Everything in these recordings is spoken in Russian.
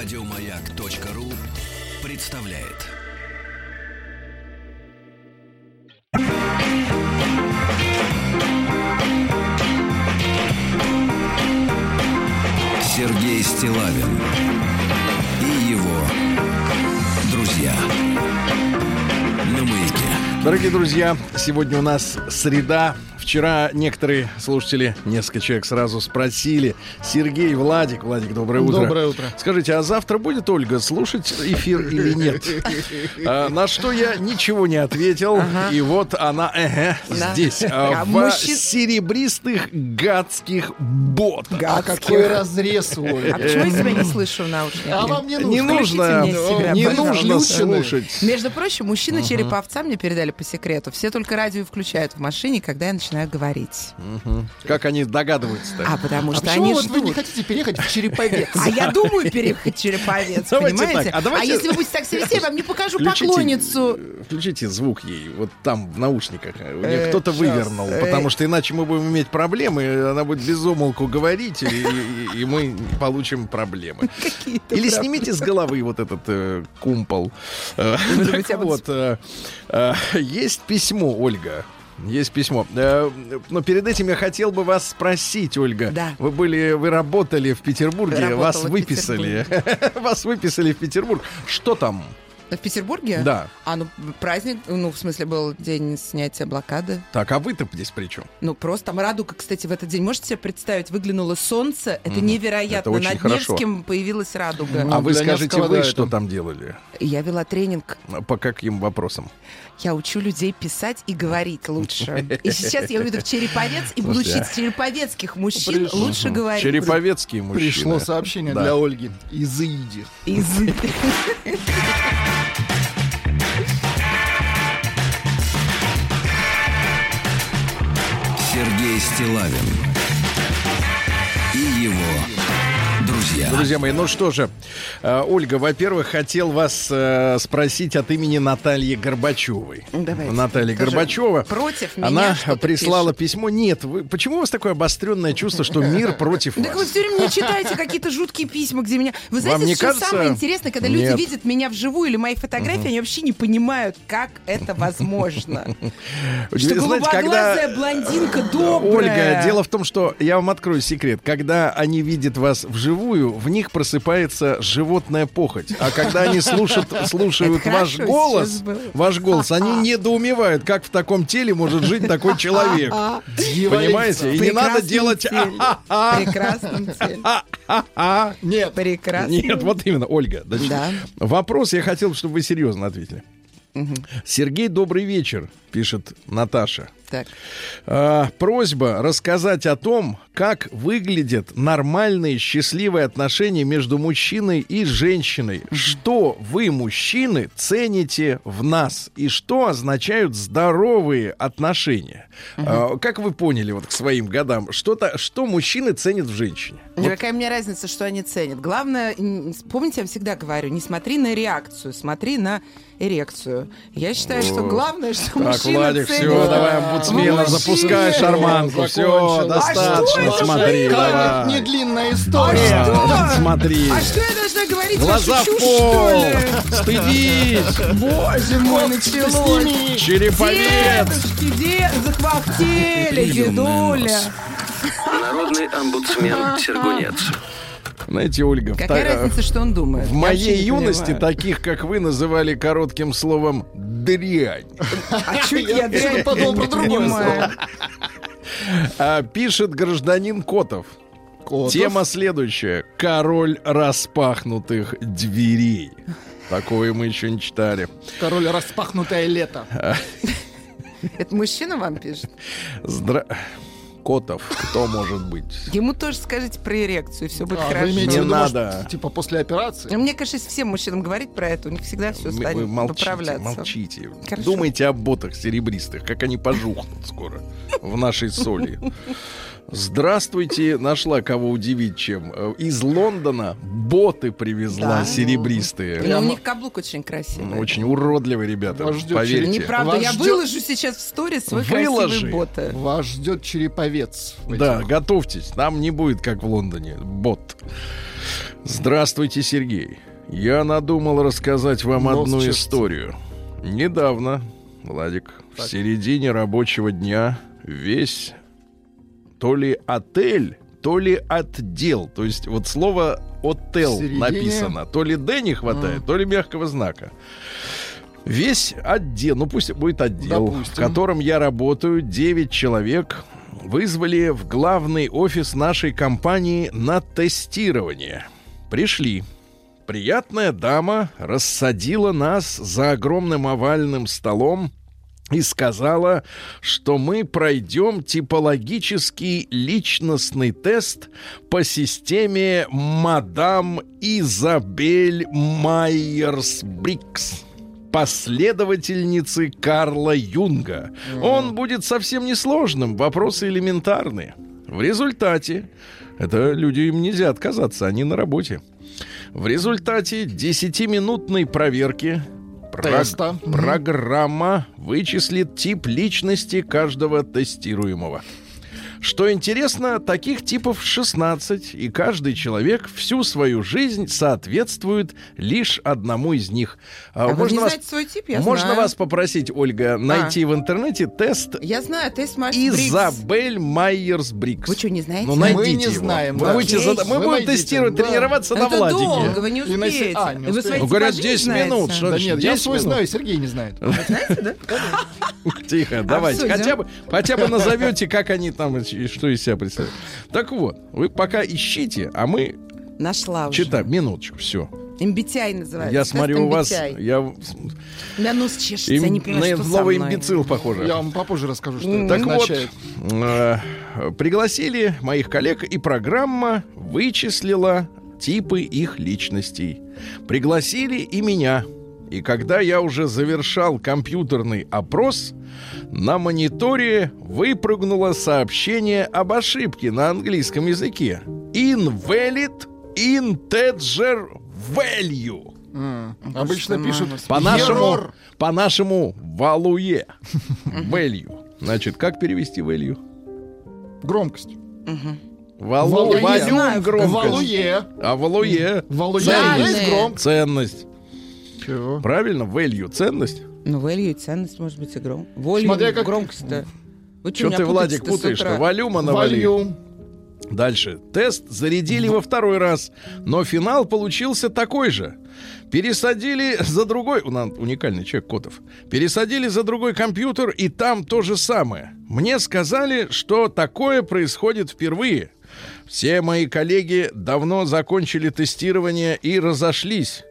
Радиомаяк.ру представляет. Сергей Стилавин и его друзья на маяке. Дорогие друзья, сегодня у нас среда. Вчера некоторые слушатели, несколько человек сразу спросили. Сергей, Владик, Владик, доброе утро. Доброе утро. Скажите, а завтра будет Ольга слушать эфир или нет? А, на что я ничего не ответил. И вот она, здесь, а, А в серебристых гадских ботах. А какой разрез у. А почему я себя не слышу в наушниках? А вам не Не нужно. нужно, мне себя, не нужно слушать. Между прочим, мужчины череповца мне передали по секрету. Все только радио включают в машине, когда я начинаю говорить. Как они догадываются-то? А потому А что они вот вы не ждут. хотите переехать в Череповец? А я думаю переехать в Череповец, понимаете? а давайте- если вы будете так себя я вам не покажу поклонницу. Включите звук ей, вот там, в наушниках. У нее Э, кто-то вывернул, э. потому что иначе мы будем иметь проблемы, она будет без умолку говорить, и, мы получим проблемы. Какие-то Или снимите с головы вот этот э, кумпол. Вот, есть письмо, Ольга. Есть письмо. Э, Но перед этим я хотел бы вас спросить, Ольга. Да. Вы были, вы работали в Петербурге, Работала вас выписали. Вас выписали в Петербург. Что там? В Петербурге? Да. А, ну, праздник, ну, в смысле, был день снятия блокады. Так, а вы-то здесь при чем? Ну, просто там радуга, кстати, в этот день. Можете себе представить, выглянуло солнце. Это невероятно. Это очень Над хорошо. Невским появилась радуга. Ну, а вы скажите, вы да, что это- там делали? Я вела тренинг. По каким вопросам? Я учу людей писать и говорить лучше. И сейчас я уйду в Череповец и буду учить череповецких мужчин Пришло. лучше говорить. Череповецкие мужчины. Пришло сообщение Да. для Ольги. Изыди. Из- Сергей Стилавин друзья. Друзья мои, ну что же, э, Ольга, во-первых, хотел вас э, спросить от имени Натальи Горбачевой. Давайте. Наталья Тоже Горбачева. против меня Она прислала пишет. письмо. Нет, вы, почему у вас такое обостренное чувство, что мир против Так вы вас? все время мне читаете какие-то жуткие письма, где меня... Вы знаете, не что кажется? самое интересное, когда люди Нет. видят меня вживую или мои фотографии, они вообще не понимают, как это возможно. Что голубоглазая блондинка добрая. Ольга, дело в том, что я вам открою секрет. Когда они видят вас вживую, в них просыпается животная похоть. А когда они слушают, слушают Это ваш хорошо голос, ваш голос, они недоумевают, как в таком теле может жить такой человек. Понимаете? И не надо делать... теле. «А-а-а, Прекрасном теле. а-а-а». Нет. Прекрасно. Нет, вот именно, Ольга. Вопрос я хотел, чтобы вы серьезно ответили. Сергей, добрый вечер, пишет Наташа. Так. А, просьба рассказать о том, как выглядят нормальные счастливые отношения между мужчиной и женщиной. Что вы, мужчины, цените в нас? И что означают здоровые отношения? А, как вы поняли вот к своим годам, что-то, что мужчины ценят в женщине? Да Какая мне разница, что они ценят? Главное, помните, я всегда говорю, не смотри на реакцию, смотри на эрекцию. Я считаю, что главное, что Так, мужчина Владик, все, давай омбудсмена, запускай шарманку, все, Закончил. достаточно, смотри, давай. Не длинная А история. Смотри. А что я должна говорить? Глаза вашу в чушь, что пол! ли? Стыдись! Боже мой, началось. Череповец! Дедушки, дед, захвахтели, дедуля. Народный омбудсмен Сергунец. Знаете, Ольга, Какая та- разница, что он думает? в Я моей юности понимаю. таких, как вы, называли коротким словом «дрянь». А чуть я дрянь подумал про другое понимаю. А, пишет гражданин Котов. Котов. Тема следующая. Король распахнутых дверей. Такое мы еще не читали. Король распахнутое лето. Это мужчина вам пишет? Здра... Котов, кто может быть? Ему тоже скажите про эрекцию, все будет А, вы хорошо. имеете в Не может, надо. Типа после операции? Ну, Мне кажется, если всем мужчинам говорить про это, у них всегда все Вы- станет вы молчите, поправляться. молчите. Хорошо. Думайте о ботах серебристых, как они пожухнут скоро в нашей соли. Здравствуйте, нашла кого удивить чем. Э, Из Лондона боты привезла Да. серебристые. Ну, у них каблук очень красивый. Очень уродливые ребята, Вас ждет поверьте. Неправда, Вас я ждет- выложу сейчас в сторис свой Выложи. красивый боты. Вас ждет череповец. Да, готовьтесь, там не будет как в Лондоне, бот. Здравствуйте, Сергей. Я надумал рассказать вам Нос одну чешется. историю. Недавно, Владик, в середине рабочего дня весь то ли отель, то ли отдел. То есть вот слово «отел» В написано. То ли «д» не хватает, то ли мягкого знака. Весь отдел, ну пусть будет отдел, в Допустим. котором я работаю, 9 человек, вызвали в главный офис нашей компании на тестирование. Пришли. Приятная дама рассадила нас за огромным овальным столом и сказала, что мы пройдем типологический личностный тест по системе мадам Изабель Майерс-Брикс последовательницы Карла Юнга. Он будет совсем несложным, вопросы элементарные. В результате, это люди им нельзя отказаться, они на работе. В результате 10-минутной проверки Теста. Мгм. программа вычислит тип личности каждого тестируемого. Что интересно, таких типов 16, и каждый человек всю свою жизнь соответствует лишь одному из них. А вы можно не вас, знаете свой тип? Я можно знаю. вас попросить, Ольга, найти в интернете тест Я знаю, тест Марс Брикс. Изабель Майерс-Брикс. Вы что, не знаете? Ну, Мы не его. знаем, Вы да. будете зада- Мы Вы будем найдите, тестировать, да. тренироваться на Это Владике. долго, вы не И на успеете. а, не вы успеете. свои Ну, говорят, типажи 10 знаете. минут, что Да нет, я 10 свой минут? знаю, Сергей не знает. Знаете, да? Тихо, давайте. Хотя бы, хотя бы назовете, как они там, что из себя представляют. Так вот, вы пока ищите, а мы Нашла уже. читаем. Минуточку, все. MBTI называется. Я Тест смотрю, у вас... MBTI. Я У меня нос чешется, им- я не понимаю, на что мной. имбецил похоже. Я вам попозже расскажу, что это Так вот, означает. э, пригласили моих коллег, и программа вычислила типы их личностей. Пригласили и меня. И когда я уже завершал компьютерный опрос, на мониторе выпрыгнуло сообщение об ошибке на английском языке. Invalid integer value. М. Обычно пишут. По-нашему, по-нашему, валуе. Value. Значит, как перевести value? Громкость. Валу, Валуе. волюм Знаю, громкость. Валуе. А валуе Валуе Ценность. ценность. Чего? Правильно? Value ценность. Ну, value и ценность может быть и гром. Смотря как- громкость-то. Вы Что ты, Владик, путаешь-то? утра? Валюма навали. Вольюм. Дальше. Тест зарядили во второй раз, но финал получился такой же. Пересадили за другой... У нас уникальный человек, Котов. Пересадили за другой компьютер, и там то же самое. Мне сказали, что такое происходит впервые. Все мои коллеги давно закончили тестирование и разошлись.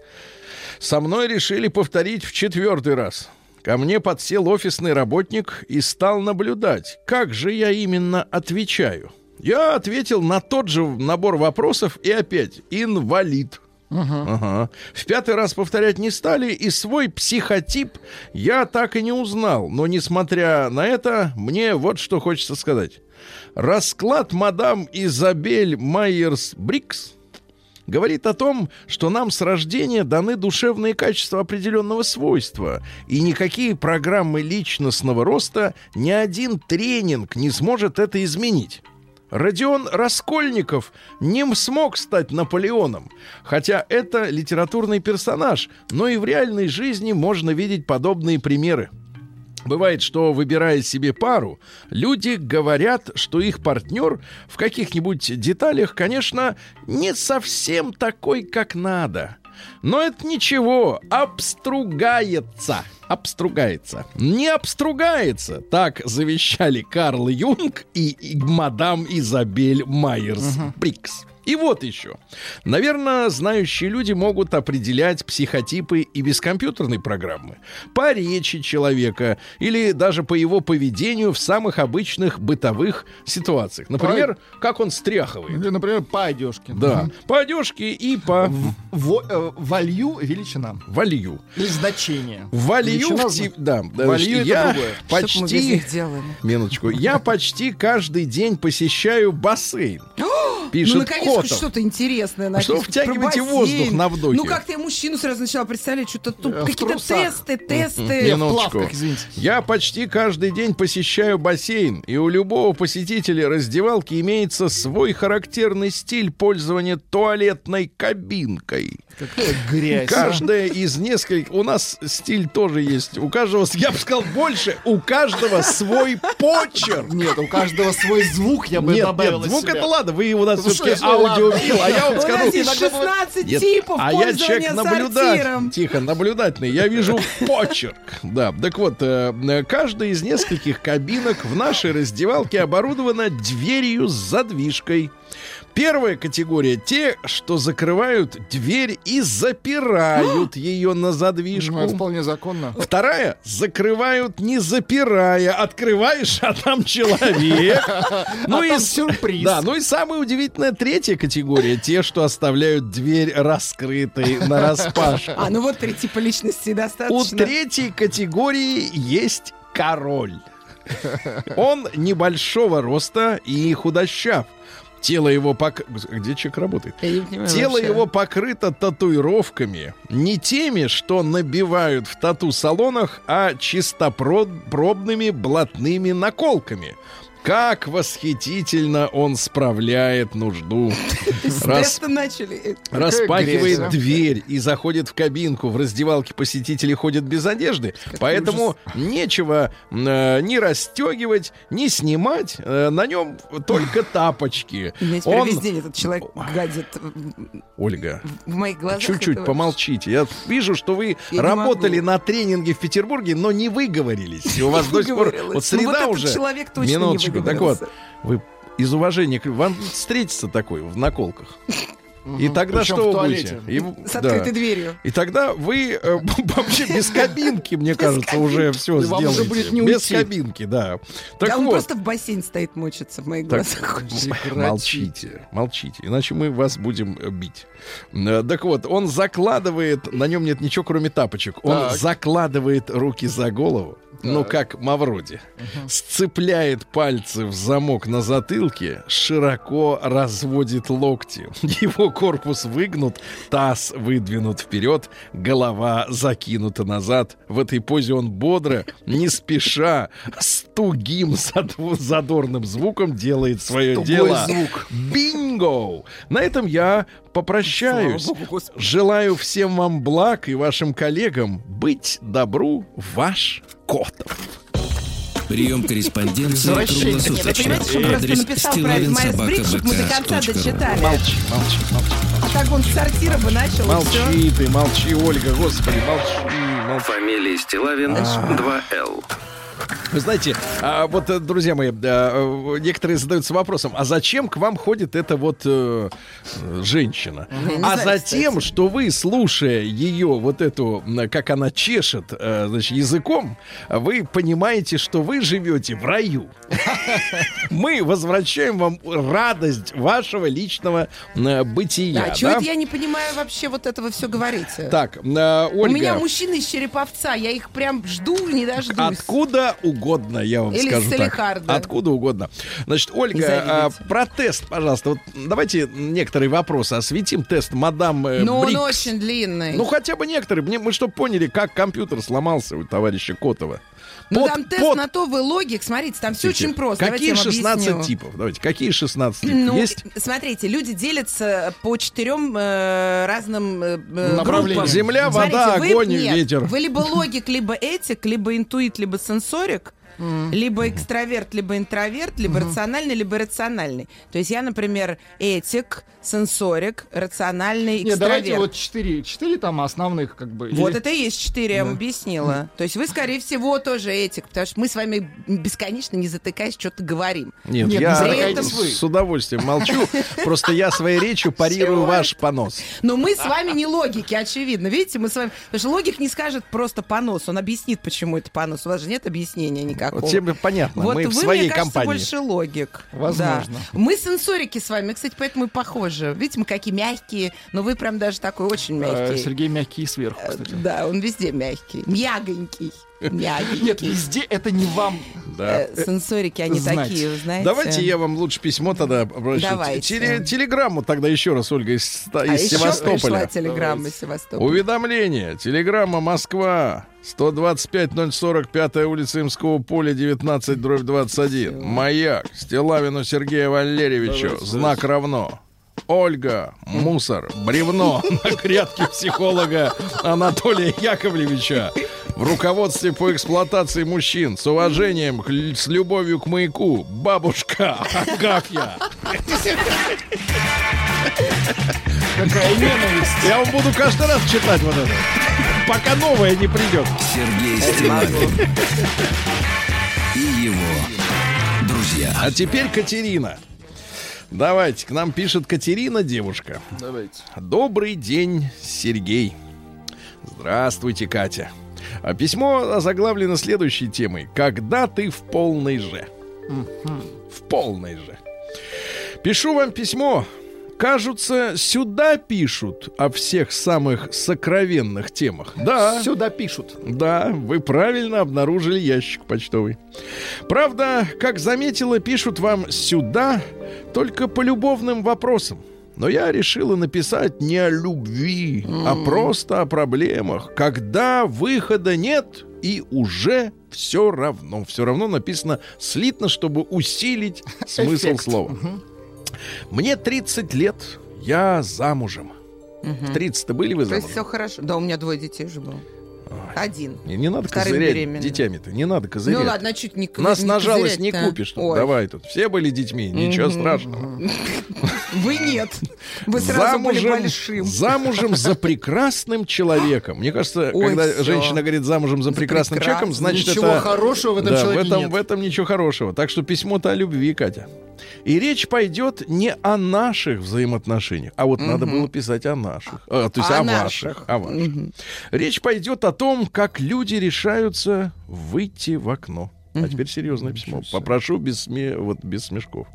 Со мной решили повторить в четвертый раз. Ко мне подсел офисный работник и стал наблюдать, как же я именно отвечаю. Я ответил на тот же набор вопросов и опять инвалид. Ага. В пятый раз повторять не стали, и свой психотип я так и не узнал. Но, несмотря на это, мне вот что хочется сказать. Расклад мадам Изабель Майерс-Брикс говорит о том, что нам с рождения даны душевные качества определенного свойства, и никакие программы личностного роста, ни один тренинг не сможет это изменить. Родион Раскольников не смог стать Наполеоном, хотя это литературный персонаж, но и в реальной жизни можно видеть подобные примеры. Бывает, что, выбирая себе пару, люди говорят, что их партнер в каких-нибудь деталях, конечно, не совсем такой, как надо. Но это ничего, обстругается. Обстругается. Не обстругается. Так завещали Карл Юнг и, и мадам Изабель Майерс Брикс. И вот еще. Наверное, знающие люди могут определять психотипы и без компьютерной программы. По речи человека или даже по его поведению в самых обычных бытовых ситуациях. Например, как он стряхивает. Или, например, по одежке. Да, по одежке и по Во- э, Волью величина. валью. Или значение. Валью Величина в тип... Да, Валью это я почти... Минуточку. Я почти каждый день посещаю бассейн. Пишет ну, наконец, хоть Котов. что-то интересное. А что втягиваете воздух на вдохе? Ну, как-то я мужчину сразу начала представлять, что-то тут Э, какие-то тесты, тесты. Минуточку. Я почти каждый день посещаю бассейн, и у любого посетителя раздевалки имеется свой характерный стиль пользования туалетной кабинкой. Какая грязь. Каждая из нескольких... У нас стиль тоже есть. У каждого, я бы сказал, больше. У каждого свой почерк. Нет, у каждого свой звук, я бы Нет, добавил нет, звук себя. это ладно, вы у нас Ну, все-таки аудиофил, а я вам У нас скажу... есть иногда бывает- 16 Нет, типов а я человек сортиром. Тихо, наблюдательный. Я вижу почерк. Да, так вот, э, каждая из нескольких кабинок в нашей раздевалке оборудована дверью с задвижкой. Первая категория те, что закрывают дверь и запирают ее на задвижку. Ну, это вполне законно. Вторая закрывают не запирая, открываешь, а там человек. Ну А и там с- сюрприз. Да, ну и самая удивительная третья категория те, что оставляют дверь раскрытой на распашку. А, ну вот три типа личности У достаточно. третьей категории есть король. Он небольшого роста и худощав. Тело его пок... Где человек работает? Тело вообще. его покрыто татуировками. Не теми, что набивают в тату-салонах, а чистопробными блатными наколками. Как восхитительно он справляет нужду. То есть с Раз- теста начали. Распахивает грязь, дверь и заходит в кабинку. В раздевалке посетители ходят без одежды. поэтому нечего э, ни расстегивать, ни снимать. Э, на нем только тапочки. У меня теперь Он- весь день этот человек гадит Ольга, в моих глазах. Чуть-чуть помолчите. Я вижу, что вы Я работали на тренинге в Петербурге, но не выговорились. И у вас до сих пор... Вот Ну, среда вот этот уже... человек точно не Минуточку. Так вот, вы из уважения к... Вам встретится такой в наколках. И тогда Причем что вы будете? И- С да. открытой дверью. И тогда вы э, вообще без кабинки, мне кажется, уже все И вам уже сделаете. будет не без кабинки, да. Так Да он просто в бассейн стоит, мочится в моих глазах. молчите, молчите, иначе мы вас будем э, бить. Э, Так вот, он закладывает, на нем нет ничего, кроме тапочек. Он закладывает руки за голову, ну как Мавроди, сцепляет пальцы в замок на затылке, широко разводит локти. Его корпус выгнут, таз выдвинут вперед, голова закинута назад. В этой позе он бодро, не спеша, с тугим зад- задорным звуком делает свое Тугой дело. звук. Бинго! На этом я попрощаюсь. Богу. Желаю всем вам благ и вашим коллегам быть добру ваш Котов. Прием корреспонденции Возвращение. Нет, вы круглосуточно. понимаете, что он просто Адрес написал про Майерс-Бригgs, чтобы мы до конца стилавинсобака.бк.ру. дочитали. Молчи, молчи, молчи. А так он с сортира бы начал. Молчи ты, молчи, Ольга, господи, молчи, молчи. Фамилия Стилавин 2Л. Вы знаете, а, вот, э, друзья мои, да, э, некоторые задаются вопросом, а зачем к вам ходит эта вот э, женщина? Не а знаю, затем, кстати. что вы, слушая ее вот эту, как она чешет, э, значит, языком, вы понимаете, что вы живете в раю. Мы возвращаем вам радость вашего личного бытия. А чего да? это я не понимаю вообще вот этого все говорите? Так, э, У Ольга, меня мужчины из Череповца, я их прям жду, не дождусь. Откуда угодно, я вам Или скажу так. Откуда угодно. Значит, Ольга, а, про тест, пожалуйста. Вот давайте некоторые вопросы осветим. Тест мадам э, Но он очень длинный. Ну, хотя бы некоторые. Мне, мы чтобы поняли, как компьютер сломался у товарища Котова. Ну, Под- там тест под- на то, вы логик. Смотрите, там все очень просто. Какие Давайте я вам 16 объясню. типов? Давайте, какие 16 типов? Ну, Есть? смотрите, люди делятся по четырем э, разным э, э, Направлениям. группам. Земля, Смотрите, вода, вы- огонь, нет, ветер. Вы либо логик, либо этик, либо интуит, либо сенсорик. Либо экстраверт, либо интроверт, либо рациональный, либо рациональный. То есть я, например, этик, сенсорик, рациональный, Нет, давайте экстраверт. вот четыре. Четыре там основных, как бы. Вот Или- это и есть четыре, я вам объяснила. То есть вы, скорее всего, тоже этик, потому что мы с вами бесконечно, не затыкаясь, что-то говорим. Нет, Нет, я вы. с удовольствием молчу. Просто я своей речью парирую ваш понос. Но мы с вами не логики, очевидно. Видите, мы с вами... Потому что логик не скажет просто понос, он объяснит, почему это понос. У вас же нет объяснения никакого. Вот всем понятно. Вот Мы вы, в своей мне кажется, компании. больше логик. Возможно. Да. Мы сенсорики с вами, кстати, поэтому и похожи. Видите, мы какие мягкие, но вы прям даже такой очень Э, мягкий. Сергей мягкий сверху, кстати. Да, он везде мягкий. Мягонький. Мягенький. Нет, везде это не вам. Да. Э, Сенсорики, они Знать. такие, знаете. Давайте я вам лучше письмо тогда обращу. Телеграмму тогда еще раз, Ольга, из, А из еще Севастополя. пришла телеграмма из Севастополя. Уведомление. Телеграмма Москва. 125-045 улица Имского поля, 19, дробь 21. Маяк. Стилавину Сергею Валерьевичу. Знак равно. Ольга, мусор, бревно на грядке психолога Анатолия Яковлевича. В руководстве по эксплуатации мужчин. С уважением, с любовью к маяку. Бабушка, а как я? Какая ненависть. Я вам буду каждый раз читать вот это. Пока новое не придет. Сергей Стилавин и его друзья. А теперь Катерина. Давайте, к нам пишет Катерина, девушка. Давайте. Добрый день, Сергей. Здравствуйте, Катя. А письмо озаглавлено следующей темой. Когда ты в полной же? В полной же. Пишу вам письмо. Кажутся, сюда пишут о всех самых сокровенных темах. Да. Сюда пишут. Да, вы правильно обнаружили ящик почтовый. Правда, как заметила, пишут вам сюда только по любовным вопросам. Но я решила написать не о любви, а просто о проблемах, когда выхода нет и уже все равно. Все равно написано слитно, чтобы усилить смысл Эффект. слова. Мне 30 лет, я замужем. В 30 были вы То есть замужем? все хорошо. Да, у меня двое детей уже было. Один. Не, не надо Вторым козырять беременна. детьми-то, не надо козырять. Ну ладно, чуть не Нас не на жалость не купишь. тут. Давай тут. Все были детьми, ничего страшного. Вы нет. Вы сразу были большим. замужем за прекрасным человеком. Мне кажется, Ой, когда всё. женщина говорит замужем за За прекрасным человеком, прекрасным. значит Ничего это... хорошего в этом Да, в человеке этом, нет. в этом ничего хорошего. Так что письмо-то о любви, Катя. И речь пойдет не о наших взаимоотношениях, а вот надо было писать о наших. А, то есть О о, наших. ваших. О ваших. Речь пойдет о том, как люди решаются выйти в окно. А теперь серьезное письмо. Попрошу без, сме- вот, без смешков.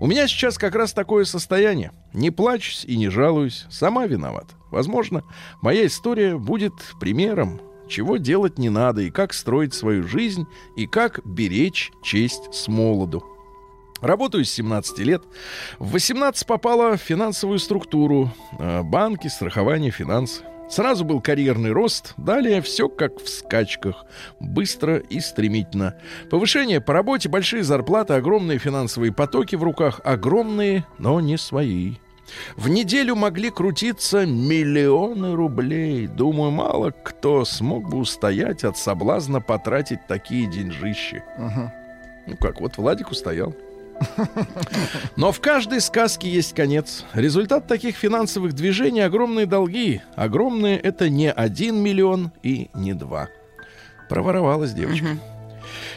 У меня сейчас как раз такое состояние. Не плачусь и не жалуюсь. Сама виноват. Возможно, моя история будет примером, чего делать не надо, и как строить свою жизнь, и как беречь честь с молоду. Работаю с 17 лет. В 18 попала в финансовую структуру. э, Банки, страхование, финансы. Сразу был карьерный рост, далее все как в скачках, быстро и стремительно. Повышение по работе, большие зарплаты, огромные финансовые потоки в руках, огромные, но не свои. В неделю могли крутиться миллионы рублей. Думаю, мало кто смог бы устоять от соблазна потратить такие деньжищи. Ну как, вот Владик устоял. Но в каждой сказке есть конец. Результат таких финансовых движений — огромные долги. Огромные — это не один миллион и не два. Проворовалась девочка.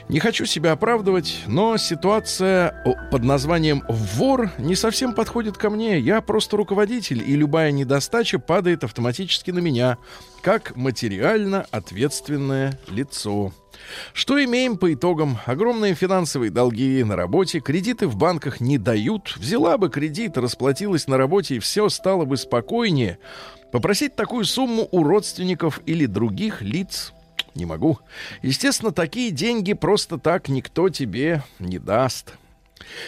Не хочу себя оправдывать, но ситуация под названием «вор» не совсем подходит ко мне. Я просто руководитель, и любая недостача падает автоматически на меня, как материально ответственное лицо. Что имеем по итогам? Огромные финансовые долги на работе, кредиты в банках не дают. Взяла бы кредит, расплатилась на работе, и все стало бы спокойнее. Попросить такую сумму у родственников или других лиц не могу. Естественно, такие деньги просто так никто тебе не даст.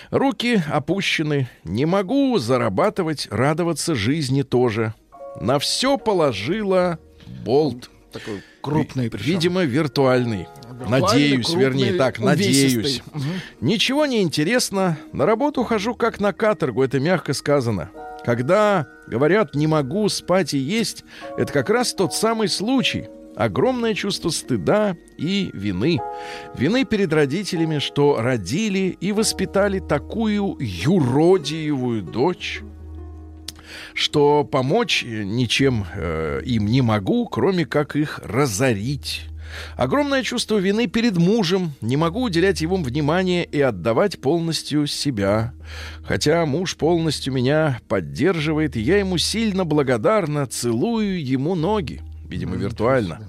Руки опущены. Не могу зарабатывать, радоваться жизни тоже. На все положила болт. Такой крупный причем. Видимо, виртуальный. Виртуальный, Надеюсь, крупный, вернее так, надеюсь. Мгм. Ничего не интересно. На работу хожу как на каторгу, это мягко сказано. Когда говорят «не могу спать и есть», это как раз тот самый случай. Огромное чувство стыда и вины. Вины перед родителями, что родили и воспитали такую юродиевую дочь, что помочь э, ничем э, им не могу, кроме как их разорить. Огромное чувство вины перед мужем. Не могу уделять ему внимание и отдавать полностью себя. Хотя муж полностью меня поддерживает, и я ему сильно благодарна, целую ему ноги. Видимо, виртуально.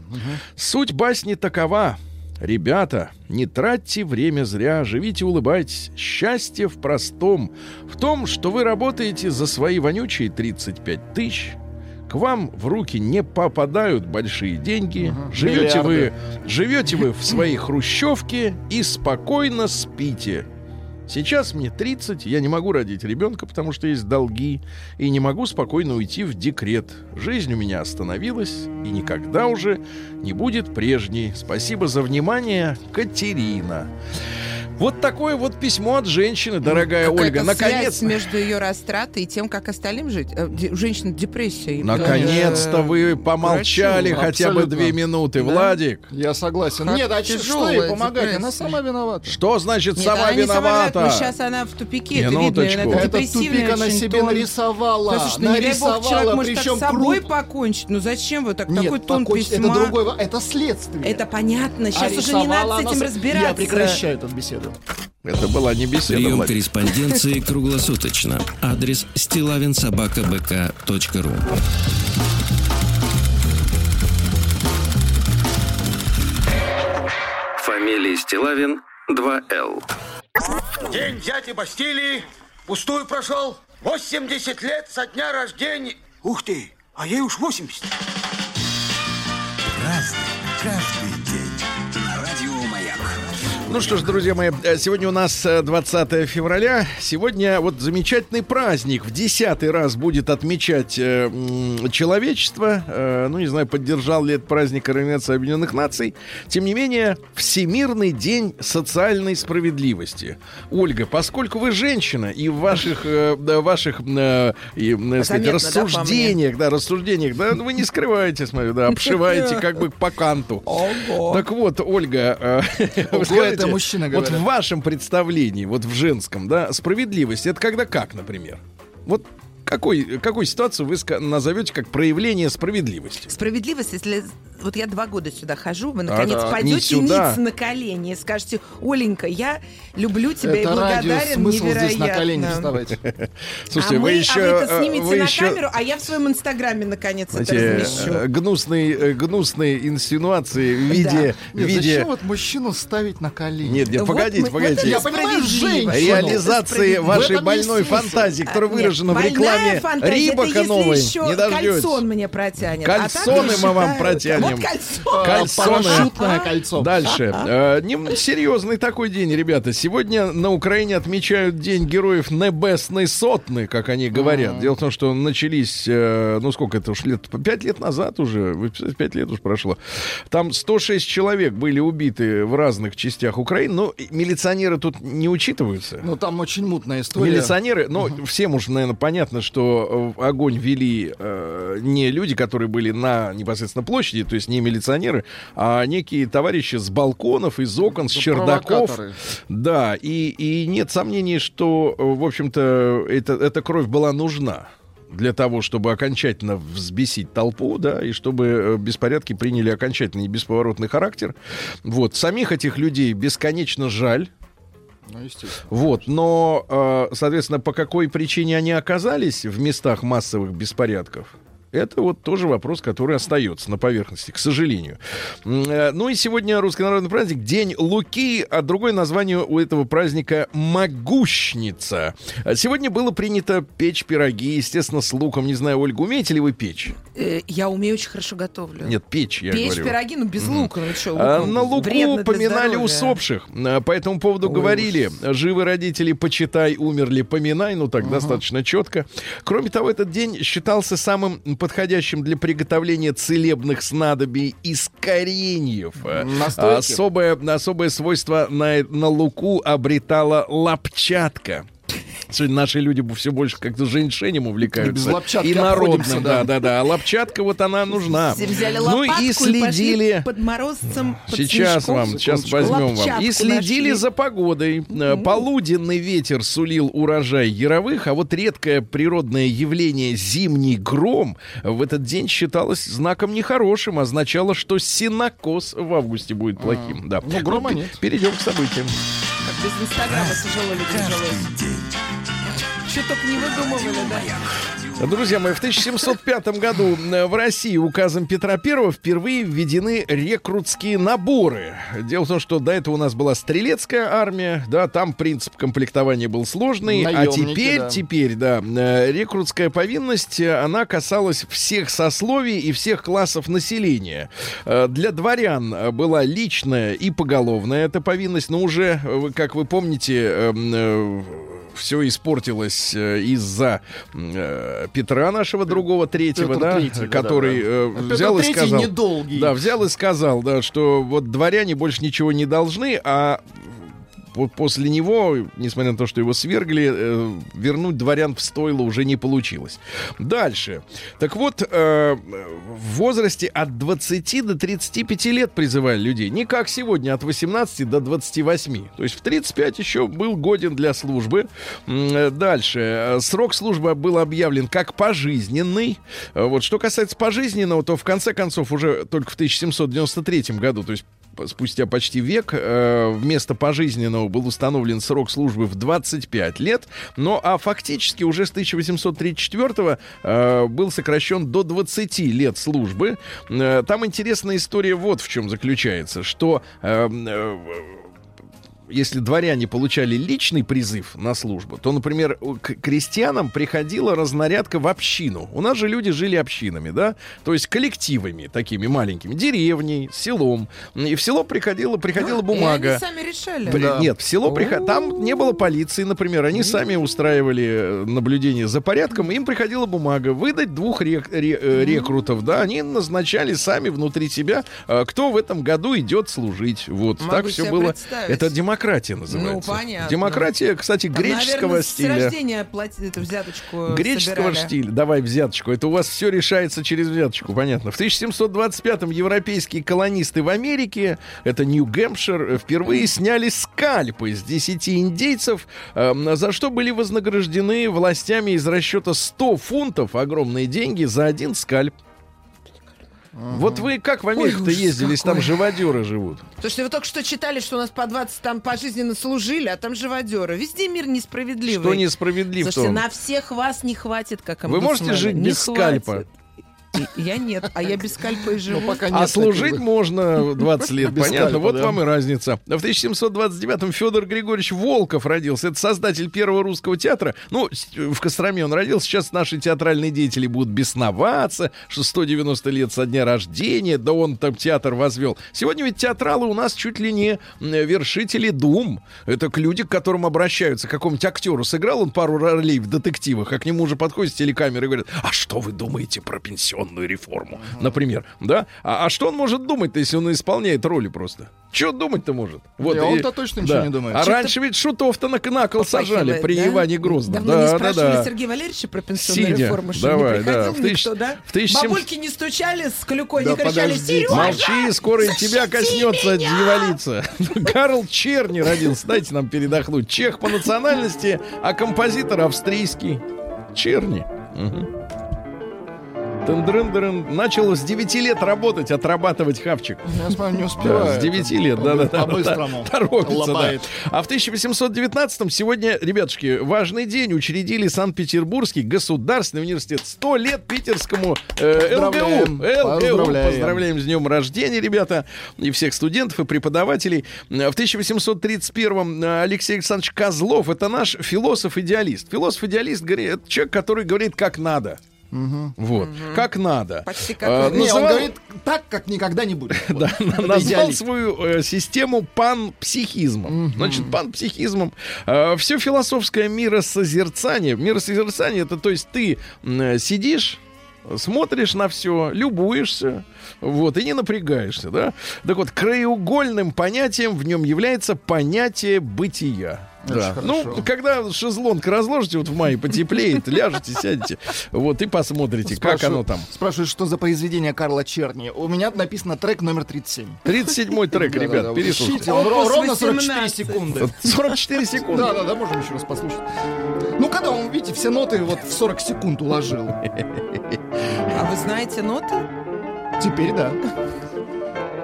Суть басни такова. Ребята, не тратьте время зря, живите, улыбайтесь. Счастье в простом. В том, что вы работаете за свои вонючие 35 тысяч. К вам в руки не попадают большие деньги, живете вы, живете вы в своей хрущевке и спокойно спите. Сейчас мне 30, я не могу родить ребенка, потому что есть долги, и не могу спокойно уйти в декрет. Жизнь у меня остановилась и никогда уже не будет прежней. Спасибо за внимание, Катерина. Вот такое вот письмо от женщины, дорогая Какая-то Ольга. связь Наконец, между ее растратой и тем, как остальным жить. Э, де- У женщин депрессия. наконец-то вы э, помолчали врачу, хотя бы абсолютно. две минуты, Да. Владик. Я согласен. Как Нет, а что ей помогать? Она сама виновата. Что значит Нет, сама она не сама виновата? виновата, но сейчас она в тупике, это Минуточку. видно. Это Этот депрессивный тупик она себе тон. нарисовала. Слушай, ну не дай бог, человек может причем с собой круг. покончить. Ну зачем вы так, Нет, такой тон письма? Это другой, во- это следствие. Это понятно, А сейчас уже не надо с она этим разбираться. Я прекращаю эту беседу. Это была не беседа, Прием Владик. корреспонденции круглосуточно. Адрес стилавинсобакабк.ру Фамилия Стилавин 2Л. День дяди Бастилии пустую прошел. 80 лет со дня рождения. Ух ты, а ей уж 80. Разный, каждый. Ну что ж, друзья мои, э, сегодня у нас э, 20 февраля. Сегодня вот замечательный праздник. В десятый раз будет отмечать э, человечество. Э, ну, не знаю, поддержал ли этот праздник Организация Объединенных Наций. Тем не менее, Всемирный день социальной справедливости. Ольга, поскольку вы женщина, и в ваших, э, да, ваших э, и, э, сказать, Заметно, да, рассуждениях, да, рассуждениях, да, ну, вы не скрываете, смотрю, да, обшиваете как бы по канту. Ого. Так вот, Ольга, э, вы Ого, скажите, это мужчина вот говорят. в вашем представлении, вот в женском, да, справедливость, это когда как, например? Вот какой, какую ситуацию вы назовете как проявление справедливости? Справедливость, если вот я два года сюда хожу, вы Так, наконец не пойдете ниц на колени и скажете, Оленька, я люблю тебя и Это радио, благодарен смысл невероятно. здесь на колени вставать. Слушайте, а, вы мы, еще... а вы это снимете вы на еще, камеру, а я в своем инстаграме наконец знаете, это размещу. э, гнусные, э, гнусные инсинуации в виде... Нет, в виде... зачем вот мужчину ставить на колени? Нет, нет, Вот погодите, мы- погодите. Я понимаю, женщину. Реализации вашей больной фантазии, которая А, нет, выражена в рекламе Рибака новой. Не дождетесь. кальсон мне протянет. А Кальсоны мы вам протянем. Вот кальсон. Кальсоны. Парашютное кольцо. Дальше. Э, не- серьезный такой день, ребята. Сегодня на Украине отмечают День героев Небесной Сотны, как они говорят. Дело в том, что начались, э, ну сколько это уж лет, пять лет назад уже, пять лет уж прошло. Там 106 человек были убиты в разных частях Украины, но милиционеры тут не учитываются. Ну, там очень мутная история. Милиционеры, ну, всем уже, наверное, понятно, что э, огонь вели э, не люди, которые были на непосредственно площади, то есть не милиционеры, а некие товарищи с балконов, из окон, с Да, чердаков. Да, и, и нет сомнений, что, э, в общем-то, это, эта кровь была нужна для того, чтобы окончательно взбесить толпу, да, и чтобы э, беспорядки приняли окончательный и бесповоротный характер. Вот, самих этих людей бесконечно жаль, Ну, естественно. вот, но, э, соответственно, по какой причине они оказались в местах массовых беспорядков? Это вот тоже вопрос, который остается на поверхности, к сожалению. Э, Ну и сегодня русский народный праздник День Луки, а другое название у этого праздника Могущница. Сегодня было принято печь пироги, естественно, с луком. Не знаю, Ольга, умеете ли вы печь? Э, Я умею очень хорошо готовлю. Нет, печь, я Печь говорю. пироги, ну без лука, ну что, А, На луку поминали усопших. А, По этому поводу Ой, говорили, живы родители, почитай, умерли, поминай. Ну, так достаточно четко. Кроме того, этот день считался самым подходящим для приготовления целебных снадобий из кореньев. Настойки? Особое, особое свойство на, на луку обретала лапчатка. Сегодня наши люди все больше как-то женьшенем увлекаются. без лапчатки И народным, да. да, да, да. А лапчатка вот она нужна. Взяли Ну и следили. пошли под морозцем, под Сейчас снежком. вам, сейчас возьмем вам. И следили нашли. за погодой. Э, Полуденный ветер сулил урожай яровых, а вот редкое природное явление зимний гром в этот день считалось знаком нехорошим, означало, что синокос в августе будет плохим. Да. Ну, грома нет. Перейдем к событиям. Как без инстаграма тяжело людям жилось. Что только не выдумывали, да? Друзья мои, в 1705 году э, в России указом Петра I впервые введены рекрутские наборы. Дело в том, что до этого у нас была стрелецкая армия, да, там принцип комплектования был сложный, а Наемники, теперь, да. теперь, да, э, рекрутская повинность, э, она касалась всех сословий и всех классов населения. Для дворян была личная и поголовная эта повинность, но уже, как вы помните, все испортилось э, из-за э, Петра нашего другого третьего, Петр да, Третий, да, который да, да. э, А Петр взял и Третий сказал, недолгий. да, взял и сказал, да, что вот дворяне больше ничего не должны, а после него, несмотря на то, что его свергли, э, вернуть дворян в стойло уже не получилось. Дальше. Так вот, э, в возрасте от 20 до 35 лет призывали людей. Не как сегодня, от 18 до 28. То есть в 35 еще был годен для службы. Э, Дальше. Срок службы был объявлен как пожизненный. Вот что касается пожизненного, то в конце концов уже только в 1793 году, то есть спустя почти век э, вместо пожизненного был установлен срок службы в 25 лет, но а фактически уже с 1834 э, был сокращен до 20 лет службы. Э, там интересная история вот в чем заключается, что если дворяне получали личный призыв на службу, то, например, к крестьянам приходила разнарядка в общину. У нас же люди жили общинами, да? То есть коллективами такими маленькими, деревней, селом. И в село приходила, приходила И бумага. они сами решали. При- Да. Нет, в село приход... там не было полиции, например, они сами устраивали э, наблюдение за порядком, им приходила бумага выдать двух рек- ре- э, рекрутов, да, они назначали сами внутри себя, э, кто в этом году идет служить, вот Могу так все было. Это демократия называется. Ну, понятно. Демократия, кстати, греческого наверное, стиля. С рождения платили эту взяточку Греческого собирали. стиля. Давай взяточку. Это у вас все решается через взяточку, понятно. В 1725-м европейские колонисты в Америке, это Нью-Гэмпшир, э, впервые сняли скальпы с 10 индейцев, эм, за что были вознаграждены властями из расчета 100 фунтов, огромные деньги, за один скальп. Вот вы как в Америку-то ужас ездили, если там живодеры живут? Потому что вы только что читали, что у нас по 20 там пожизненно служили, а там живодеры. Везде мир несправедливый. Что несправедливо в Слушайте, на всех вас не хватит, как Вы можете жить Не без скальпа? хватит. Я нет, а я без скальпа и Ну, живу. пока нет А служить таких. можно 20 лет, Без понятно. скальпа, вот да. вам и разница. В 1729-м Федор Григорьевич Волков родился. Это создатель первого русского театра. Ну, в Костроме он родился. Сейчас наши театральные деятели будут бесноваться, что 190 лет со дня рождения, да он там театр возвел. Сегодня ведь театралы у нас чуть ли не вершители дум. Это к люди, к которым обращаются. К какому-нибудь актеру сыграл он пару ролей в детективах, а к нему уже подходит с телекамеры и говорят, а что вы думаете про пенсионную реформу? Например, да? А, а что он может думать-то, если он исполняет роли просто? Что думать-то может? Вот, Не, и- он-то точно ничего да. не думает. А Чё-то раньше ведь шутов-то на, на кол сажали при да? Иване Грозном. Давно не да, да, спрашивали да. Сергея Валерьевича про пенсионную Сидя. реформу, что Давай, не да. приходил В тысяч- никто, да? в 1700 Бабульки не стучали с клюкой, Да не кричали. «Сережа!» Молчи, скоро и тебя коснется дьяволица. Карл Черни родился. Дайте нам передохнуть. Чех по национальности, а композитор австрийский. Черни. Мгм. Тын-дрын-дрын. Начал с 9 лет работать, отрабатывать хавчик. Я смотрю, не Да, успеваю. с 9 лет, да, да, да. По-быстрому. Торопится, да. А в 1819-м сегодня, ребятушки, важный день. Учредили Санкт-Петербургский государственный университет. 100 лет питерскому э, ЛГУ. Поздравляем. ЛГУ. Поздравляем. Поздравляем с днем рождения, ребята. И всех студентов, и преподавателей. В 1831-м Алексей Александрович Козлов. Это наш философ-идеалист. Философ-идеалист говорит, это человек, который говорит, как надо. Вот. Как надо. Почти как А. Не, он называл- говорит так, как никогда не будет. Да, назвал свою э, систему панпсихизмом. Значит, панпсихизмом. все философское миросозерцание. Миросозерцание это то есть ты э, сидишь смотришь на все, любуешься, вот, и не напрягаешься, да? Так вот, краеугольным понятием в нем является понятие бытия. Да. Ну, когда шезлонг разложите, вот в мае потеплеет, ляжете, сядете, вот, и посмотрите, как Спрашиваю- оно там. Спрашивают, что за произведение Карла Черни. У меня написано трек номер 37. 37-й трек, ребят, переслушайте. он ровно 44 18. секунды. 44 секунды. Да, да, да, можем еще раз послушать. Ну, когда он, видите, все ноты вот в 40 секунд уложил. А вы знаете ноты? Теперь да.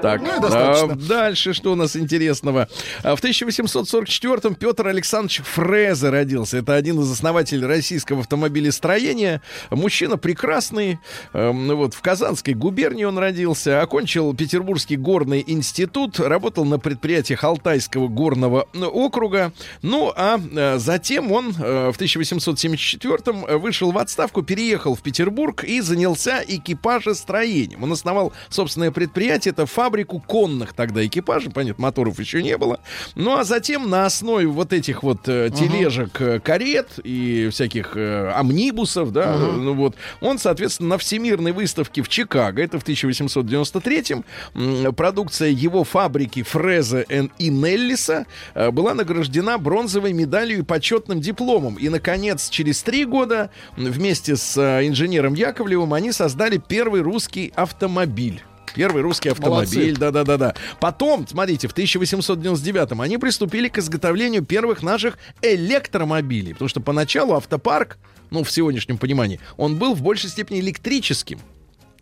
Так, Ну достаточно. а, дальше что у нас интересного? А, В 1844-м Петр Александрович Фрезе родился. Это один из основателей российского автомобилестроения. Мужчина прекрасный. Ну вот в Казанской губернии он родился. Окончил Петербургский горный институт. Работал на предприятиях Алтайского горного округа. Ну, а э, затем он э, в 1874-м вышел в отставку, переехал в Петербург и занялся экипажестроением. Он основал собственное предприятие. Это фабрику конных тогда экипажей. Понятно, моторов еще не было. Ну, а затем на основе вот этих вот э, тележек, э, карет и всяких э, амнибусов, да, э, ну вот, он, соответственно, на Всемирной выставке в Чикаго, это в 1893-м, м, продукция его фабрики Фрезе и Неллиса э, была награждена бронзовой медалью и почетным дипломом. И, наконец, через три года вместе с э, инженером Яковлевым они создали первый русский автомобиль. Первый русский автомобиль, да-да-да-да. Потом, смотрите, в 1899-м они приступили к изготовлению первых наших электромобилей. Потому что поначалу автопарк, ну, в сегодняшнем понимании, он был в большей степени электрическим.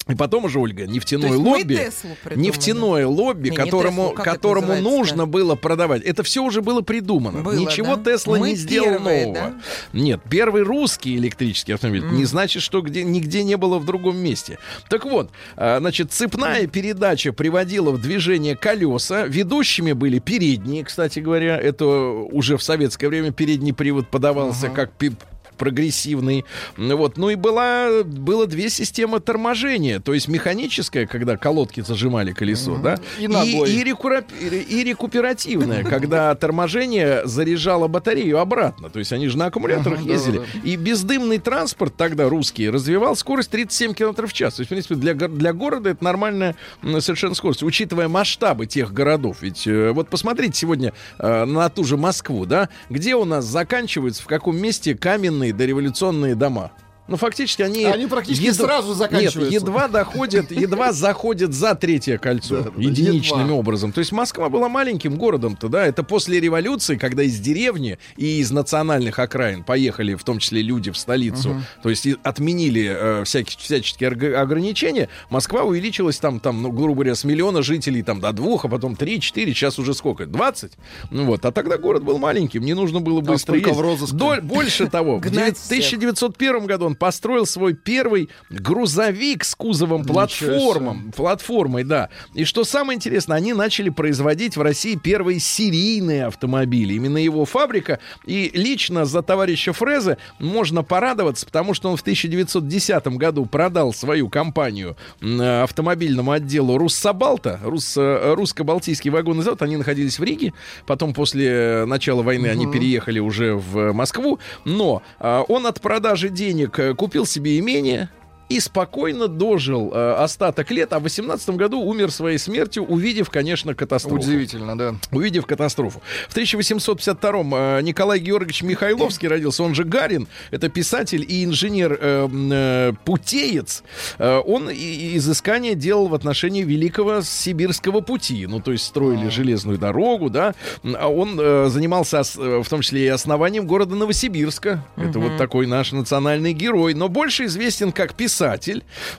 И потом уже, Ольга, нефтяное лобби, Теслу нефтяное лобби, Не, не которому, Теслу, как это которому нужно было продавать. Это все уже было придумано. Было, Ничего да? Тесла Мы не сделал первые, нового. да? Нет, первый русский электрический автомобиль не значит, что где, нигде не было в другом месте. Так вот, а, значит, цепная передача приводила в движение колеса. Ведущими были передние, кстати говоря. Это уже в советское время передний привод подавался как пи- прогрессивный. Вот. Ну и была, было две системы торможения. То есть механическая, когда колодки зажимали колесо, да? И ногой. и, рекура- и рекуперативная, когда торможение заряжало батарею обратно. То есть они же на аккумуляторах ездили. И бездымный транспорт тогда русский развивал скорость 37 км в час. То есть, в принципе, для, для города это нормальная совершенно скорость, учитывая масштабы тех городов. Ведь э, вот посмотрите сегодня э, на ту же Москву, да, где у нас заканчиваются, в каком месте каменные дореволюционные дома. Ну, фактически они... Они практически сразу заканчиваются. Нет, едва доходят, едва заходят за третье кольцо. Единичным едва. образом. То есть Москва была маленьким городом-то, да, это после революции, когда из деревни и из национальных окраин поехали, в том числе люди в столицу, то есть отменили э, всякие, всяческие ограничения, Москва увеличилась там, там, ну, грубо говоря, с миллиона жителей там до двух, а потом три, четыре, сейчас уже сколько? 20? Ну вот, а тогда город был маленьким, не нужно было быстро сколько ездить. в розыске? Доль- больше того, в Гнать 1901 году он построил свой первый грузовик с кузовом платформом, платформой, да. И что самое интересное, они начали производить в России первые серийные автомобили. Именно его фабрика. И лично за товарища Фрезе можно порадоваться, потому что он в 1910 году продал свою компанию автомобильному отделу Руссобалта, Рус- э, русско-балтийский вагонный завод. Они находились в Риге. Потом после э, начала войны они переехали уже в Москву. Но а, он от продажи денег купил себе имение, и спокойно дожил э, остаток лет, а в 18 году умер своей смертью, увидев, конечно, катастрофу. Удивительно, да. Увидев катастрофу. В 1852-м э, Николай Георгиевич Михайловский родился, он же Гарин, это писатель и инженер э, э, путеец. Э, он и- и изыскания делал в отношении великого сибирского пути, ну то есть строили железную дорогу, да. А он э, занимался э, в том числе и основанием города Новосибирска. Это вот такой наш национальный герой, но больше известен как писатель.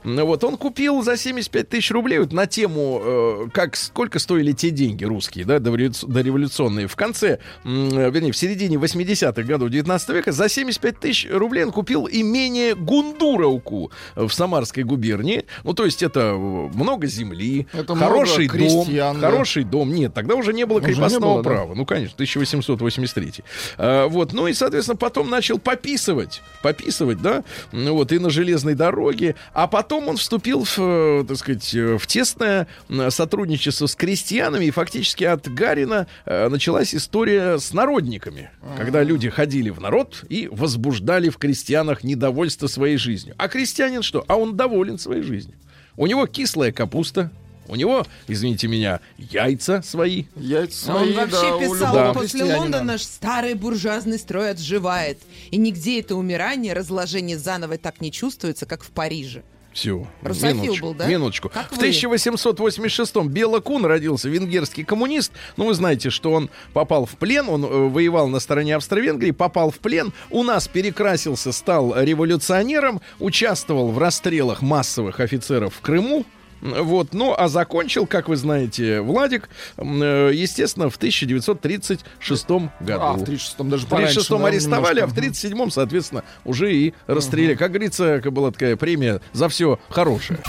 Ну Вот он купил за 75 тысяч рублей вот на тему, э, как сколько стоили те деньги русские, да, дореволюц- дореволюционные. В конце, э, вернее, в середине 80-х годов 19 века за 75 тысяч рублей он купил имение Гундуровку в Самарской губернии. Ну, то есть это э, много земли, Это хороший много дом, крестьян, да. хороший дом. Нет, тогда уже не было Уже не крепостного было, да. права. Ну, конечно, 1883. А, вот, ну и, соответственно, потом начал пописывать, пописывать, да, ну вот, и на железной дороге. А потом он вступил в, э, так сказать, э, в тесное сотрудничество с крестьянами, и фактически от Гарина э, началась история с народниками, когда люди ходили в народ и возбуждали в крестьянах недовольство своей жизнью. А крестьянин что? А он доволен своей жизнью. У него кислая капуста, у него, извините меня, яйца свои, Яйца А Он свои, вообще да, писал любого после. Лондона, что старый буржуазный строй отживает. И нигде это умирание, разложение заново так не чувствуется, как в Париже. Все. Русофил был, да? Минуточку. Как в вы? 1886-м Бела Кун родился, венгерский коммунист. Ну, вы знаете, что он попал в плен, он э, воевал на стороне Австро-Венгрии, попал в плен, у нас перекрасился, стал революционером, участвовал в расстрелах массовых офицеров в Крыму. Вот, ну, а закончил, как вы знаете, Владик, э, естественно, в 1936 году. А, в 36-м даже В пораньше. 36-м да, арестовали, а в немножко. 37-м, соответственно, уже и расстреляли. Как говорится, была такая премия за все хорошее.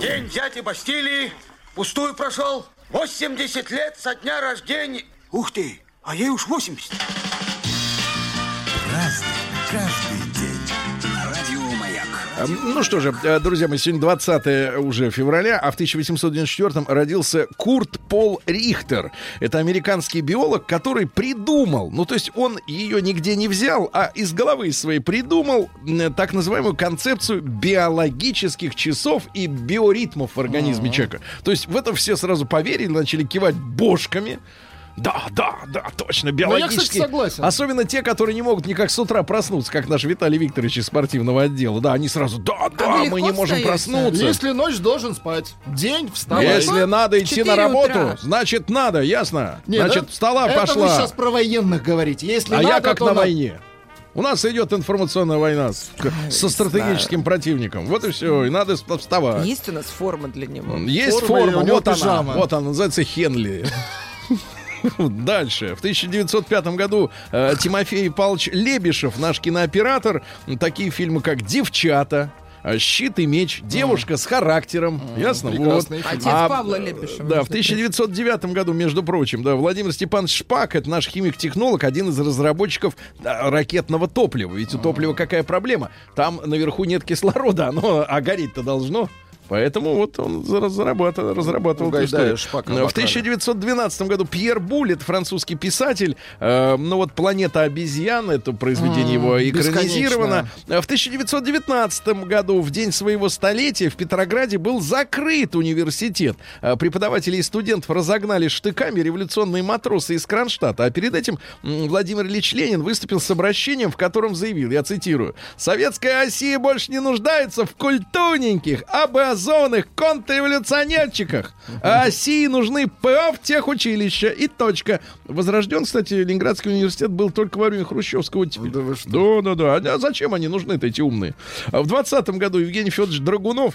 День взятия Бастилии пустую прошел. 80 лет со дня рождения. Ух ты, а ей уж 80. Разный, Ну что же, э, друзья мои, сегодня 20 уже февраля, а в 1894 родился Курт Пол Рихтер. Это американский биолог, который придумал, ну то есть он ее нигде не взял, а из головы своей придумал так называемую концепцию биологических часов и биоритмов в организме человека. То есть в это все сразу поверили, начали кивать бошками. Да, да, да, точно, Ну, я, биологически. кстати, согласен. Особенно те, которые не могут никак с утра проснуться, как наш Виталий Викторович из спортивного отдела. Да, они сразу, да, да, вы мы не можем встаете? проснуться. Если ночь должен спать, день вставай. Если надо идти на 4 работу, утра. значит надо, ясно? Не, значит, да? встала, Это пошла. вы сейчас про военных говорите. Если а надо, я как то на надо. войне. У нас идет информационная война с- со стратегическим противником. Вот и все. И надо вст- вставать. Есть у нас форма для него. Есть Форма, форма, у него вот она, вот она, называется Хенли. Дальше. В 1905 году э, Тимофей Павлович Лебешев, наш кинооператор, такие фильмы, как «Девчата», э, «Щит и меч», «Девушка с характером». Ясно? Вот. прекрасный фильм. Отец А, Павла Лепешева. Да, в между прочим. 1909 году, между прочим, да, Владимир Степанович Шпак, это наш химик-технолог, один из разработчиков да, ракетного топлива. Ведь у топлива какая проблема? Там наверху нет кислорода, оно, а гореть-то должно. Поэтому вот он за- зарабатывал, разрабатывал У эту историю. Шпака В обокрали. 1912 году Пьер Буль, это французский писатель, э, ну вот «Планета обезьян», это произведение его экранизировано. В 1919 году, в день своего столетия, в Петрограде был закрыт университет. Э, Преподаватели и студентов разогнали штыками революционные матросы из Кронштадта. А перед этим Владимир Ильич Ленин выступил с обращением, в котором заявил, я цитирую, «Советская Россия больше не нуждается в культурненьких, образованных контрреволюционерчиках. А России нужны профтехучилища и точка». Возрожден, кстати, Ленинградский университет был только во время хрущевского оттепели. Да? Да, да, да. А зачем они нужны-то, эти умные? А В 20 году Евгений Федорович Драгунов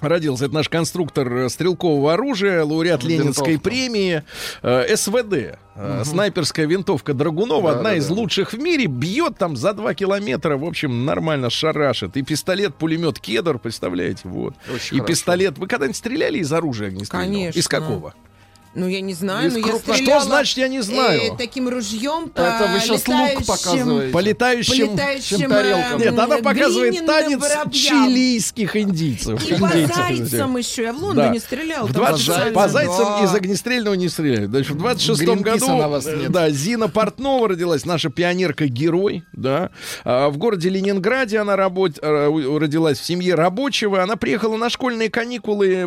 Родился это наш конструктор стрелкового оружия, лауреат Ленинской Винтовка. премии, э, СВД. э, Снайперская винтовка Драгунова, Да, одна да, из да. лучших в мире, бьет там за 2 километра, в общем, нормально шарашит. И пистолет-пулемет Кедр, представляете, вот. Очень и хорошо. пистолет. Вы когда-нибудь стреляли из оружия огнестрельного? Конечно. Из какого? Ну, я не знаю, Из но я крупно- стреляла... Что значит, я не знаю? э, таким ружьем по Это вы сейчас лук показываете. По летающим... По летающим... тарелкам. э, Нет, она показывает танец воробьям. чилийских индийцев. И по Индейцев, зайцам еще. Я в Лондоне Да. стрелял. В там 20 специально. по зайцам Да. из огнестрельного не стреляют. Значит, в 26 Гринписа году на вас э, нет. да, Зина Портнова родилась, наша пионерка-герой. Да. А в городе Ленинграде она работ... э, родилась в семье рабочего. Она приехала на школьные каникулы э,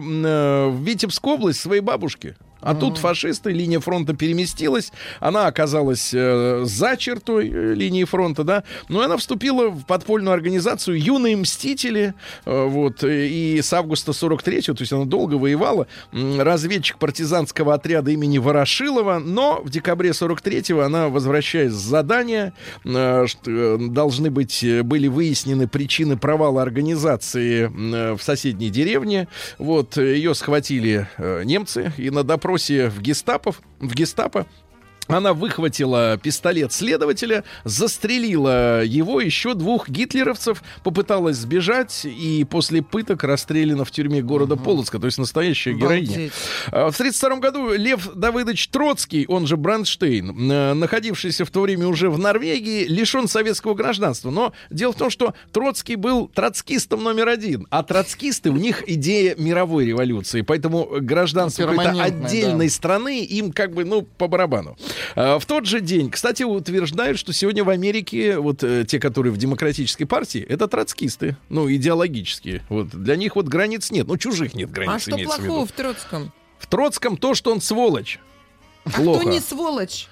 в Витебскую область своей бабушке. А тут фашисты, линия фронта переместилась, она оказалась э, за чертой э, линии фронта, да, но она вступила в подпольную организацию «Юные мстители», э, вот, э, и с августа 43-го, то есть она долго воевала, м, разведчик партизанского отряда имени Ворошилова, но в декабре 43-го она, возвращаясь с задания, э, э, должны быть, э, были выяснены причины провала организации э, в соседней деревне, вот, э, ее схватили э, немцы, и на допросе в гестапо, в гестапо она выхватила пистолет следователя, застрелила его, еще двух гитлеровцев, попыталась сбежать и после пыток расстреляна в тюрьме города Полоцка, то есть настоящая героиня. Обалдеть. А, В 1932 году Лев Давыдович Троцкий, он же Бранштейн, э, находившийся в то время уже в Норвегии, лишен советского гражданства. Но дело в том, что Троцкий был троцкистом номер один, а троцкисты, у них идея мировой революции, поэтому гражданство какой-то Перманентное, отдельной да. страны им как бы, ну, по барабану. А, В тот же день, кстати, утверждают, что сегодня в Америке вот э, те, которые в демократической партии, это троцкисты, ну, идеологические. Вот для них вот границ нет, ну, чужих нет границ, А что имеется в плохого в Троцком? В Троцком то, что он сволочь. А Плохо. кто не сволочь?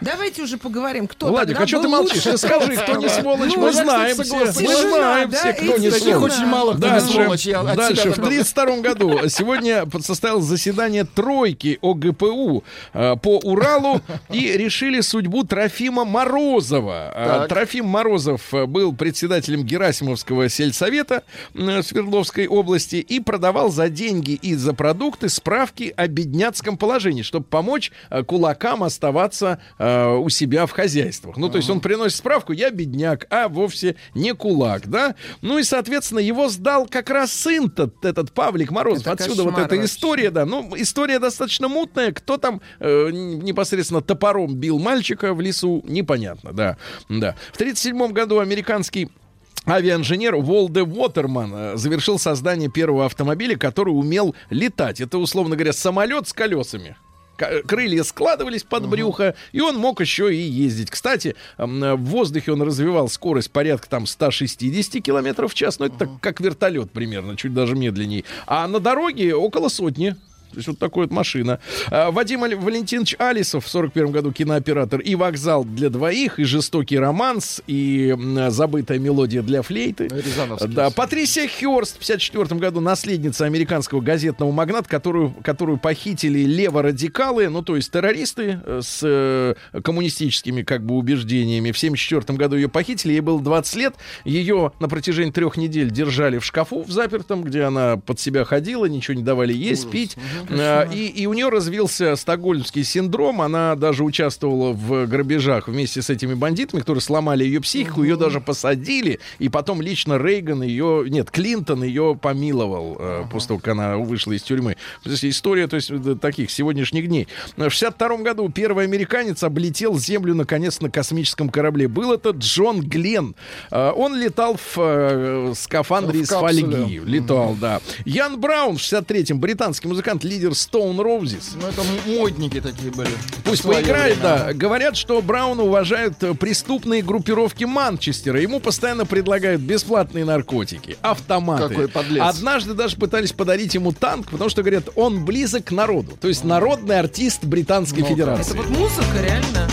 Давайте уже поговорим, кто Владик, тогда а что ты молчишь? скажи, кто не сволочь, Ну, мы знаем все. Мы Тишина, знаем все, кто не сволочь. очень мало, кто не сволочь. Дальше. В добавлю. 1932 году сегодня состоялось заседание тройки ОГПУ э, по Уралу и решили судьбу Трофима Морозова. Э. Трофим Морозов э, был председателем Герасимовского сельсовета Свердловской области и продавал за деньги и за продукты справки о бедняцком положении, чтобы помочь кулакам оставаться э, у себя в хозяйствах. Ну, то есть он приносит справку, я бедняк, а вовсе не кулак, да? Ну и, соответственно, его сдал как раз сын-то, этот Павлик Морозов. Это Отсюда вот эта вообще. история, да. Ну, история достаточно мутная. Кто там э, непосредственно топором бил мальчика в лесу, непонятно, да. да. В 1937 году американский Авиаинженер Волде Уотерман э, завершил создание первого автомобиля, который умел летать. Это, условно говоря, самолет с колесами. Крылья складывались под брюхо, и он мог еще и ездить. Кстати, в воздухе он развивал скорость порядка там 160 километров в час. Ну, это так, как вертолет примерно, чуть даже медленнее. А на дороге около сотни. То есть вот такой вот машина. А, Вадим Валентинович Алисов в 41 году кинооператор и вокзал для двоих, и жестокий романс, и забытая мелодия для флейты. Рязановский. Да, Патрисия Хёрст в 54 году наследница американского газетного магната, которую, которую похитили леворадикалы, ну, то есть террористы э, с э, коммунистическими как бы убеждениями. В 74 году ее похитили, ей было 20 лет. Ее на протяжении трех недель держали в шкафу в запертом, где она под себя ходила, ничего не давали есть, пить. А, И, и у нее развился стокгольмский синдром. Она даже участвовала в грабежах вместе с этими бандитами, которые сломали ее психику. Ее даже посадили. И потом лично Рейган ее... Нет, Клинтон ее помиловал э, после того, как она вышла из тюрьмы. То есть история то есть, э, таких сегодняшних дней. В 62 году первый американец облетел Землю наконец на космическом корабле. Был это Джон Гленн. Э, Он летал в э, скафандре В из капсуле. фольги. Летал, да. Ян Браун в 63-м, британский музыкант, лидер Stone Roses. Ну, это модники такие были. Пусть поиграет, да. Говорят, что Брауна уважают э, преступные группировки Манчестера. Ему постоянно предлагают бесплатные наркотики, автоматы. Какой подлец. Однажды даже пытались подарить ему танк, потому что, говорят, он близок к народу. То есть народный артист Британской Ну-ка. Федерации. Это вот музыка, реально.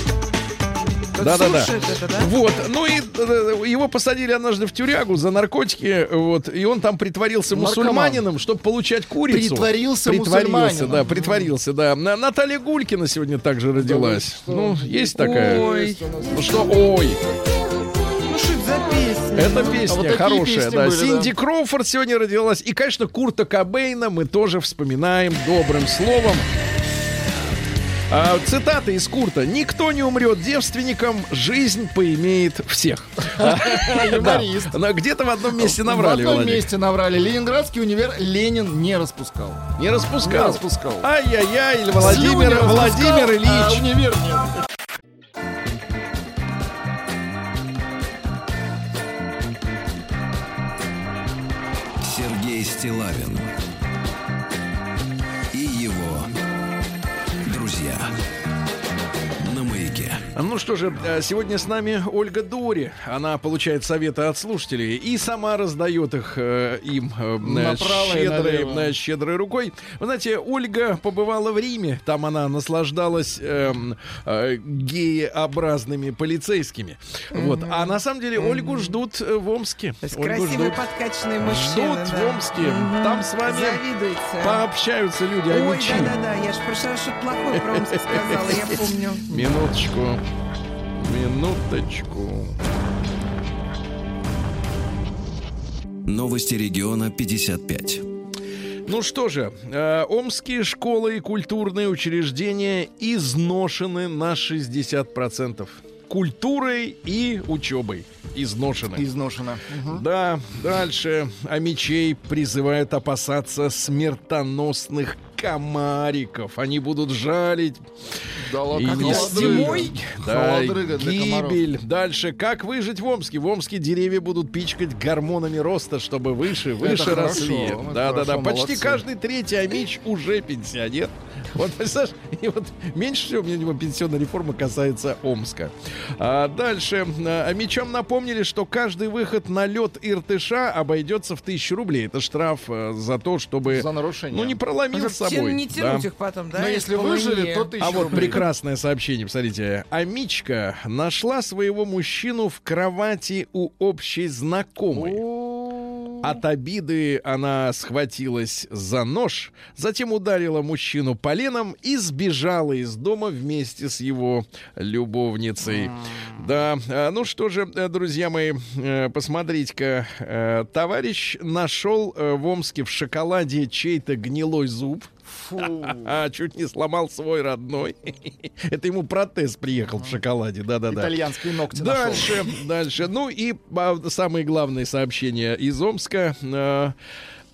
Слушает это, да? Вот, ну и э, его посадили однажды в тюрягу за наркотики, вот, и он там притворился Наркоман. мусульманином, чтобы получать курицу. Притворился Притворился, мусульманином. да, притворился, да. На- Наталья Гулькина сегодня также родилась. что? Ну, есть такая. Ой, Ну что, ой, ну что это за песня? А вот хорошая, песни да. были, Синди Кроуфорд сегодня родилась. И, конечно, Курта Кобейна мы тоже вспоминаем добрым словом. А, цитата из Курта. «Никто не умрет девственником, жизнь поимеет всех». Но Где-то в одном месте В наврали, одном Владик. месте наврали. Ленинградский универ Ленин не распускал. Не Не распускал. распускал. Ай-яй-яй, Владимир, распускал, Владимир а Ильич. универ нет. Сергей Стилавин Ну что же, э, сегодня с нами Ольга Дори. Она получает советы от слушателей и сама раздает их э, им э, Направо щедрой, э, щедрой рукой. Вы знаете, Ольга побывала в Риме. Там она наслаждалась эм, э, гееобразными полицейскими. Вот. А на самом деле Ольгу ждут э, в Омске. То есть Ольгу красивые ждут. подкачанные мужчины. Ждут да. в Омске. Мгм. Там с вами Завидуете. Пообщаются люди, а Ой, да-да-да, я же раз что-то плохое про Омск сказала, я помню. Минуточку. Минуточку. Новости региона 55. Ну что же, э, омские школы и культурные учреждения изношены на 60%. Культурой и учебой изношены. Изношено. Мгм. Да, дальше. А мечей призывают опасаться смертоносных комариков. Они будут жалить Да и ладно, холодрыга. да, гибель. Дальше. Как выжить в Омске? В Омске деревья будут пичкать гормонами роста, чтобы выше, выше росли. это Да, да, да. хорошо, Почти каждый третий амич уже пенсионер. Вот, представляешь, и вот меньше всего мне него пенсионная реформа касается Омска. А дальше. А, мечам напомнили, что каждый выход на лед Иртыша обойдется в тысячу рублей. Это штраф э, за то, чтобы... За нарушение. Ну, не проломил с собой. Не да. тянуть их потом, да? Но если выжили, то тысяча А вот рублей. прекрасное сообщение, посмотрите. Амичка нашла своего мужчину в кровати у общей знакомой. От обиды она схватилась за нож, затем ударила мужчину поленом и сбежала из дома вместе с его любовницей. Да, а, ну что же, э, друзья мои, э, посмотрите-ка, э, товарищ нашел э, в Омске в шоколаде чей-то гнилой зуб. А, чуть не сломал свой родной. Это ему протез приехал в шоколаде, да-да-да. Итальянские ногти нашел. Дальше, дальше. Ну и а, самые главные сообщения из Омска.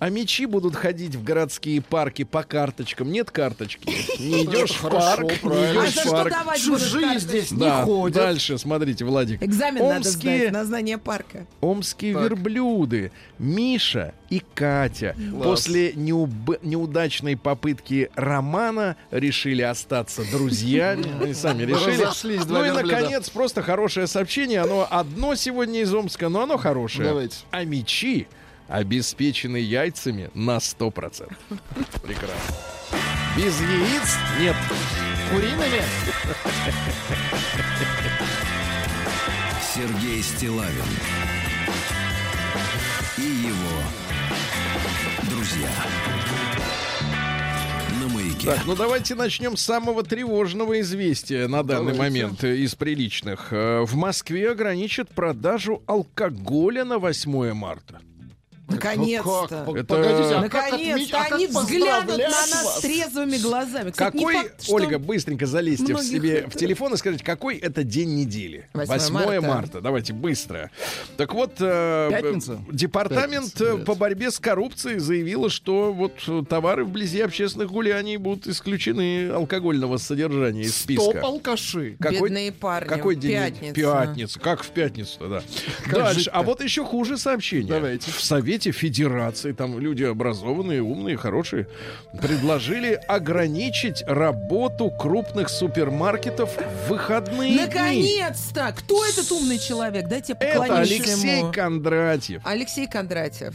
А, а мечи будут ходить в городские парки по карточкам. Нет карточки. Не идешь в Хорошо, парк, не. А идешь в что парк. Чужие здесь не ходят. дальше, смотрите, Владик. Экзамен надо сдать на знание парка. Омские Так. верблюды Миша и Катя Класс. после неуб- неудачной попытки романа решили остаться друзьями. Они сами решили. Ну и, наконец, просто хорошее сообщение. Оно одно сегодня из Омска, но оно хорошее. А мечи обеспечены яйцами на 100%. Прекрасно. Без яиц нет. Куриными? Сергей Стилавин и его друзья. На маяке. Так, ну давайте начнем с самого тревожного известия на данный Давайте. момент э, из приличных. Э, В Москве ограничат продажу алкоголя на 8 марта. Наконец-то. Ну как? Это- Погодите, а Наконец-то а как они взглянут на нас трезвыми глазами. Кстати, Какой, факт, что- Ольга, быстренько залезьте в многих себе это- в телефон и скажите, какой это день недели? 8 марта. марта. Давайте быстро. Так вот, э, Пятница? э, департамент Пятница, э, да. по борьбе с коррупцией заявила, что вот э, товары вблизи общественных гуляний будут исключены алкогольного содержания из Стоп, списка. алкаши. Бедные парни. Какой день? Пятница. Пятница. Как в пятницу да. Как Дальше. А вот еще хуже сообщение. Давайте. В Совете Федерации, там люди образованные, умные, хорошие, предложили ограничить работу крупных супермаркетов в выходные. Наконец-то! Кто этот умный человек? Дайте Это поклонимся Алексей ему. Кондратьев. Алексей Кондратьев.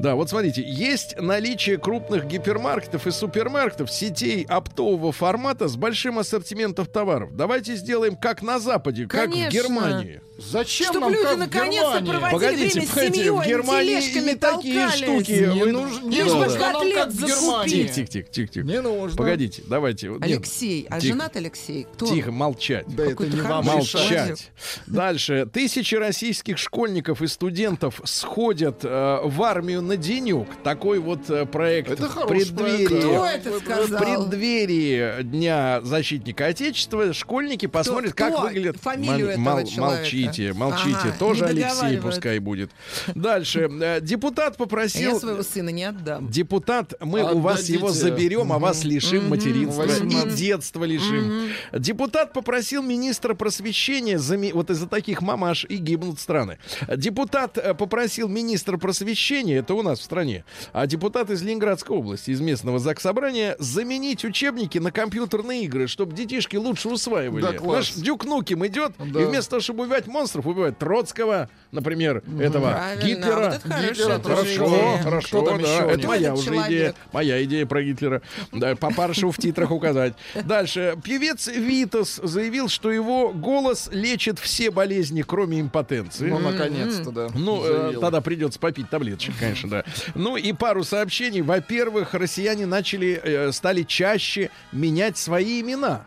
Да, вот смотрите, есть наличие крупных гипермаркетов и супермаркетов, сетей оптового формата с большим ассортиментом товаров. Давайте сделаем как на Западе, как в Конечно. Германии. Зачем Чтобы нам люди наконец-то Германии? проводили Погодите, время с погодите, семьей, в Германии не такие штуки. Не Вы- нужно, не Лишь нужно нам как в. Германии. Тихо, тихо, тихо, тихо. Не нужно. Погодите, давайте. вот, нет, Алексей. А тихо. женат Алексей? Кто? Тихо, молчать. Да это не вам. Молчать. Дальше. Тысячи российских школьников и студентов сходят э, в армию на денек. Такой вот э, проект Это в преддверии. Кто это В преддверии Дня защитника Отечества школьники посмотрят, кто? как выглядит... Фамилию Мол- этого человека. Молчите, молчите. Ага, Тоже Алексей пускай будет. Дальше. Э, Депутат Я попросил... своего сына не отдам. Депутат, мы у вас Отдадите. его заберем, а вас лишим материнства и детства лишим. Депутат попросил министра просвещения, заме- вот из-за таких мамаш и гибнут страны. Депутат э, попросил министра просвещения, это у нас в стране, а депутат из Ленинградской области, из местного заксобрания, заменить учебники на компьютерные игры, чтобы детишки лучше усваивали. Да, класс. Наш Дюк Нуким идет, Да. и вместо того, чтобы убивать монстров, убивает Троцкого, например, этого Правильно, Гитлера. вот это Гитлера, Хорошо, идея. хорошо, да, еще это моя уже человек. идея, моя идея про Гитлера. Да, папаршу в титрах указать. Дальше. Певец Витас заявил, что его голос лечит все болезни, кроме импотенции. Ну, наконец-то, да. Ну, э, Заявил. тогда придется попить таблеточек, конечно, да. Ну и пару сообщений. Во-первых, россияне начали, э, стали чаще менять свои имена.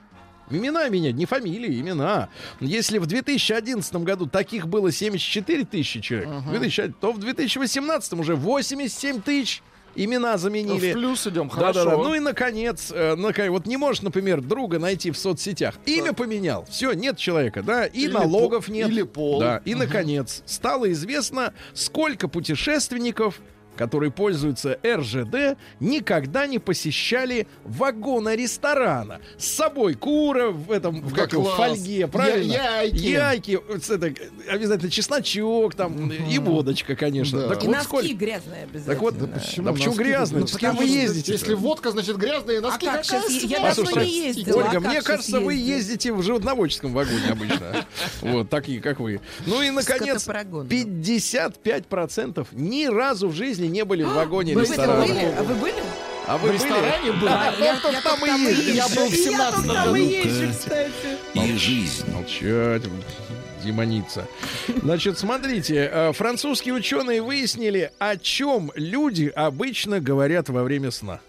Имена менять, не фамилии, имена. Если в 2011 году таких было 74 тысячи человек, 2001, то в 2018 уже 87 тысяч имена заменили. В плюс идем, Да, хорошо. да, да. Ну и наконец, э, нака- вот не можешь, например, друга найти в соцсетях. Имя поменял. Все, нет человека, да, и Или налогов по- нет. или пол. Да. И наконец стало известно, сколько путешественников которые пользуются РЖД, никогда не посещали вагона ресторана. С собой кура в этом в, Да как в класс. фольге, правильно? Я- яйки. Яйки, это, обязательно чесночок там и водочка, конечно. Да. Так И вот носки сколько- греязные обязательно. Так вот, Да почему да почему грязные? Ну, С кем вы ездите? Если водка, значит грязные носки. А как щас- я давно не ездила. Ольга, а мне кажется, вы ездите в животноводческом вагоне обычно. Вот, такие, как вы. Ну и, наконец, Скотопрогон. 55% ни разу в жизни не были в вагоне Вы в этом ресторана. были? А вы были? А вы В были? ресторане был? Да, я, вот я там и ездили. Я был в Я 17 только там и году. езжу, кстати. И жизнь. Молчать, демоница. Значит, смотрите, э, французские ученые выяснили, о чем люди обычно говорят во время сна.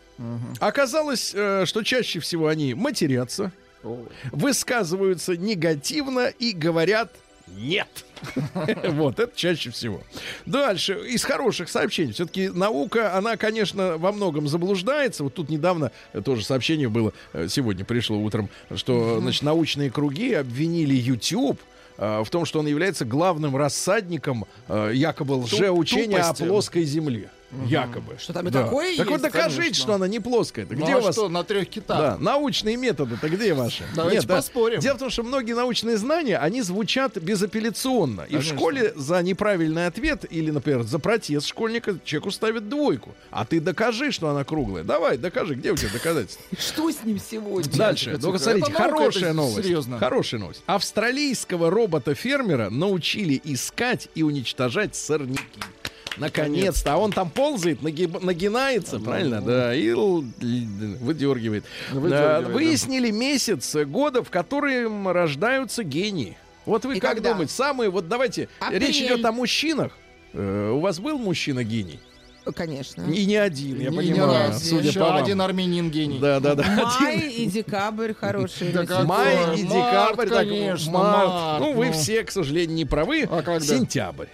Оказалось, э, что чаще всего они матерятся, высказываются негативно и говорят нет. Вот, это чаще всего. Дальше, из хороших сообщений. Все-таки наука, она, конечно, во многом заблуждается. Вот тут недавно тоже сообщение было, э, сегодня пришло утром, что, значит, научные круги обвинили YouTube э, в том, что он является главным рассадником э, якобы лжеучения о плоской земле. Якобы. Что там и Да. такое Так вот есть? докажите, конечно. что она не плоская. Ну, Где а у вас что, на трех да, китах? научные методы-то где ваши? Давайте да. поспорим. Дело в том, что многие научные знания, они звучат безапелляционно. И в Конечно. школе за неправильный ответ или, например, за протест школьника человеку ставят двойку. А ты докажи, что она круглая. Давай, докажи, где у тебя доказательства? Что с ним сегодня? Дальше. Ну, смотрите, хорошая новость. серьезно. Хорошая новость. Австралийского робота-фермера научили искать и уничтожать сорняки. Наконец-то. А он там ползает, нагиб- нагинается, правильно? Да, и выдергивает. Выдергивает, А, да. Выяснили месяц года, в котором рождаются гении. Вот вы И как когда? думаете, самые, вот давайте, Апрель. речь идет о мужчинах. Э, у вас был мужчина-гений? Конечно. И не один, я Не- не понимаю, раз. судя Еще по вам. один армянин гений. Да, да, да. Май и декабрь хорошие. Да Май Какой? и Март, декабрь, так, конечно, март. март, Ну, вы ну. все, к сожалению, не правы. А когда? Сентябрь.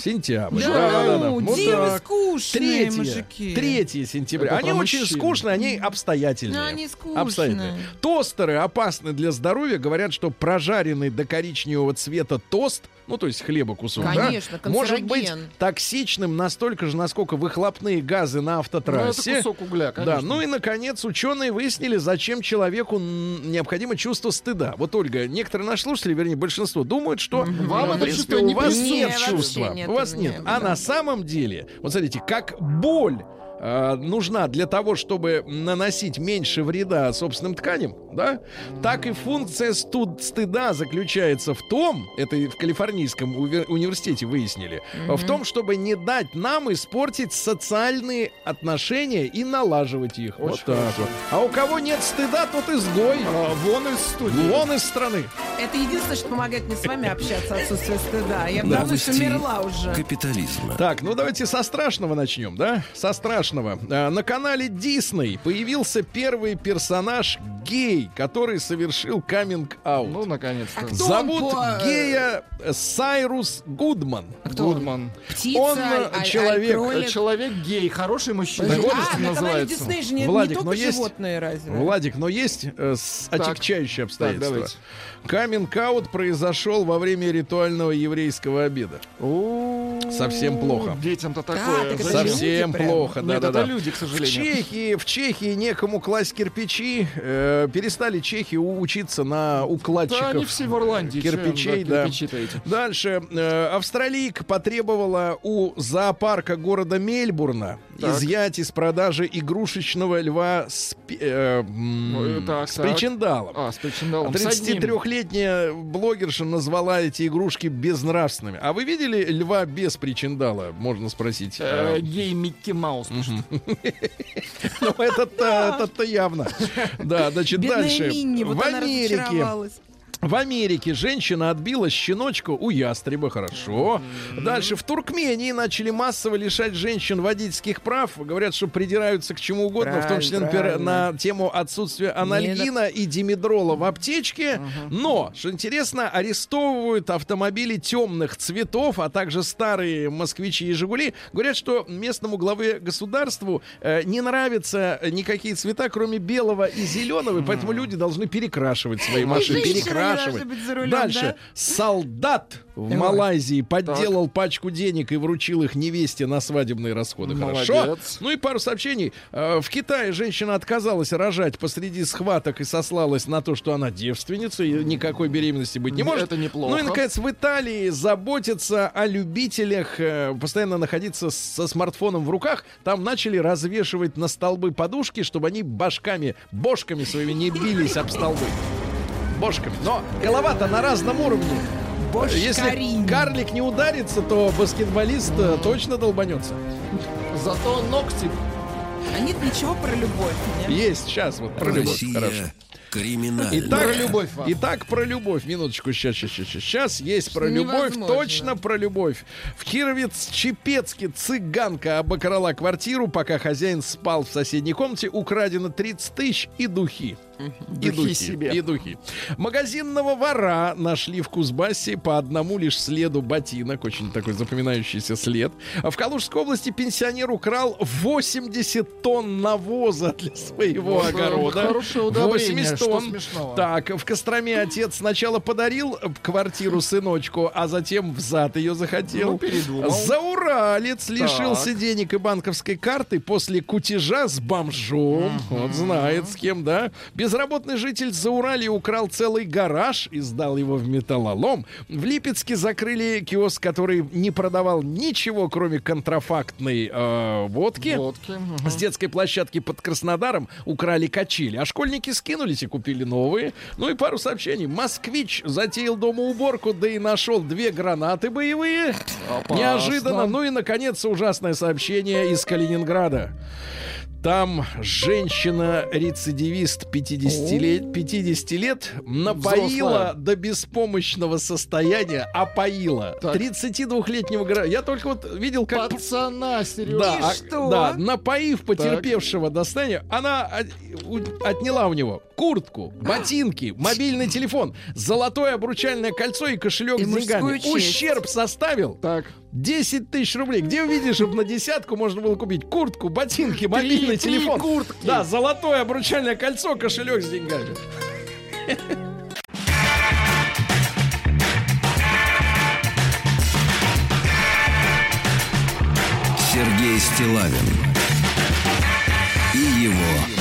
Сентябрь. Да, ну, Вот девы так. скучные, Третье, мужики. 3 сентября. Это они очень мужчин. скучные, они обстоятельные. Они скучные. Обстоятельные. Тостеры опасны для здоровья. Говорят, что прожаренный до коричневого цвета тост, ну, то есть хлеба кусок, да, Конечно, может быть токсичным настолько же, насколько выхлопные газы на Ну, это автотрассе. кусок угля, Да, конечно. ну и наконец ученые выяснили, зачем человеку необходимо чувство стыда. Вот Ольга, некоторые наши слушатели, вернее большинство, думают, что Вам это принципе, чувство у не вас присуще. нет чувства, нет у вас у нет. А да. на самом деле, вот смотрите, как боль э, нужна для того, чтобы наносить меньше вреда собственным тканям, да, так и функция студ- стыда заключается в том, это и в Калифорнийском университете выяснили, в том, чтобы не дать нам испортить социальные отношения и налаживать их. вот Очень так хорошо. вот. А у кого нет стыда, тот изгой. А, вон из студии. Вон из страны. Это единственное, что помогает мне с вами общаться, отсутствие стыда. Я давно что умерла уже. Капитализма. Так, ну давайте со страшного начнем, да? Со страшного. А, на канале Дисней появился первый персонаж гей, который совершил каминг-аут. Ну, наконец-то. А кто? Зовут он по, э, гея э, Сайрус Гудман. Кто он? Гудман. Птица, Он, аль- аль- человек, аль-кролик? Человек гей, хороший мужчина. Вот а, называется. Дисней же не, не Владик, только но есть- животные разве? Владик, но есть э, с- Так. отягчающие Так, обстоятельства. давайте. Каминг-аут произошел во время ритуального еврейского обеда. Совсем плохо. Детям-то так такое. люди Совсем прям? плохо, Нет, да, да, это да. люди, к В сожалению. Чехии, в Чехии некому класть кирпичи. э, перестали чехи учиться на укладчиков Да, они все в Ирландии. кирпичей, да. эти? Дальше. Э, австралийка потребовала у зоопарка города Мельбурна Так. изъять из продажи игрушечного льва с, э, Ой, так, с так. причиндалом. А, с причиндалом. с одним. 33-летняя блогерша назвала эти игрушки безнравственными. А вы видели льва без причиндала? Можно спросить. Э, Гей Микки Маус. Ну, это-то явно. Да, значит, дальше. В Америке. В Америке женщина отбила щеночку у ястреба, хорошо. Дальше в Туркмении начали массово лишать женщин водительских прав. Говорят, что придираются к чему угодно, в том числе, например, Правильно, на тему отсутствия анальгина и димедрола в аптечке. Но, что интересно, арестовывают автомобили темных цветов, а также старые москвичи и Жигули. Говорят, что местному главе государству э, не нравятся никакие цвета, кроме белого и зеленого, и поэтому люди должны перекрашивать свои машины. Я спрашивать. должны быть за рулем, Дальше. Солдат в Малайзии подделал пачку денег и вручил их невесте на свадебные расходы. Хорошо. Молодец. Ну и пару сообщений. Э, В Китае женщина отказалась рожать посреди схваток и сослалась на то, что она девственница и никакой беременности быть не может. Это неплохо. Ну и, наконец, в Италии заботятся о любителях э, постоянно находиться со смартфоном в руках. Там начали развешивать на столбы подушки, чтобы они башками, бошками своими не бились об столбы. Бошками. Но голова-то на разном уровне. Если Бошкаринь. карлик не ударится, то баскетболист э, точно долбанется. Зато ногти А нет ничего про любовь. нет? Есть, сейчас вот про любовь. Россия Хорошо. криминальная. Итак, Про любовь вам. Итак, про любовь. Минуточку, сейчас, сейчас, сейчас. Сейчас есть про любовь, точно про любовь. В Кировец-Чепецке цыганка обокрала квартиру, пока хозяин спал в соседней комнате. Украдено 30 тысяч и духи. И Духи духи, себе. и духи. Магазинного вора нашли в Кузбассе по одному лишь следу ботинок. Очень такой запоминающийся след. В Калужской области пенсионер украл 80 тонн навоза для своего Вот, огорода. хорошее удобрение, 80 что тонн. смешного? Так, в Костроме отец сначала подарил квартиру сыночку, а затем взад ее захотел. Ну, передумал. Зауралец лишился денег и банковской карты после кутежа с бомжом. Вот знает с кем, да? Безработный житель Зауралья украл целый гараж и сдал его в металлолом. В Липецке закрыли киоск, который не продавал ничего, кроме контрафактной э, водки. водки. мгм. С детской площадки под Краснодаром украли качели, а школьники скинулись и купили новые. Ну и пару сообщений. Москвич затеял дома уборку, да и нашел две гранаты боевые. Опасно. Неожиданно. Ну и, наконец, ужасное сообщение из Калининграда. Там женщина-рецидивист 50 лет, 50 лет напоила Взрослая. до беспомощного состояния, опоила Так. 32-летнего гражданина. Я только вот видел, как... Пацана. Да, а- что? да, напоив потерпевшего до состояния, она от- у- отняла у него куртку, ботинки, мобильный телефон, золотое обручальное кольцо и кошелек И с деньгами. мужскую честь. Ущерб составил Так. 10 тысяч рублей. Где увидишь, чтобы на десятку можно было купить куртку, ботинки, мобильный три телефон. куртки. Да, золотое обручальное кольцо, кошелек с деньгами. Сергей Стилавин и его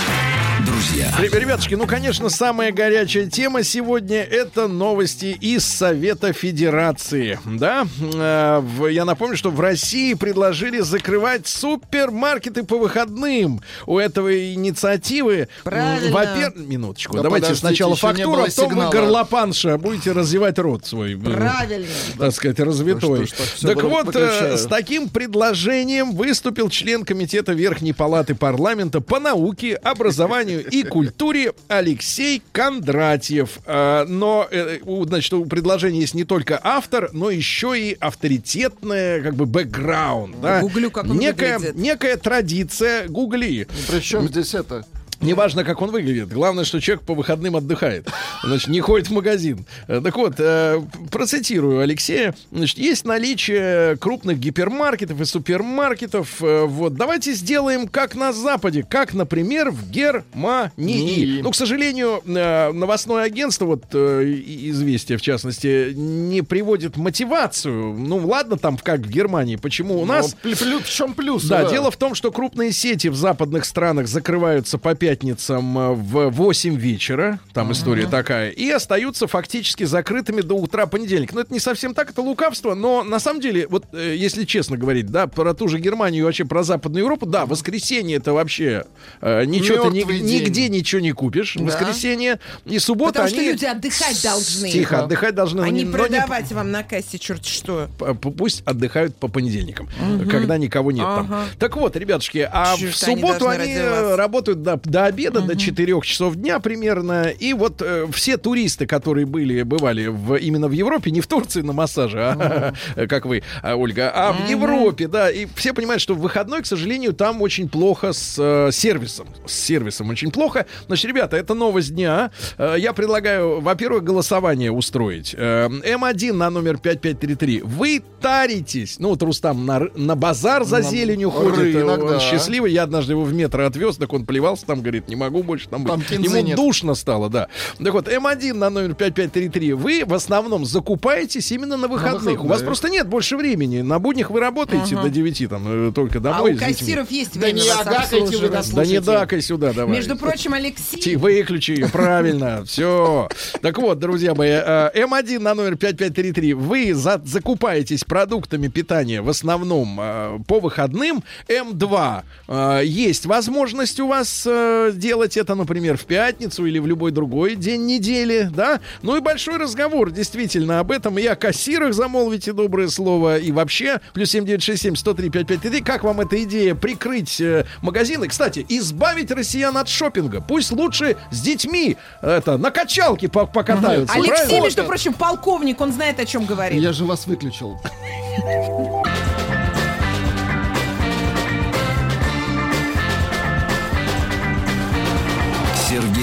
друзья. Реб- Ребятушки, ну, конечно, самая горячая тема сегодня это новости из Совета Федерации. Да, Э, я напомню, что в России предложили закрывать супермаркеты по выходным. У этой инициативы, Правильно. во-первых, минуточку, Да давайте сначала фактуру, а потом вы, горлопанша, будете развивать рот свой. Правильно. так сказать, развитой. Что ж так вот, э, с таким предложением выступил член комитета Верхней Палаты парламента по науке, образованию и культуре Алексей Кондратьев. Э, Но, э, значит, у предложения есть не только автор, но еще и авторитетная, как бы, бэкграунд. Да? Гуглю, как он некая, выглядит. некая традиция, гугли. Причем здесь это? Неважно, как он выглядит. Главное, что человек по выходным отдыхает. Значит, не ходит в магазин. Э, Так вот, э, процитирую Алексея. Значит, есть наличие крупных гипермаркетов и супермаркетов. Э, Вот, давайте сделаем как на Западе, как, например, в Германии. Ни. Ну, к сожалению, новостное агентство, вот и- известие в частности, не приводит мотивацию. Ну, ладно, там как в Германии. Почему у нас Ну, плю- плю- в чем плюс? да, дело в том, что крупные сети в западных странах закрываются по пятницам э, в 8 вечера, там история такая, и остаются фактически закрытыми до утра понедельника. Но это не совсем так, это лукавство, но на самом деле, вот э, если честно говорить, да, про ту же Германию и вообще про Западную Европу, да, воскресенье это вообще э, ничего ты ни- день. нигде ничего не купишь. Да. Воскресенье и суббота Потому что они... люди отдыхать должны. Тихо, отдыхать должны. А но не продавать вам на кассе черт что. Пусть отдыхают по понедельникам, когда никого нет там. Ага. Так вот, ребятушки, а Чё в они субботу они вас? работают до, до обеда, до 4 часов дня примерно. И вот э, все туристы, которые были, бывали в, именно в Европе, не в Турции на массаже, а, как вы, а, Ольга, а в Европе, да, и все понимают, что в выходной, к сожалению, там очень плохо с э, сервисом. С сервисом очень плохо. Значит, ребята, это новость дня. Э, я предлагаю, во-первых, голосование устроить. Э, М1 на номер 5533. Вы таритесь. Ну, вот Рустам на, на базар за На зеленью ходит. рынок, да. счастливый. Я однажды его в метро отвез, так он плевался там, говорит, говорит, не могу больше там. Там Ему нет. душно стало, да. Так вот, М1 на номер 5533. Вы в основном закупаетесь именно на выходных. У вас выходные. просто нет больше времени. На буднях вы работаете до 9, там, э, только А домой. у с детьми. кассиров есть Да время не вас агакайте вы, обслуживать. да, Да не дакай сюда, давай. Между прочим, Алексей... Выключи ее, правильно, все. Так вот, друзья мои, э, М1 на номер 5533. Вы за- закупаетесь продуктами питания в основном э, по выходным. М2. э, Есть возможность у вас э, делать это, например, в пятницу или в любой другой день недели, да? Ну и большой разговор действительно об этом. И о кассирах замолвите доброе слово. И вообще, плюс 7967 103 5533. Как вам эта идея прикрыть э, магазины? Кстати, избавить россиян от шопинга. Пусть лучше с детьми это, на качалке по- покатаются. Алексей, правильно? между прочим, полковник, он знает, о чем говорит. Я же вас выключил.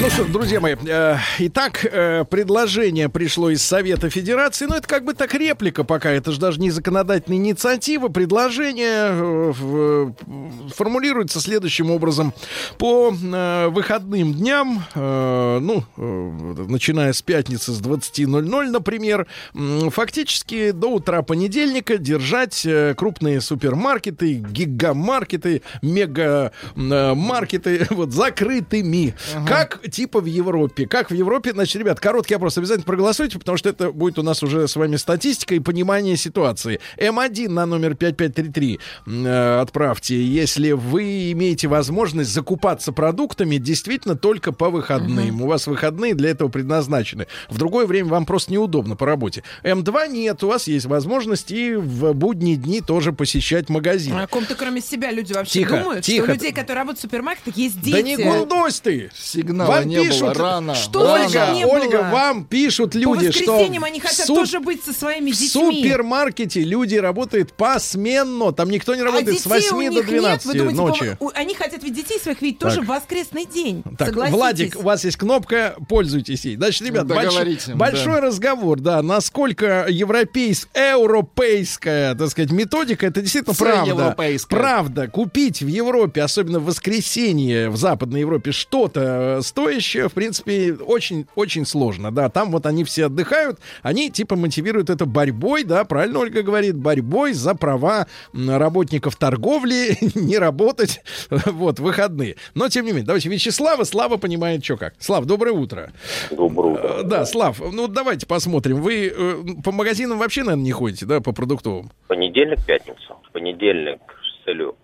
Ну что, друзья мои, э, итак, э, предложение пришло из Совета Федерации, но это как бы так реплика пока, это же даже не законодательная инициатива. Предложение э, в- э, формулируется следующим образом. По э, выходным дням, э, ну, э, начиная с пятницы с 20.00, например, м, фактически до утра понедельника держать э, крупные супермаркеты, гигамаркеты, мегамаркеты вот закрытыми. Как типа в Европе. Как в Европе, значит, ребят, короткий опрос. Обязательно проголосуйте, потому что это будет у нас уже с вами статистика и понимание ситуации. М1 на номер 5533 м, э, отправьте, если вы имеете возможность закупаться продуктами действительно только по выходным. У вас выходные для этого предназначены. В другое время вам просто неудобно по работе. М2 нет, у вас есть возможность и в будние дни тоже посещать магазины. О ком-то кроме себя люди вообще Тихо, думают, тихо. что у людей, которые работают в супермаркетах, есть дети. Да не гундось ты! Сигнала Вам не пишут, было, рано. Что рано. было? Ольга, вам пишут По люди, что воскресеньям в они хотят суп- тоже быть со своими в детьми. супермаркете люди работают посменно. Там никто не а работает детей с 8 у до них 12 нет, вы думаете, ночи. по- они хотят ведь детей своих видеть тоже Так. в воскресный день. Так, Согласитесь? Владик, у вас есть кнопка, пользуйтесь ей. Значит, ребят, больш- большой да. разговор, да, насколько европейская, европейская, так сказать, методика, это действительно правда. Всеевропейская. Правда, купить в Европе, особенно в воскресенье в Западной Европе, что-то э, стоящее, в принципе, очень-очень сложно, да. Там вот они все отдыхают, они типа мотивируют это борьбой, да, правильно Ольга говорит, борьбой за права работников торговли не работать вот выходные. Но, тем не менее, давайте Вячеслава, Слава понимает, что как. Слав, доброе утро. Доброе утро. Э, Да, Слав, ну давайте посмотрим. Вы э, по магазинам вообще, наверное, не ходите, да, по продуктовым? Понедельник, пятница. Понедельник с целью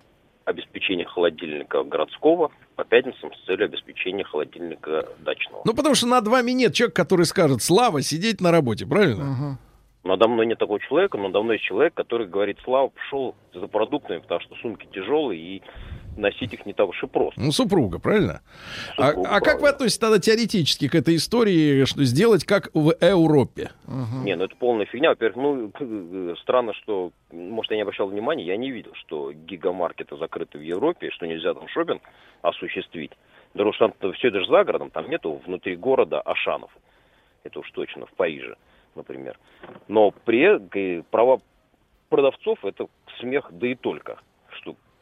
обеспечения холодильника городского, по пятницам с целью обеспечения холодильника дачного. Ну, потому что над вами нет человека, который скажет, Слава, сидеть на работе, правильно? Надо мной нет такого человека, но надо мной есть человек, который говорит, Слава, пошел за продуктами, потому что сумки тяжелые и носить их не так уж и просто. Ну, супруга, правильно? А, Супруга, а как вы относитесь тогда теоретически к этой истории, что сделать как в Европе? Не, ну это полная фигня. Во-первых, ну, странно, что, может, я не обращал внимания, я не видел, что гигамаркеты закрыты в Европе, что нельзя там шопинг осуществить. Потому что там все это же за городом, там нету внутри города Ашанов. Это уж точно, в Париже, например. Но при э, права продавцов это смех, да и только.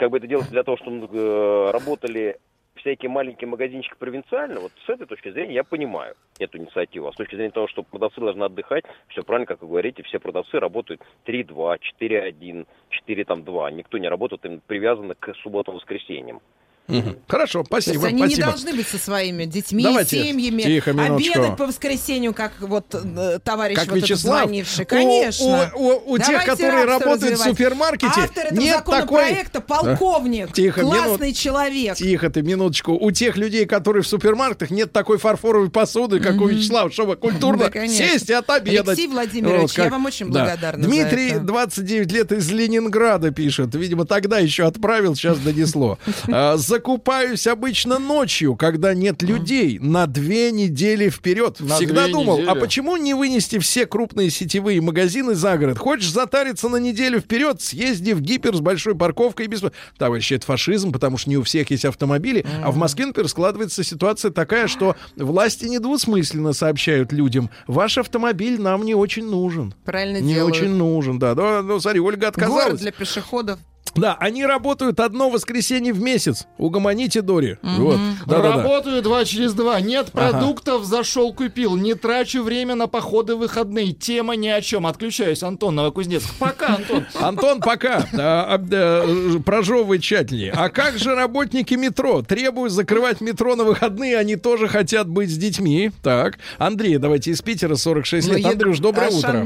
Как бы это делается для того, чтобы э, работали всякие маленькие магазинчики провинциально, вот с этой точки зрения я понимаю эту инициативу. А с точки зрения того, что продавцы должны отдыхать, все правильно, как вы говорите, все продавцы работают 3-2, 4-1, 4-2. Никто не работает им привязанно к субботам-воскресеньям. Мгм. Хорошо, То есть спасибо, они не спасибо. должны быть со своими детьми, Давайте, семьями, тихо, минуточку. обедать по воскресенью, как вот э, товарищ Как вот этот Вячеслав, звонивший. у- Конечно. у- у- у тех, Давайте которые работают в развивать. супермаркете, Автор этого нет законопроекта полковник, Тихо, классный минут- человек. Тихо ты, минуточку. У тех людей, которые в супермаркетах, нет такой фарфоровой посуды, как у Вячеслава, чтобы культурно Да, конечно. сесть и отобедать. Алексей Владимирович, я вам очень благодарна за Дмитрий, это. 29 лет, из Ленинграда пишет. Видимо, тогда еще отправил, сейчас донесло. А, закупаюсь обычно ночью, когда нет людей, на две недели вперед. На Всегда думал, а недели. почему не вынести все крупные сетевые магазины за город? Хочешь затариться на неделю вперед, съезди в гипер с большой парковкой без... Товарищи, это фашизм, потому что не у всех есть автомобили. А в Москве, например, складывается ситуация такая, что власти недвусмысленно сообщают людям, ваш автомобиль нам не очень нужен. Правильно Не делают. очень нужен, да. Да, ну, смотри, Ольга Город отказалась. для пешеходов. Да, они работают одно воскресенье в месяц. Угомоните Дори. Вот. Да-да-да. Работаю два через два. Нет Ага. продуктов, зашел купил. Не трачу время на походы в выходные. Тема ни о чем. Отключаюсь, Антон Новокузнецк. Пока, Антон. Антон, пока. А, а, да, прожевывай тщательнее. А как же работники метро? Требуют закрывать метро на выходные, они тоже хотят быть с детьми. Так. Андрей, давайте из Питера, 46 лет. Ну, Андрюш, доброе утро. Да.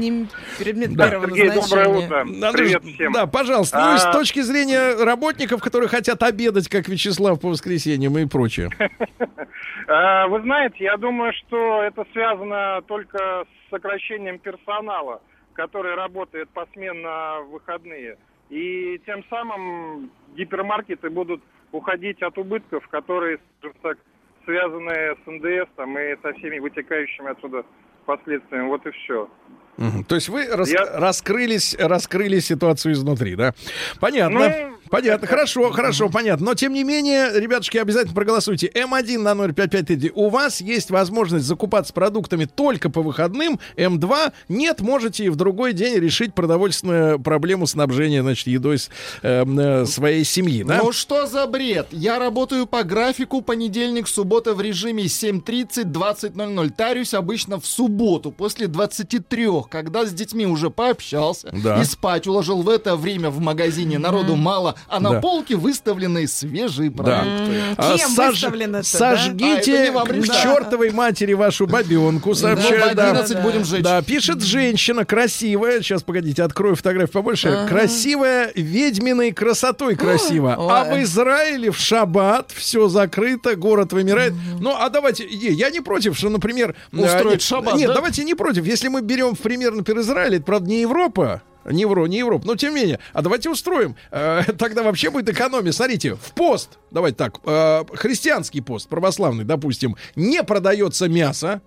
Сергей, доброе утро. Привет всем. Да, пожалуйста. Ну, и с А. точки зрения работников, которые хотят обедать, как Вячеслав по воскресеньям и прочее. А, Вы знаете, я думаю, что это связано только с сокращением персонала, который работает посменно в выходные. И тем самым гипермаркеты будут уходить от убытков, которые, скажем так, связаны с НДС там, и со всеми вытекающими отсюда последствиями. Вот и все. То есть вы рас- Я- раскрылись, раскрыли ситуацию изнутри, да? Понятно. Ну, Понятно, хорошо, хорошо, понятно. Но тем не менее, ребятушки, обязательно проголосуйте. М1 на 055. У вас есть возможность закупаться продуктами только по выходным. М2 нет, можете и в другой день решить продовольственную проблему снабжения, значит, едой с, эм, э, своей семьи, да? Ну что за бред? Я работаю по графику понедельник, суббота в режиме 7.30-20.00. Тарюсь обычно в субботу после 23, когда с детьми уже пообщался Да. и спать уложил в это время в магазине. Народу мало, а на Да. полке выставлены свежие Да. продукты. А, Кем сож- да? А, Сожгите вам к чертовой матери вашу бабенку, Ну, в сообщает, да. 11 будем жечь. Да, пишет женщина красивая. Сейчас, погодите, открою фотографию побольше. Красивая, ведьминой красотой красиво. А Ой. в Израиле в шаббат все закрыто, город вымирает. Ну, а давайте, я не против, что, например... Устроить э, шаббат, Нет, да? давайте не против. Если мы берем в пример, например, Израиль, это, правда, не Европа, не Евро, не Европа, но тем не менее. А давайте устроим. Э, тогда вообще будет экономия. Смотрите, в пост, давайте так, э, христианский пост, православный, допустим, не продается мясо.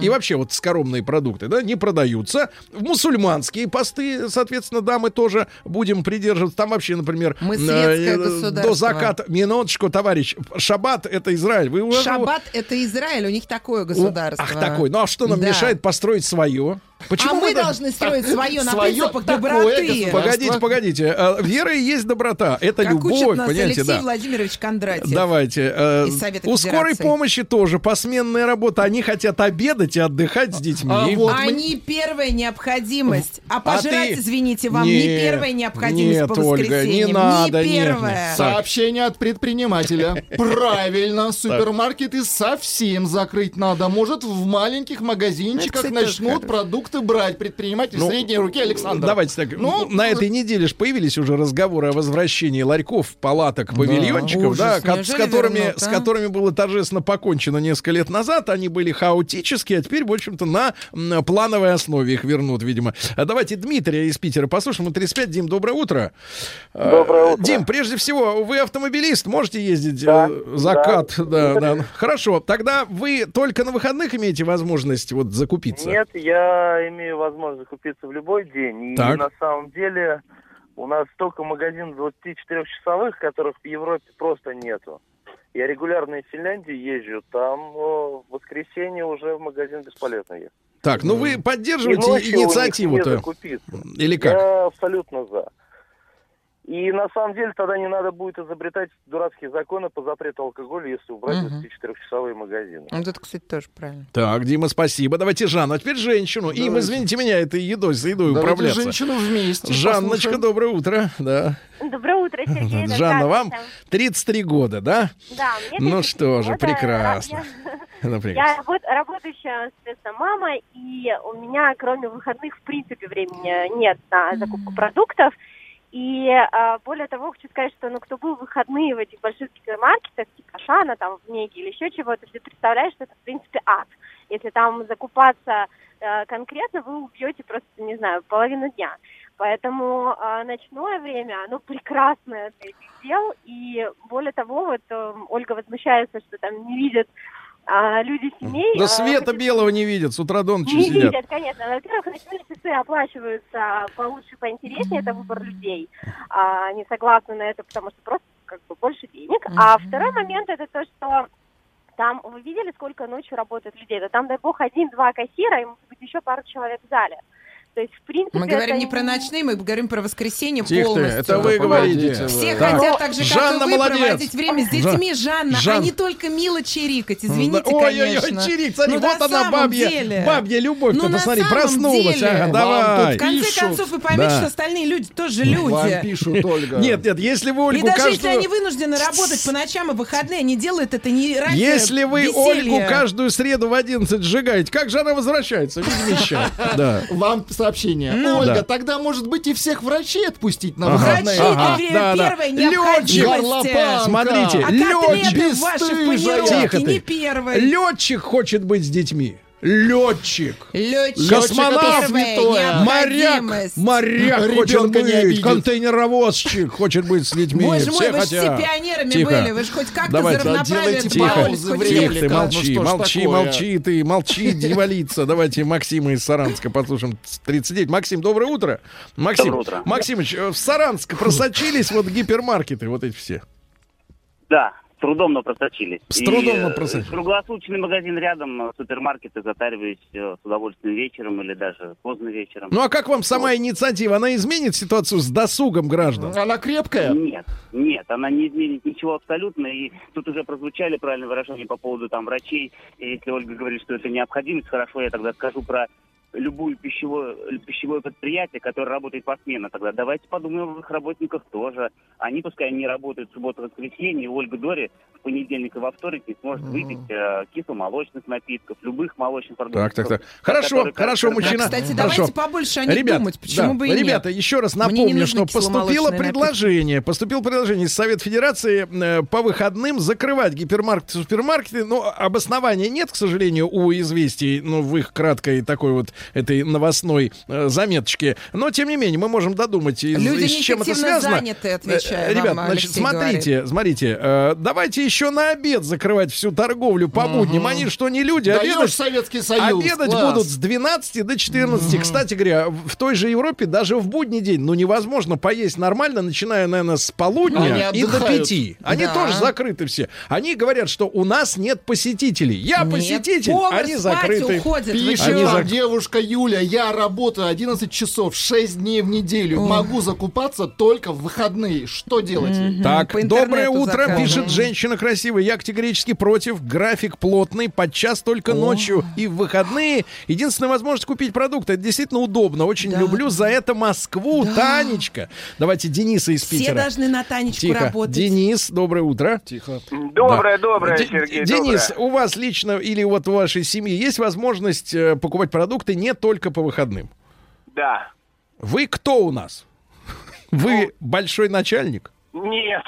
И вообще вот скоромные продукты, да, не продаются. В мусульманские посты, соответственно, да, мы тоже будем придерживаться. Там вообще, например, Мы э, государство. до заката. Минуточку, товарищ. Шаббат это Израиль. Вы уже- Шаббат это Израиль, у них такое У- государство. Ах, такой. Ну а что нам Да. мешает построить свое? А мы да- должны строить свое на Свое принципах доброты. Погодите, погодите. А, Вера и есть доброта. Это Как любовь, учит нас понимаете, Алексей да. Владимирович Кондратьев. Давайте. э, из Совета у скорой помощи тоже посменная работа. Они хотят обедать и отдыхать с детьми. А вот мы- Они первая необходимость. А А пожрать, ты- извините, вам не Нет, первая необходимость нет, по Ольга, не воскресеньям. надо, не нет, нет. первая. Сообщение от предпринимателя. Правильно, супермаркеты совсем закрыть надо. Может, в маленьких магазинчиках Ну, начнут тоже продукты брать. Предприниматель Ну, средней руки Александр. Давайте так. Ну, на этой неделе же появились уже разговоры о возвращении ларьков, палаток, павильончиков, да, ко- с которыми, вернут, с а? которыми было торжественно покончено несколько лет назад. Они были хаотические, а теперь, в общем-то, на м, плановой основе их вернут, видимо. А давайте Дмитрия из Питера послушаем. Ему 35. Дим, доброе утро. Доброе утро. Дим, прежде всего, вы автомобилист, можете ездить Да, э, закат? Да, да. Хорошо. Тогда вы только на выходных имеете возможность вот закупиться? Нет, я имею возможность закупиться в любой день. И Так. на самом деле у нас столько магазинов 24-часовых, которых в Европе просто нету. Я регулярно из Финляндии езжу, там в воскресенье уже в магазин бесполезно ехать. Так, ну вы поддерживаете инициативу-то? Или как? Я абсолютно за. И на самом деле тогда не надо будет изобретать дурацкие законы по запрету алкоголя, если убрать Мгм. 24-часовые магазины. Вот это, кстати, тоже правильно. Так, Дима, спасибо. Давайте Жанну, а теперь женщину. Им, Давайте. извините меня, этой едой, за едой Давайте управляться. женщину вместе. Жанночка, послушаем. доброе утро. Да. Доброе утро, Сергей. Жанна, вам Здравствуйте. 33 года, да? Да, мне Ну 34 что же, года. прекрасно. Я, Например. я работ- работающая, соответственно, мама, и у меня, кроме выходных, в принципе, времени нет на закупку продуктов. И а, более того, хочу сказать, что ну, кто был в выходные в этих больших гипермаркетах, типа Шана, там, в Меге или еще чего-то, ты представляешь, что это, в принципе, ад. Если там закупаться э, конкретно, вы убьете просто, не знаю, половину дня. Поэтому а, ночное время, оно прекрасное для этих дел. И более того, вот э, Ольга возмущается, что там не видят а, люди семей. Да а, света хочу белого не видят, с утра до ночи не сидят. видят, конечно. Во-первых, ночные часы оплачиваются получше, поинтереснее, это выбор людей. А, они согласны на это, потому что просто как бы больше денег. А второй момент это то, что там вы видели, сколько ночью работает людей? Да там, дай бог, один-два кассира, и может быть еще пару человек в зале. То есть, в принципе, Мы говорим это не про ночные, мы говорим про воскресенье Тихо ты, полностью. это вы говорите. Все Так. хотят так же, как Жанна и вы, молодец. проводить время с детьми, Жанна, Жан- а не только мило чирикать, извините, Ой-ой-ой, конечно. чирик, смотри, Ну, вот на она, бабья, деле. бабья любовь. Ну, Ты посмотри, проснулась. деле. Ага, Вам давай. В конце Пишут. концов, вы поймете, Да. что остальные люди тоже Вам люди. пишут, Ольга. Нет, нет, если вы И Ольгу даже если каждую... они вынуждены работать по ночам и выходные, они делают это не ради Если вы веселья. Ольгу каждую среду в 11 сжигаете, как же она возвращается? Видимо, Да. Вам сообщение. Ну. Ольга, Да. тогда, может быть, и всех врачей отпустить на Ага. выходные? Врачи Ага, это да, да. первая необходимость. Горлопан. Смотрите, А бесстыжая. Тихо не первой. летчик хочет быть с детьми. Летчик. Летчик. Космонавт. Первая Моряк, моряк хочет быть, контейнеровозчик хочет быть с людьми. Боже мой, все вы же все пионерами Тихо. были. Вы же хоть как-то Давайте, за равноправие делайте Тихо, тихо, ты Реплика. молчи, Ну молчи, такое? молчи, ты молчи, не валиться. Давайте Максима из Саранска послушаем. 39. Максим, доброе утро. Максим, Доброе утро. Максимыч, э, в Саранск просочились вот гипермаркеты, вот эти все. Да, с трудом, но просочились. С трудом, но э, просочились. Круглосуточный магазин рядом, э, супермаркеты затариваюсь э, с удовольствием вечером или даже поздно вечером. Ну а как вам сама инициатива? Она изменит ситуацию с досугом граждан? Она крепкая? Нет, нет, она не изменит ничего абсолютно. И тут уже прозвучали правильные выражения по поводу там врачей. И если Ольга говорит, что это необходимость, хорошо, я тогда скажу про любую пищевое, пищевое предприятие, которое работает посменно. Тогда давайте подумаем об их работниках тоже. Они пускай не работают в субботу воскресенье, Ольга Дори в понедельник и во вторник не сможет выпить э, кисломолочных напитков, любых молочных продуктов. Так, так, так. Хорошо, которые- хорошо, мужчина. Да, кстати, Хорошо. давайте побольше о них Ребят, думать. Почему да, бы и нет? ребята, еще раз напомню, что поступило предложение, поступило предложение из Совет Федерации э, по выходным закрывать гипермаркеты, супермаркеты. Но обоснования нет, к сожалению, у известий, ну, в их краткой такой вот этой новостной э, заметочке. Но, тем не менее, мы можем додумать, из, Люди из чем это связано. заняты, отвечаю Э, Ребят, вам, значит, Алексей смотрите, смотрите, э, давайте еще на обед закрывать всю торговлю по будням. Они что, не люди? Даешь Обедать Советский Союз. Обедать класс. будут с 12 до 14. Кстати говоря, в той же Европе даже в будний день, ну, невозможно поесть нормально, начиная, наверное, с полудня Они и до. 5. Они Да. тоже закрыты все. Они говорят, что у нас нет посетителей. Я Нет, посетитель, повар они закрыты. уходит. Пишет Они зак- девушка Юля, я работаю 11 часов, 6 дней в неделю. Могу закупаться только в выходные. Что делать? ей? Так, По доброе утро, заказываем. пишет женщина красивая. Я категорически против. График плотный, подчас только ночью и в выходные. Единственная возможность купить продукты. Это действительно удобно. Очень Да. люблю за это Москву. Танечка. Давайте Дениса из Все Питера. должны на Танечку Тихо. работать. Денис, доброе утро. Тихо. Доброе, доброе, Д- Сергей, Денис, доброе. у вас лично или вот у вашей семьи есть возможность э, покупать продукты не только по выходным? Да. Вы кто у нас? Вы большой начальник? Нет.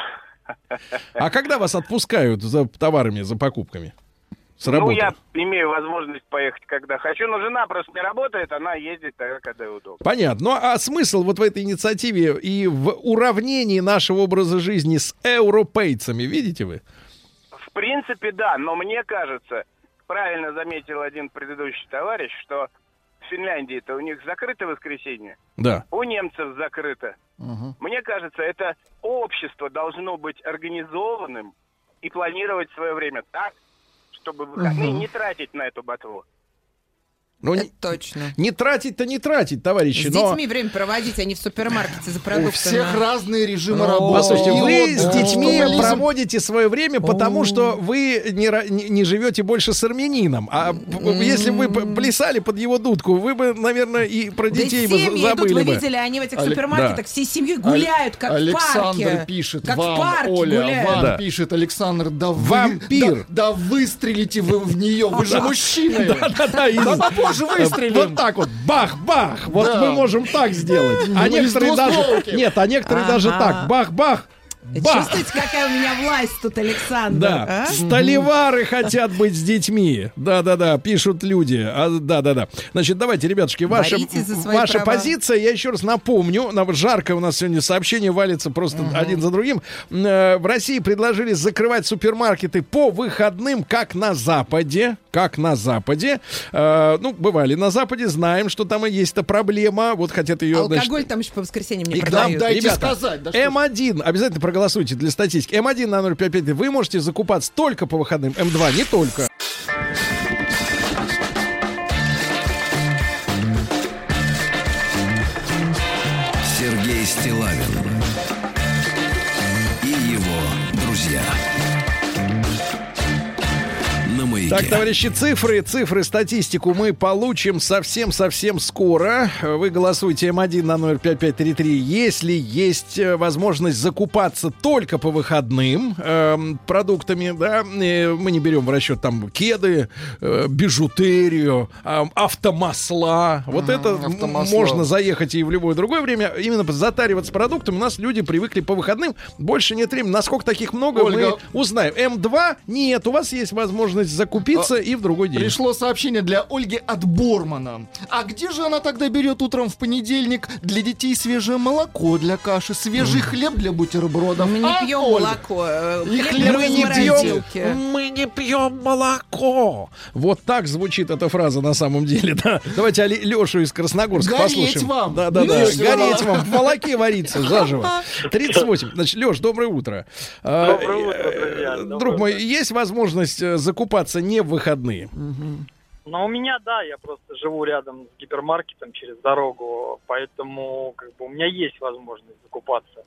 А когда вас отпускают за товарами, за покупками? С Ну, работы? я имею возможность поехать, когда хочу, но жена просто не работает, она ездит тогда, когда ей удобно. Понятно. Ну а смысл вот в этой инициативе и в уравнении нашего образа жизни с европейцами, видите вы? В принципе, да, но мне кажется, правильно заметил один предыдущий товарищ, что в Финляндии-то у них закрыто воскресенье, Да. у немцев закрыто. Мгм. Мне кажется, это общество должно быть организованным и планировать свое время так, чтобы выходные не тратить на эту ботву. Ну, Это не, точно. не тратить-то не тратить, товарищи, С но... детьми время проводить, а не в супермаркете за У продуктами. всех разные режимы работы. Послушайте, вы с детьми проводите свое время, потому что вы не, не, не живете больше с армянином. А если бы п- плясали под его дудку, вы бы, наверное, и про Да детей бы семьи за- идут, забыли вы бы. видели, они в этих супермаркетах да. всей семьей гуляют, как Александр в парке. пишет как вам, в парке Оля, гуляют. вам Да. пишет Александр, да вы, Вампир. да, да выстрелите вы в нее, вы же мужчины. Да-да-да, попозже выстрелим. Вот так вот, бах-бах. Вот Да. мы можем так сделать. А некоторые даже... Нет, а некоторые Ага. даже так, бах-бах. Бах! Чувствуете, какая у меня власть тут, Александр? Да, а? столевары хотят быть с детьми. Да-да-да, пишут люди. А, Да-да-да. Значит, давайте, ребятушки, ваша, ваша права. позиция, я еще раз напомню, на- жарко у нас сегодня сообщение валится просто один за другим. Э, В России предложили закрывать супермаркеты по выходным, как на Западе. Как на Западе. Э, Ну, бывали на Западе, знаем, что там и есть-то проблема. Вот хотят ее... значит, Алкоголь там еще по воскресеньям не и к нам продают. дайте Ребята, сказать, да что ж. М1, обязательно проголосуйте для статистики. М1 на 055, вы можете закупаться только по выходным. М2 не только. Маяке. Так, товарищи, цифры, цифры, статистику мы получим совсем-совсем скоро. Вы голосуйте М1 на 05533, если есть э, возможность закупаться только по выходным эм, продуктами, да, э, мы не берем в расчет там кеды, э, бижутерию, эм, автомасла. Вот это м, автомасла. можно заехать и в любое другое время. Именно затариваться продуктами у нас люди привыкли по выходным. Больше нет времени. Насколько таких много, Ольга. мы узнаем. М2 нет, у вас есть возможность закупиться и в другой день. Пришло сообщение для Ольги от Бормана. А где же она тогда берет утром в понедельник для детей свежее молоко для каши, свежий хлеб для бутербродов? Мы не А, пьем Ольга? молоко. э, И хлеб мы не морозилки. Мы не пьем молоко. Вот так звучит эта фраза на самом деле, да. Давайте Али- Лешу из Красногорска Гореть послушаем. вам. Да, да, да. Весело. Гореть вам. В молоке варится заживо. 38. Значит, Леш, доброе утро. А, Доброе утро, э, друзья. Друг Доброе мой, есть возможность э, закупаться не в выходные? Но у меня, да, я просто живу рядом с гипермаркетом через дорогу, поэтому как бы у меня есть возможность закупаться.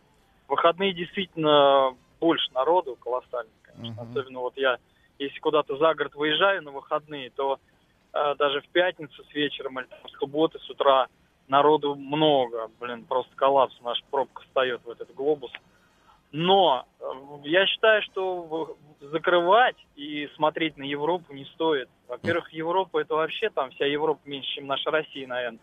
В выходные действительно больше народу, колоссально, конечно. Особенно вот я, если куда-то за город выезжаю на выходные, то э, даже в пятницу с вечером или там в субботу с утра народу много. Блин, просто коллапс, наша пробка встает в этот глобус. Но э, я считаю, что закрывать и смотреть на Европу не стоит. Во-первых, Европа это вообще там вся Европа меньше, чем наша Россия, наверное.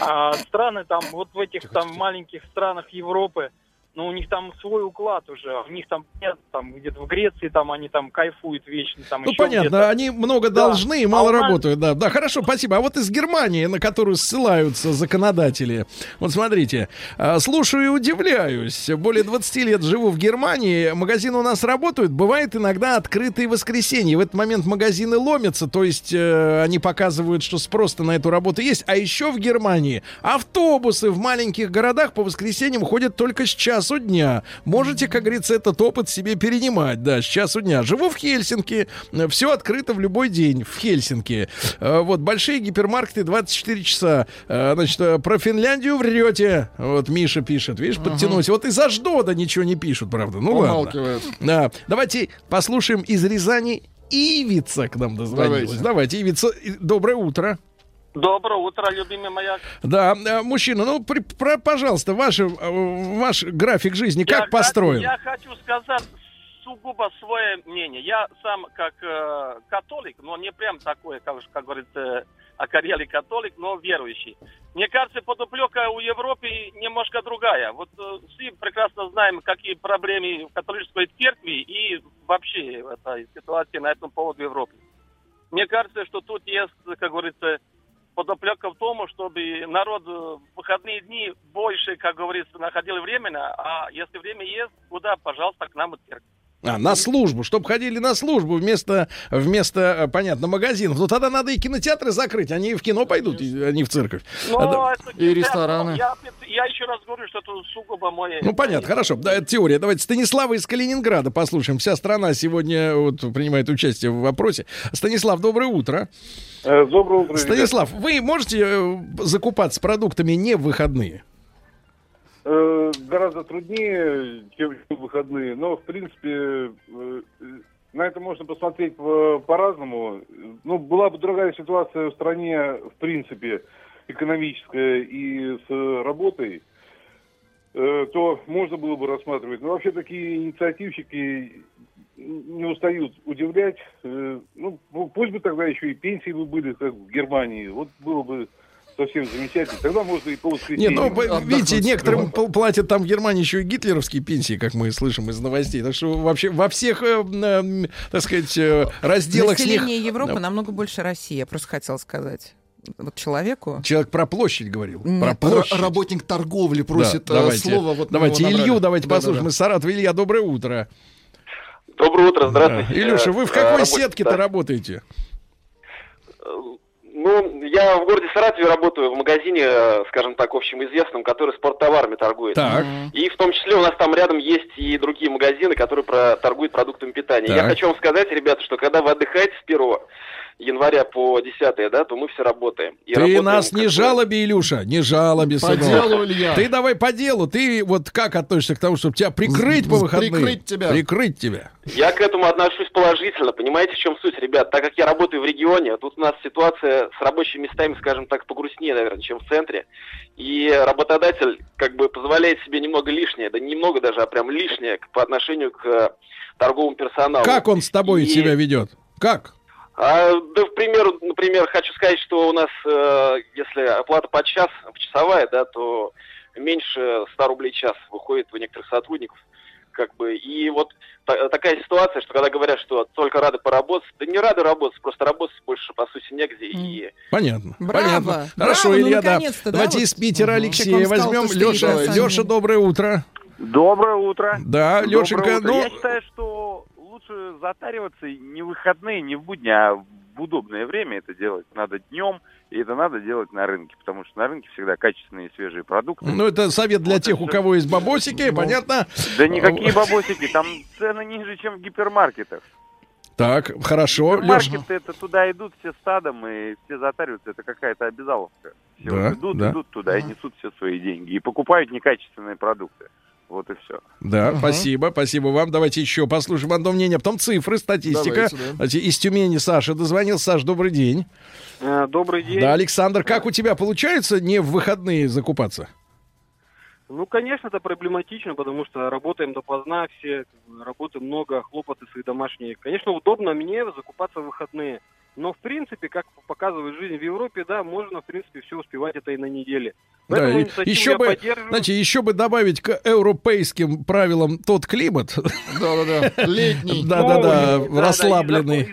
А страны там, вот в этих там маленьких странах Европы, ну, у них там свой уклад уже, у них там нет, там где-то в Греции там они там кайфуют вечно, там Ну, понятно, где-то. они много Да. должны и мало А у нас- работают, да. Да, хорошо, спасибо. А вот из Германии, на которую ссылаются законодатели. Вот смотрите, а, слушаю и удивляюсь. Более 20 лет живу в Германии, магазины у нас работают, бывает иногда открытые воскресенья. В этот момент магазины ломятся, то есть э, они показывают, что спрос на эту работу есть. А еще в Германии автобусы в маленьких городах по воскресеньям ходят только с часу дня. Можете, как говорится, этот опыт себе перенимать, да, с часу дня. Живу в Хельсинки, все открыто в любой день в Хельсинки. Э, Вот, большие гипермаркеты 24 часа. Э, Значит, э, про Финляндию врете. Вот Миша пишет, видишь, подтянулся. Вот из Аждода ничего не пишут, правда. Ну ладно. Да. Давайте послушаем из Рязани Ивица к нам дозвонилась. Давайте. Давайте, Ивица, доброе утро. Доброе утро, любимый маяк. Да, э, мужчина, ну, при- про- пожалуйста, ваш, э, ваш график жизни Я как построен? Я хочу сказать сугубо свое мнение. Я сам как э, католик, но не прям такой, как, как говорится, окорелый католик, но верующий. Мне кажется, подоплека у Европы немножко другая. Вот э, все прекрасно знаем, какие проблемы в католической церкви и вообще эта ситуация на этом поводу в Европе. Мне кажется, что тут есть, как говорится, подоплека в том, чтобы народ э, в выходные дни больше, как говорится, находил временно, а если время есть, куда, пожалуйста, к нам в церковь. А, на службу, чтобы ходили на службу вместо, вместо, э, понятно, магазинов. Ну тогда надо и кинотеатры закрыть, они в кино пойдут, и- а не в церковь. Но А, да. это И рестораны. Я, я еще раз говорю, что это сугубо мое... Ну, понятно, хорошо. Да, это теория. Давайте Станислава из Калининграда послушаем. Вся страна сегодня вот, принимает участие в вопросе. Станислав, доброе утро. Доброе утро. ребят. Станислав, вы можете э, закупаться продуктами не в выходные? Э, Гораздо труднее, чем выходные, но, в принципе, э, э, на это можно посмотреть по- по-разному. Ну, была бы другая ситуация в стране, в принципе, экономическая и с работой, то можно было бы рассматривать. Но вообще такие инициативщики не устают удивлять. Ну, пу- пусть бы тогда еще и пенсии бы были, как в Германии. Вот было бы совсем замечательно, тогда можно и по Нет, воскресеньям. ну, Отдохнуть. видите, некоторым пл- платят там в Германии еще и гитлеровские пенсии, как мы слышим из новостей. Так что вообще во всех, э, м, так сказать, э, разделах с них... Население Европы Да. намного больше России, я просто хотела сказать. Вот человеку. Человек про площадь говорил. Нет. Про площадь. Работник торговли Да, просит э, давайте, слово. Вот давайте Илью давайте Да-да-да. послушаем. Из Саратова. Илья, доброе утро. Доброе утро, здравствуйте. Илюша, вы в Э, какой работе- сетке-то да. работаете? Ну, я в городе Саратове работаю в магазине, э, скажем так, общем известном, который спорттоварами торгует. Так. И в том числе у нас там рядом есть и другие магазины, которые про- торгуют продуктами питания. Я Так. хочу вам сказать, ребята, что когда вы отдыхаете с 1 января по 10, да, то мы все работаем. И Ты нас не жалоби, Илюша, не жалоби, По сынок. делу, Илья. Ты давай по делу. Ты вот как относишься к тому, чтобы тебя прикрыть по выходным? Прикрыть тебя. Прикрыть тебя. Я к этому отношусь положительно. Понимаете, в чем суть, ребят? Так как я работаю в регионе, тут у нас ситуация с рабочими местами, скажем так, погрустнее, наверное, чем в центре. И работодатель как бы позволяет себе немного лишнее, да не немного даже, а прям лишнее по отношению к э, торговому персоналу. Как он с тобой И- себя ведет? Как? А, да, в пример, например, хочу сказать, что у нас, э, если оплата по час, почасовая, да, то меньше 100 рублей в час выходит у некоторых сотрудников. Как бы, и вот та- такая ситуация, что когда говорят, что только рады поработать, да не рады работать, просто работать больше, по сути, негде. И Понятно. Браво. Понятно. Браво, Хорошо, ну, Илья, да. да, Давайте вот. из Питера Мгм. Алексея сказал возьмем. что Леша, Леша, доброе утро. Доброе утро. Да, Лешенька, ну... Я считаю, что лучше затариваться не в выходные, не в будни, а в удобное время это делать. Надо днем, и это надо делать на рынке, потому что на рынке всегда качественные свежие продукты. Ну, это совет для тех, у кого есть бабосики, понятно? Да никакие бабосики, там цены ниже, чем в гипермаркетах. Так, хорошо. Леш, Маркеты это туда идут все стадом, и все затариваются, это какая-то обязаловка. Все Да, вот идут, да. идут туда и несут все свои деньги. И покупают некачественные продукты. Вот и все. Да, спасибо, спасибо вам. Давайте еще послушаем одно мнение, потом цифры, статистика. Давайте, да. Из Тюмени Саша дозвонил. Саш, добрый день. Э, Добрый день. Да, Александр, как у тебя получается не в выходные закупаться? Ну, конечно, это проблематично, потому что работаем допоздна, все работы много, хлопоты свои домашние. Конечно, удобно мне закупаться в выходные. Но, в принципе, как показывает жизнь в Европе, да, можно, в принципе, все успевать это и на неделе. Да, Поэтому и еще бы, знаете, еще бы добавить к европейским правилам тот климат. Да-да-да, летний. Да-да-да, да, расслабленный.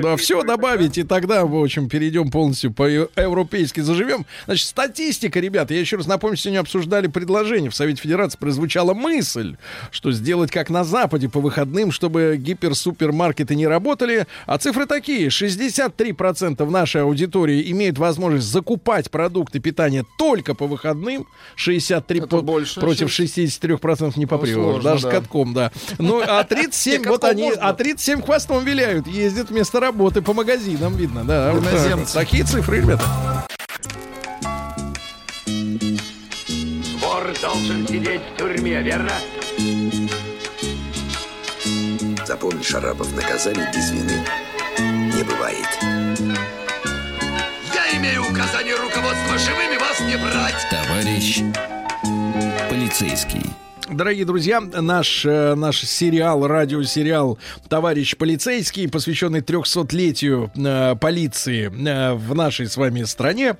Да, все добавить, и тогда, в общем, перейдем полностью по-европейски заживем. Значит, статистика, ребята, я еще раз напомню, сегодня обсуждали предложение. В Совете Федерации прозвучала мысль, что сделать как на Западе по выходным, чтобы гипер-супермаркеты не работали. А цифры такие. 63% в нашей аудитории имеют возможность закупать продукты питания только по выходным. 63 Это по- больше, против 63% не попрешь. сложно, Даже с да. катком, да. Ну, а 37, Не, вот они, а 37 хвостом виляют, ездят вместо работы по магазинам, видно, да. Такие цифры, ребята. Вор должен сидеть в тюрьме, верно? Запомни, Шарапов, наказание без вины не бывает. Я имею указание руководства живыми вас не брать. Товарищ полицейский. Дорогие друзья, наш, э, наш сериал, радиосериал «Товарищ полицейский», посвященный 300-летию э, полиции э, в нашей с вами стране.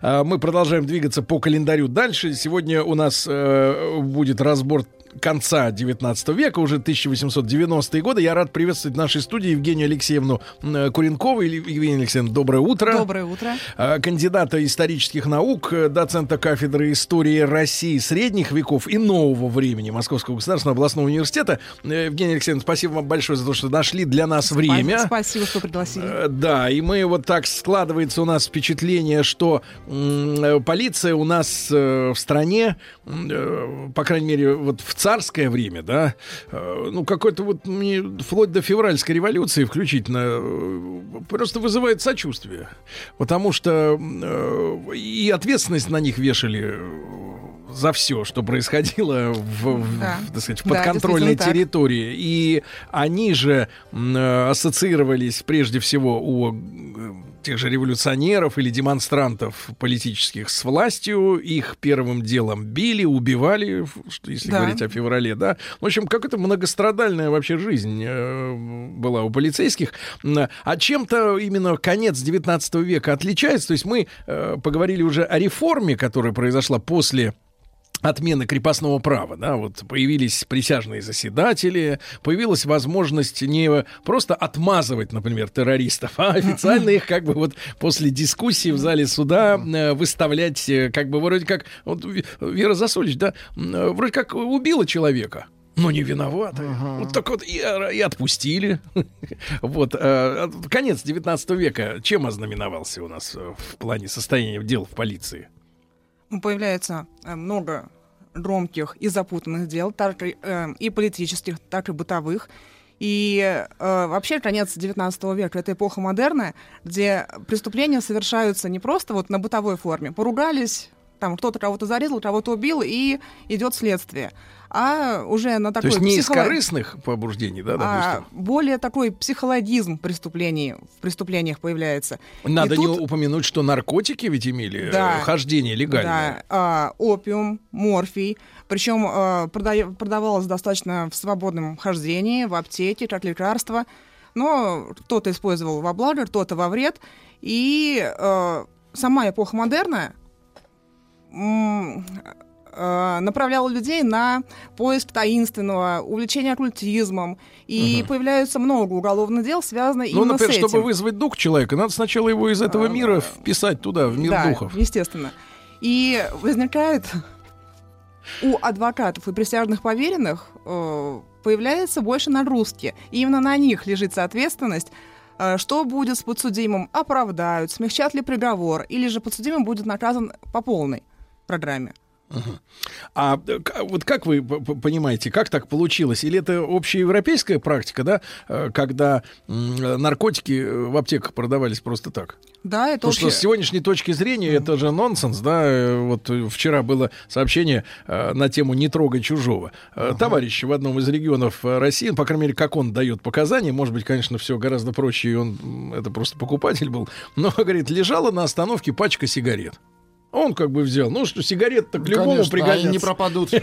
Э, мы продолжаем двигаться по календарю дальше. Сегодня у нас э, будет разбор конца 19 века, уже 1890-е годы. Я рад приветствовать в нашей студии Евгению Алексеевну э, Куренкову. Евгения Алексеевна, доброе утро. Доброе утро. Э, кандидата исторических наук, э, доцента кафедры истории России средних веков и нового времени Московского государственного областного университета. Евгения Алексеевна, спасибо вам большое за то, что нашли для нас время. Спасибо, что пригласили. Да, и мы вот так складывается у нас впечатление, что полиция у нас в стране, по крайней мере, вот в царское время, да, э, ну какой-то вот мне вплоть до февральской революции включительно э, просто вызывает сочувствие, потому что э, и ответственность на них вешали за все, что происходило в, в, Да. так сказать, в Да, подконтрольной так. территории. И они же ассоциировались прежде всего у тех же революционеров или демонстрантов политических с властью. Их первым делом били, убивали, что, если Да. говорить о феврале, да. В общем, какая-то многострадальная вообще жизнь э, была у полицейских. А чем-то именно конец 19 века отличается. То есть мы э, поговорили уже о реформе, которая произошла после отмены крепостного права, да, вот появились присяжные заседатели, появилась возможность не просто отмазывать, например, террористов, а официально их как бы вот после дискуссии в зале суда э, выставлять, э, как бы вроде как, вот Вера Засулич, да, э, вроде как убила человека, но не виновата. Вот так вот и, и отпустили. Вот. э, Конец 19 века чем ознаменовался у нас в плане состояния дел в полиции? Ну, Появляется э, много громких и запутанных дел, так и, э, и политических, так и бытовых. И э, вообще конец 19 века — это эпоха модерна, где преступления совершаются не просто вот на бытовой форме. Поругались, там кто-то кого-то зарезал, кого-то убил, и идет следствие. А уже на То такой есть не из психоло- корыстных побуждений, да, а допустим? более такой психологизм преступлений в преступлениях появляется. Надо И не тут- упомянуть, что наркотики ведь имели Да. э, хождение легальное. Да, а, опиум, морфий. Причем а, прода- продавалось достаточно в свободном хождении, в аптеке, как лекарство. Но кто-то использовал во благо, кто-то во вред. И а, сама эпоха модерна м, а, направляла людей на поиск таинственного, увлечение оккультизмом. И Мгм. появляется много уголовных дел, связанных Ну, именно например, с этим. чтобы вызвать дух человека, надо сначала его из этого мира вписать туда, в мир да, духов. естественно. И возникает у адвокатов и присяжных поверенных э, появляется больше нагрузки. И именно на них лежит ответственность, э, что будет с подсудимым, оправдают, смягчат ли приговор, или же подсудимый будет наказан по полной программе. А вот как вы понимаете, как так получилось? Или это общеевропейская практика, да, э, когда наркотики э, в аптеках продавались просто так? Да, это Потому что общее- с сегодняшней точки зрения это же нонсенс, да. э, Вот вчера было сообщение на тему «Не трогай чужого». Э, Товарищ в одном из регионов России, ну, по крайней мере, как он дает показания, может быть, конечно, все гораздо проще, и он это просто покупатель был, но, говорит, лежала на остановке пачка сигарет. Он как бы взял, ну что, сигарет-то к любому Конечно, пригодятся. не пропадут.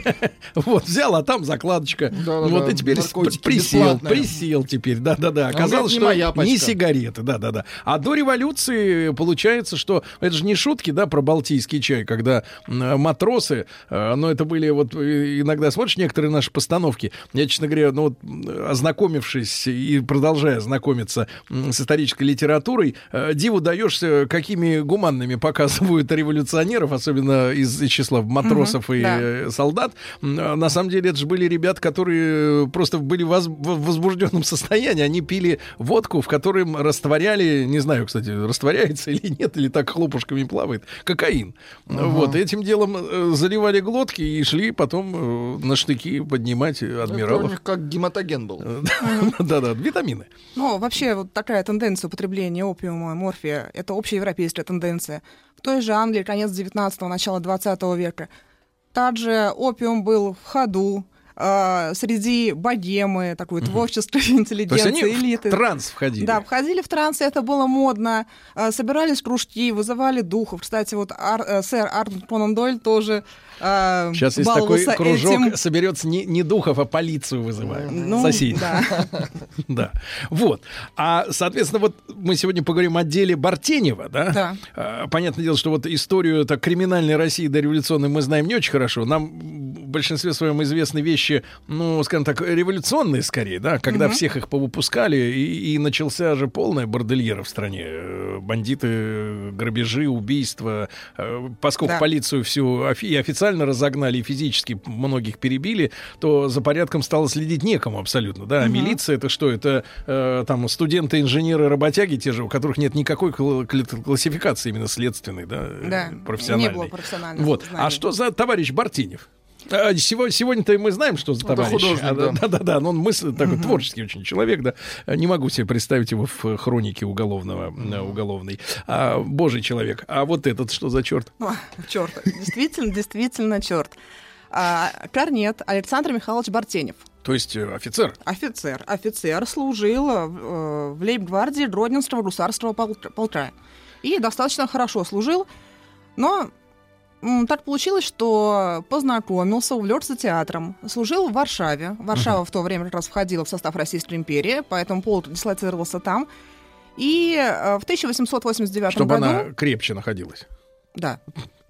Вот, взял, а там закладочка. Вот и теперь присел, присел теперь, да-да-да. Он Оказалось, что не сигареты, да-да-да. А до революции получается, что это же не шутки, да, про балтийский чай, когда матросы, э, но это были вот э, иногда смотришь некоторые наши постановки. Я, честно говоря, ну вот ознакомившись и продолжая знакомиться с исторической литературой, э, диву даешься, какими гуманными показывают революционеров, особенно из числа матросов Мгм, и да. э, солдат. На самом деле это же были ребята, которые просто были воз- в возбужденном состоянии. Они пили водку, в котором растворяли, не знаю, кстати, растворяется или нет, или так хлопушками плавает, кокаин. Ага. Вот, этим делом э, заливали глотки и шли потом э, на штыки поднимать Это у адмиралов. них как гематоген был. Да-да, витамины. Ну, вообще, вот такая тенденция употребления опиума, морфия, это общеевропейская тенденция. В той же Англии, конец 19-го, начало 20 века, также опиум был в ходу, э, среди богемы, такой творческой То есть интеллигенции, они в элиты. транс входили. Да, входили в транс, это было модно. Э, Собирались кружки, вызывали духов. Кстати, вот Ар- э, сэр Артур Конан Дойль тоже э, Сейчас есть такой кружок, этим. соберется не, не духов, а полицию вызывают. Ну, Соседей. да. Да. Вот. А, соответственно, вот мы сегодня поговорим о деле Бартенева, да? Да. А, Понятное дело, что вот историю так, криминальной России дореволюционной мы знаем не очень хорошо. Нам в большинстве своем известны вещи, ну, скажем так, революционные скорее, да, когда Мгм. всех их повыпускали, и, и начался же полная бордельера в стране. Э, Бандиты, грабежи, убийства. Э, Поскольку Да. полицию всю и официально разогнали, и физически многих перебили, то за порядком стало следить некому абсолютно, да. А Мгм. милиция это что? Это э, там студенты, инженеры, работяги те же, у которых нет никакой кла- кла- классификации именно следственной, да, э, Да, профессиональной. не было профессионального Вот. знаний. А что за товарищ Бартинев? А, Сегодня, сегодня-то мы знаем, что за Это товарищ. художник, А, да. да, да, да, но он мысль такой творческий очень человек, да. Не могу себе представить его в хронике уголовного, уголовной. А, божий человек. А вот этот что за черт? Черт, действительно, действительно черт. А, Корнет Александр Михайлович Бартенев. То есть э, офицер? Офицер. Офицер служил э, в лейб-гвардии Гродненского гусарского полка. И достаточно хорошо служил, но так получилось, что познакомился, увлекся театром. Служил в Варшаве. Варшава в то время как раз входила в состав Российской империи, поэтому полк дислоцировался там. И э, в 1889 Чтобы году... она крепче находилась. Да,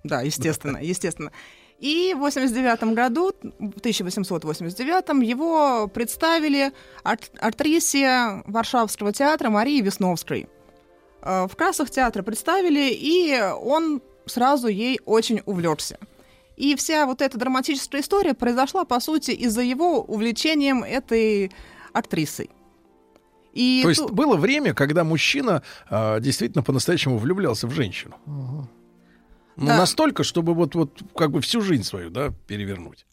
да, естественно, естественно. И в 89 году, в 1889 его представили ар- актрисе Варшавского театра Марии Весновской. Э, В кассах театра представили, и он сразу ей очень увлекся. И вся вот эта драматическая история произошла, по сути, из-за его увлечением этой актрисой. И То есть ту- было время, когда мужчина а, действительно по-настоящему влюблялся в женщину. Ну, Да. настолько, чтобы вот, вот как бы всю жизнь свою, да, перевернуть.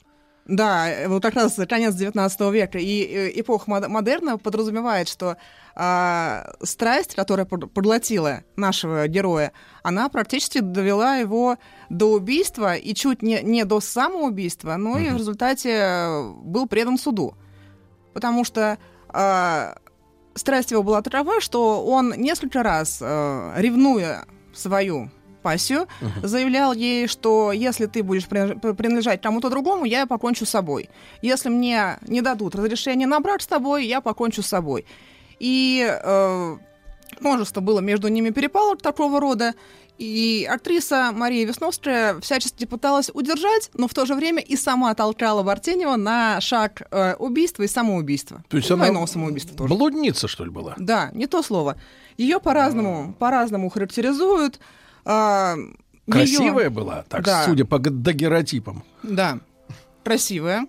Да, э, вот как раз конец 19 века и э, эпоха мод- модерна подразумевает, что а, страсть, которая поглотила нашего героя, она практически довела его до убийства и чуть не, не до самоубийства, но и в результате э, был предан суду. Потому что а, страсть его была такова, что он несколько раз, э, ревнуя свою пассию, заявлял ей, что если ты будешь принадлежать кому-то другому, я покончу с собой. Если мне не дадут разрешения на брак с тобой, я покончу с собой. И э, множество было между ними перепалок такого рода. И актриса Мария Весновская всячески пыталась удержать, но в то же время и сама толкала Бартенева на шаг э, убийства и самоубийства. То есть Ну, она двойного самоубийства тоже. блудница, что ли, была? Да, не то слово. Ее по-разному, по-разному характеризуют. А, Красивая была, так, Да. судя по дагерротипам. Да, красивая.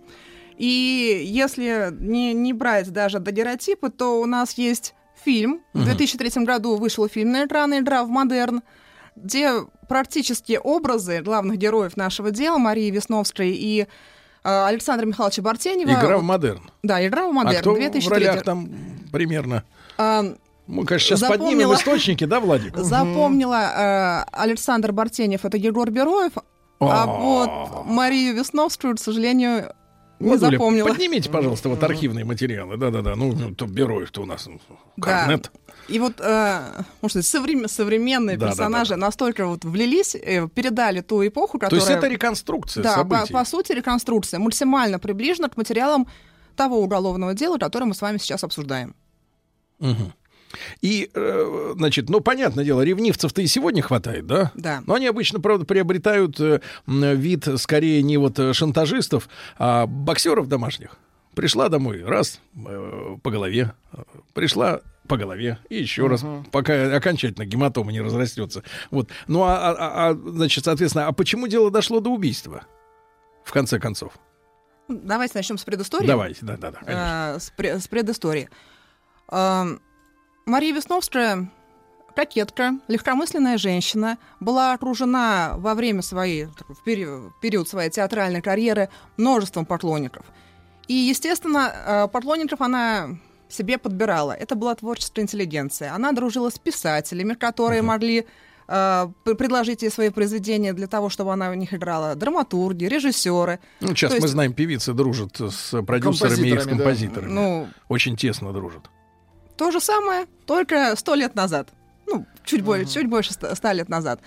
И если не, не брать даже дагерротипы, то у нас есть фильм. В Мгм. 2003 году вышел фильм на экраны «Игра в модерн», где практически образы главных героев нашего дела, Марии Весновской и э, Александра Михайловича Бартенева. Игра в модерн. Да, «Игра в модерн», а кто 2003. в ролях там примерно? А, Мы, конечно, сейчас Запомнила. поднимем источники, да, Владик? Запомнила э, Александр Бартенев, это Егор Бероев, а вот Марию Весновскую, к сожалению, не Владуля, запомнила. поднимите, пожалуйста, вот архивные материалы. Да-да-да, ну, ну, то Бероев-то у нас ну, Да. корнет. И вот, э, можно сказать, соврем- современные Да, да, персонажи настолько вот влились, э, передали ту эпоху, То которая... есть это реконструкция Да, по, событий. по сути, реконструкция максимально приближена к материалам того уголовного дела, которое мы с вами сейчас обсуждаем. Мгм. И, э, значит, ну, понятное дело, ревнивцев-то и сегодня хватает, да? Да. Но они обычно, правда, приобретают э, вид скорее не вот э, шантажистов, а боксеров домашних. Пришла домой, раз, по голове, пришла по голове, и еще раз, пока окончательно гематома не разрастется. Вот. Ну, а, а- а, значит, соответственно, а почему дело дошло до убийства? В конце концов. Давайте начнем с предыстории. Давайте, да-да-да. Э, с, пре- с предыстории. Эм, Мария Весновская, кокетка, легкомысленная женщина, была окружена во время своей, в период, период своей театральной карьеры множеством поклонников. И, естественно, э, поклонников она себе подбирала. Это была творческая интеллигенция. Она дружила с писателями, которые могли э, предложить ей свои произведения для того, чтобы она в них играла. Драматурги, режиссеры. Ну, сейчас То мы есть- знаем, певицы дружат с продюсерами и с Композиторами, да. Ну, Очень тесно дружат. То же самое, только сто лет назад. Ну, чуть, более, чуть больше ста лет назад.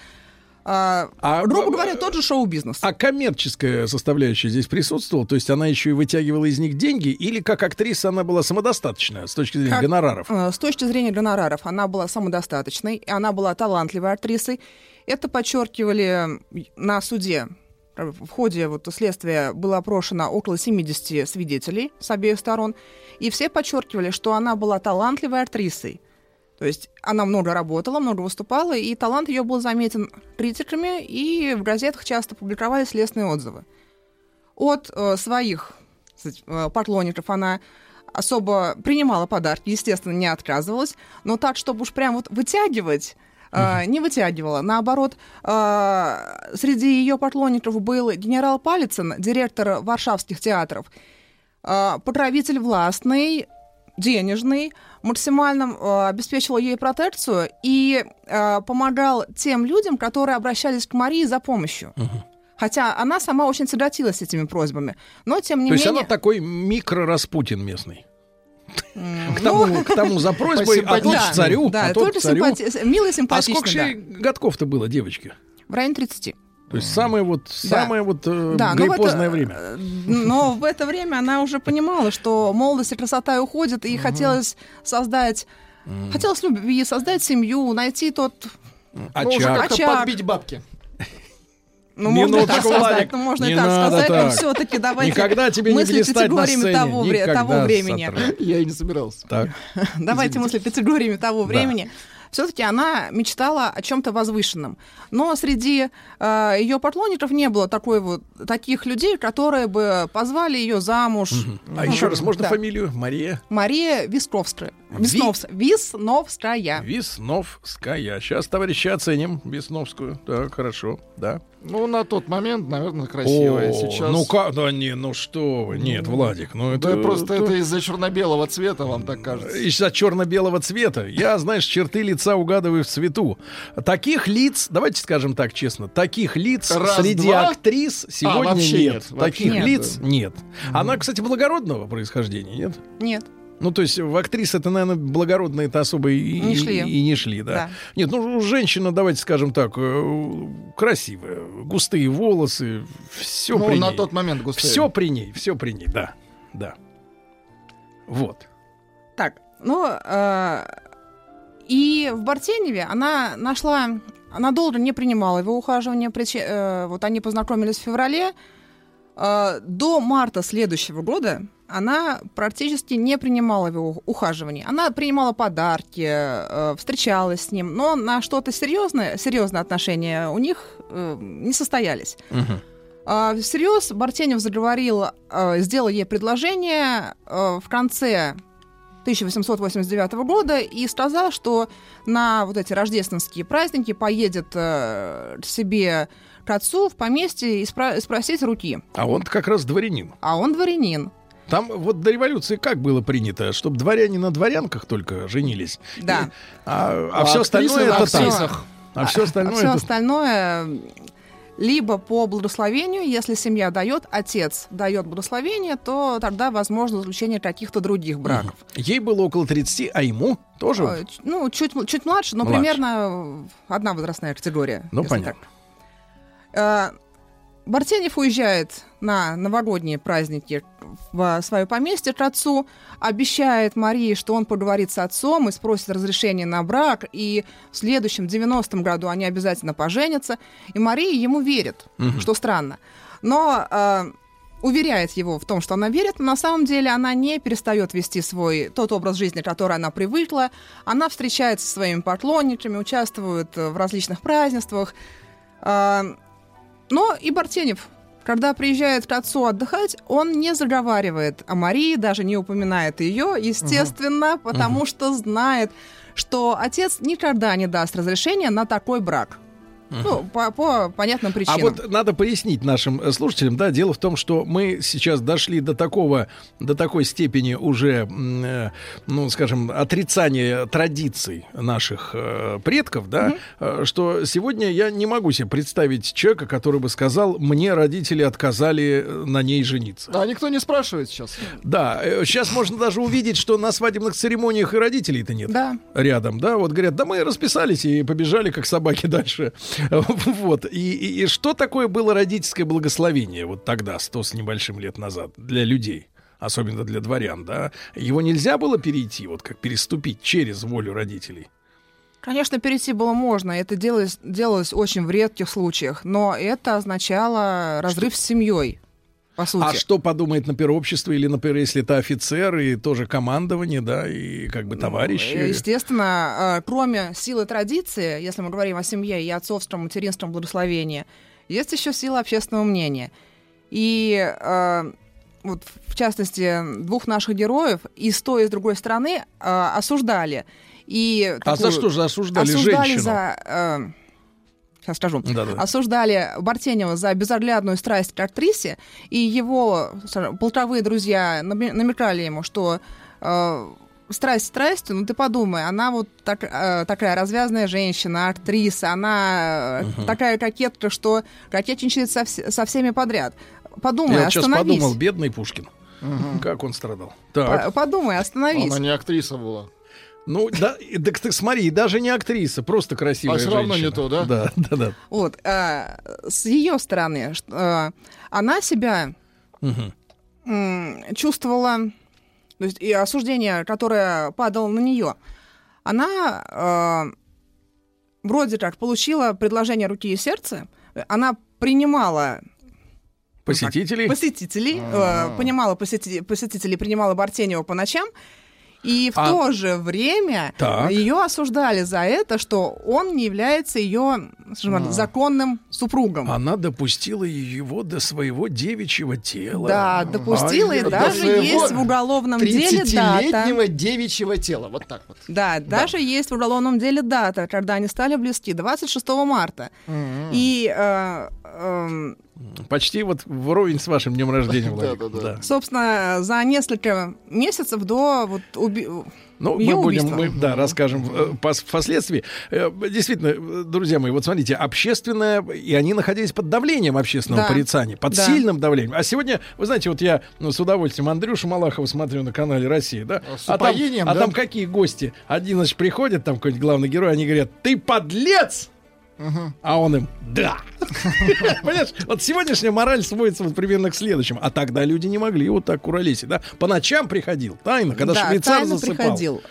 А, А, грубо б- говоря, тот же шоу-бизнес. А коммерческая составляющая здесь присутствовала? То есть она еще и вытягивала из них деньги? Или как актриса она была самодостаточная с точки зрения Как- гонораров? э, С точки зрения гонораров она была самодостаточной, и она была талантливой актрисой. Это подчеркивали на суде. В ходе вот следствия было опрошено около 70 свидетелей с обеих сторон, и все подчеркивали, что она была талантливой актрисой. То есть она много работала, много выступала, и талант ее был заметен критиками, и в газетах часто публиковались лестные отзывы. От э, своих э, поклонников она особо принимала подарки, естественно, не отказывалась, но так, чтобы уж прям вот вытягивать, э, не вытягивала. Наоборот, э, среди ее поклонников был генерал Палицын, директор варшавских театров, э, покровитель властный, денежный, максимально э, обеспечивал ей протекцию и э, помогал тем людям, которые обращались к Марии за помощью. Хотя она сама очень тяготилась этими просьбами. Но, тем не То есть менее... она такой микро-распутин местный. К тому, ну, к тому за просьбой, а тут Да, к царю, Да, а тот только к царю. симпати- мило и А симпатично, сколько да. же годков-то было девочке? В районе 30. То есть самое вот, Да. самое вот э, Да, это- гриппозное время. э, Но в это время она уже понимала, что молодость и красота уходят, и хотелось создать... Хотелось любви, создать семью, найти тот... Ну, Очаг. уже как-то Очаг. подбить бабки. Ну, можно и так сказать, Владик, ну, можно и не так надо сказать, но так. все-таки давайте Никогда тебе не мыслить категориями сцене. того, вре- того времени. Сатра. Я и не собирался. Так. Давайте мыслить категориями того Да. времени. Все-таки она мечтала о чем-то возвышенном. Но среди э, ее поклонников не было такой вот, таких людей, которые бы позвали ее замуж. А Ну, еще раз, можно да. фамилию? Мария Мария Висковская. Ви- Висновс- Висновская. Весновская. Сейчас, товарищи, оценим Весновскую. Так, хорошо, да. Ну, на тот момент, наверное, красивая. О, Сейчас... Ну как, да не, ну что вы, нет, Владик, ну Да это... просто это из-за черно-белого цвета, вам так кажется. Из-за черно-белого цвета. Я, знаешь, черты лица угадываю в цвету. Таких лиц, давайте скажем так честно, таких лиц Раз, среди два. актрис сегодня вообще нет. нет, Таких нет. лиц нет. Она, кстати, благородного происхождения, нет? Нет. Ну, то есть в актрисы это, наверное, благородные-то особо и Не и- шли. И, не шли, да. Да. Нет, ну, женщина, давайте скажем так, э, красивая, густые волосы, все ну, при на ней. тот момент густые. Все при ней, все при ней, да, да. Вот. Так, ну, э, и в Бартеневе она нашла, она долго не принимала его ухаживания, причи- э, вот они познакомились в феврале, Э, до марта следующего года она практически не принимала его ухаживаний. Она принимала подарки, э, встречалась с ним, но на что-то серьезное, серьезные отношения у них э, не состоялись. А, Всерьез Бартенев заговорил, э, сделал ей предложение в конце 1889 года и сказал, что на вот эти рождественские праздники поедет к себе к отцу в поместье и спросить руки. А он как раз дворянин. А он дворянин. Там вот до революции как было принято, чтобы дворяне на дворянках только женились. Да. И- а А все актрисы остальное это так. А все остальное все это- остальное либо по благословению, если семья дает, отец дает благословение, то тогда возможно заключение каких-то других браков. Ей было около 30, а ему тоже. Э, Ну, чуть, чуть младше, но Младше. примерно одна возрастная категория. Ну, понятно. так. Э, Бартенев уезжает на новогодние праздники в свое поместье к отцу, обещает Марии, что он поговорит с отцом и спросит разрешение на брак, и в следующем, 90-м году они обязательно поженятся. И Мария ему верит, Мгм. что странно. Но э, уверяет его в том, что она верит, но на самом деле она не перестает вести свой тот образ жизни, который она привыкла. Она встречается со своими поклонниками, участвует э, в различных празднествах. Э, но и Бартенев, когда приезжает к отцу отдыхать, он не заговаривает о Марии, даже не упоминает ее, естественно, потому что знает, что отец никогда не даст разрешения на такой брак. Ну, по, по понятным А причинам. вот надо пояснить нашим э, слушателям, да, дело в том, что мы сейчас дошли до такого, до такой степени уже, э, ну, скажем, отрицания традиций наших э, предков, да, э, что сегодня я не могу себе представить человека, который бы сказал, мне родители отказали э, на ней жениться. А никто не спрашивает сейчас. Да, э, сейчас можно даже увидеть, что на свадебных церемониях и родителей-то нет. Да. Рядом, да, вот говорят, да мы расписались и побежали, как собаки дальше. Вот. И, и- и что такое было родительское благословение вот тогда, сто с небольшим лет назад, для людей? Особенно для дворян, да? Его нельзя было перейти, вот как переступить через волю родителей. Конечно, перейти было можно, это делалось, делалось очень в редких случаях, но это означало разрыв с семьей, по сути. А что подумает, например, общество или, например, если это офицер и тоже командование, да, и как бы товарищи? Э, Естественно, э, кроме силы традиции, если мы говорим о семье и отцовском, материнском благословении, есть еще сила общественного мнения. И э, вот, в частности, двух наших героев и с той, и с другой стороны э, осуждали. И А за что же осуждали женщину? за... э, Сейчас скажу. Да-да. Осуждали Бартенева за безоглядную страсть к актрисе, и его скажем, полтовые друзья намекали ему, что э, страсть страстью, ну ты подумай, она вот так, э, такая развязная женщина, актриса, она Мгм. такая кокетка, что кокетничает со, со всеми подряд. Подумай, Я сейчас остановись. подумал, бедный Пушкин. Как он страдал. Так. Подумай, остановись. Она не актриса была. Ну, да, так ты смотри, даже не актриса, просто красивая А всё равно не то, да? Да, да, да. Вот, а, с ее стороны, а, она себя м, чувствовала, то есть и осуждение, которое падало на нее, она а, вроде как получила предложение руки и сердца, она принимала Посетителей? посетителей, А. э, понимала посети- посетителей, принимала Бартенева по ночам, и в А- то же время Так. ее осуждали за это, что он не является ее скажем А. законным супругом. Она допустила его до своего девичьего тела. Да, допустила, и Ай, даже есть в уголовном деле дата. 30-летнего девичьего тела. Вот так вот. Да, даже есть в уголовном деле дата, когда они стали близки, 26 марта. И, э, эм, Почти вот вровень с вашим днем рождения, Владик. Да-да-да. собственно, за несколько месяцев до вот, уби- Ну, её мы будем, мы, да, расскажем э, пос- впоследствии. Э, Действительно, друзья мои, вот смотрите, общественное, и они находились под давлением общественного Да. порицания, под Да. сильным давлением. А сегодня, вы знаете, вот я ну, с удовольствием Андрюшу Малахова смотрю на канале России, да? С а там, а да? там какие гости? Один, значит, приходит, там какой-нибудь главный герой, они говорят, ты подлец! А он им, да. Понимаешь, вот сегодняшняя мораль сводится вот примерно к следующему. А тогда люди не могли вот так куролесить, да? По ночам приходил, тайно, когда да, швейцар тайно засыпал. приходил.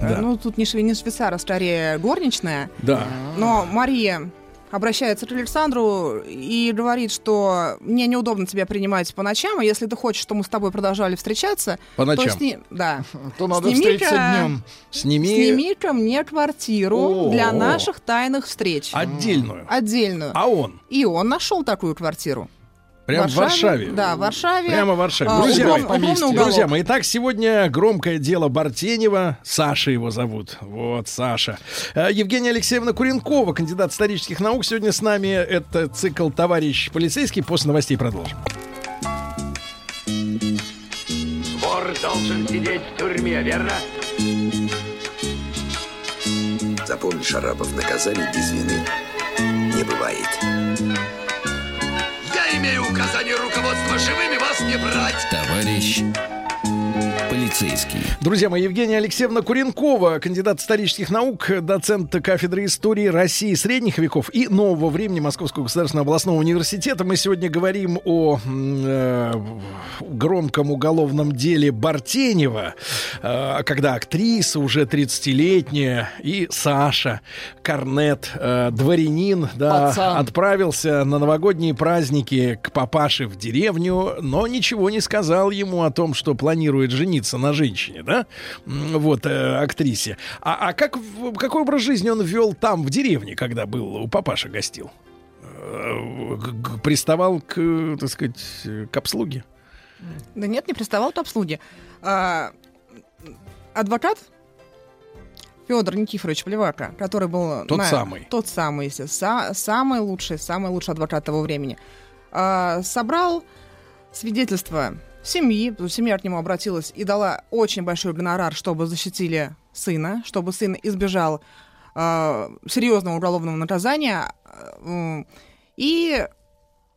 Да. Ну, тут не, шве- не швейцар, а скорее горничная. Да. Но Мария обращается к Александру и говорит, что мне неудобно тебя принимать по ночам, и если ты хочешь, чтобы мы с тобой продолжали встречаться, По ночам. то сни... да. То надо Сними-ка- встретиться днем. Сними Сними-ка мне квартиру О. для наших тайных встреч. отдельную. Отдельную. А он? И он нашел такую квартиру. Прям в Варшаве. Да, в Варшаве. Прямо в Варшаве. А, Друзья, мои, угловный уголок. друзья мои, итак, сегодня громкое дело Бартенева. Саша его зовут. Вот, Саша. Э, Евгения Алексеевна Куренкова, кандидат исторических наук, сегодня с нами. Это цикл «Товарищ полицейский». После новостей продолжим. Вор должен сидеть в тюрьме, верно? Запомни, Шарапов, наказаний без вины не бывает. Не брать. Товарищ полицейский. Друзья мои, Евгения Алексеевна Куренкова, кандидат исторических наук, доцент кафедры истории России средних веков и нового времени Московского государственного областного университета. Мы сегодня говорим о э, громком уголовном деле Бартенева, э, когда актриса уже 30-летняя и Саша Корнет, э, дворянин, да, Пацан. отправился на новогодние праздники к папаше в деревню, но ничего не сказал ему о том, что планирует жениться на женщине, да, вот, э, актрисе. А, а как, какой образ жизни он вел там, в деревне, когда был у папаши гостил? Э, Приставал к, так сказать, к обслуге? Да нет, не приставал к обслуге. А, адвокат Федор Никифорович Плевака, который был... Тот самый. Тот самый, естественно, са- самый лучший, самый лучший адвокат того времени. а, собрал свидетельство семьи, семья к нему обратилась и дала очень большой гонорар, чтобы защитили сына, чтобы сын избежал а, серьезного уголовного наказания. м, И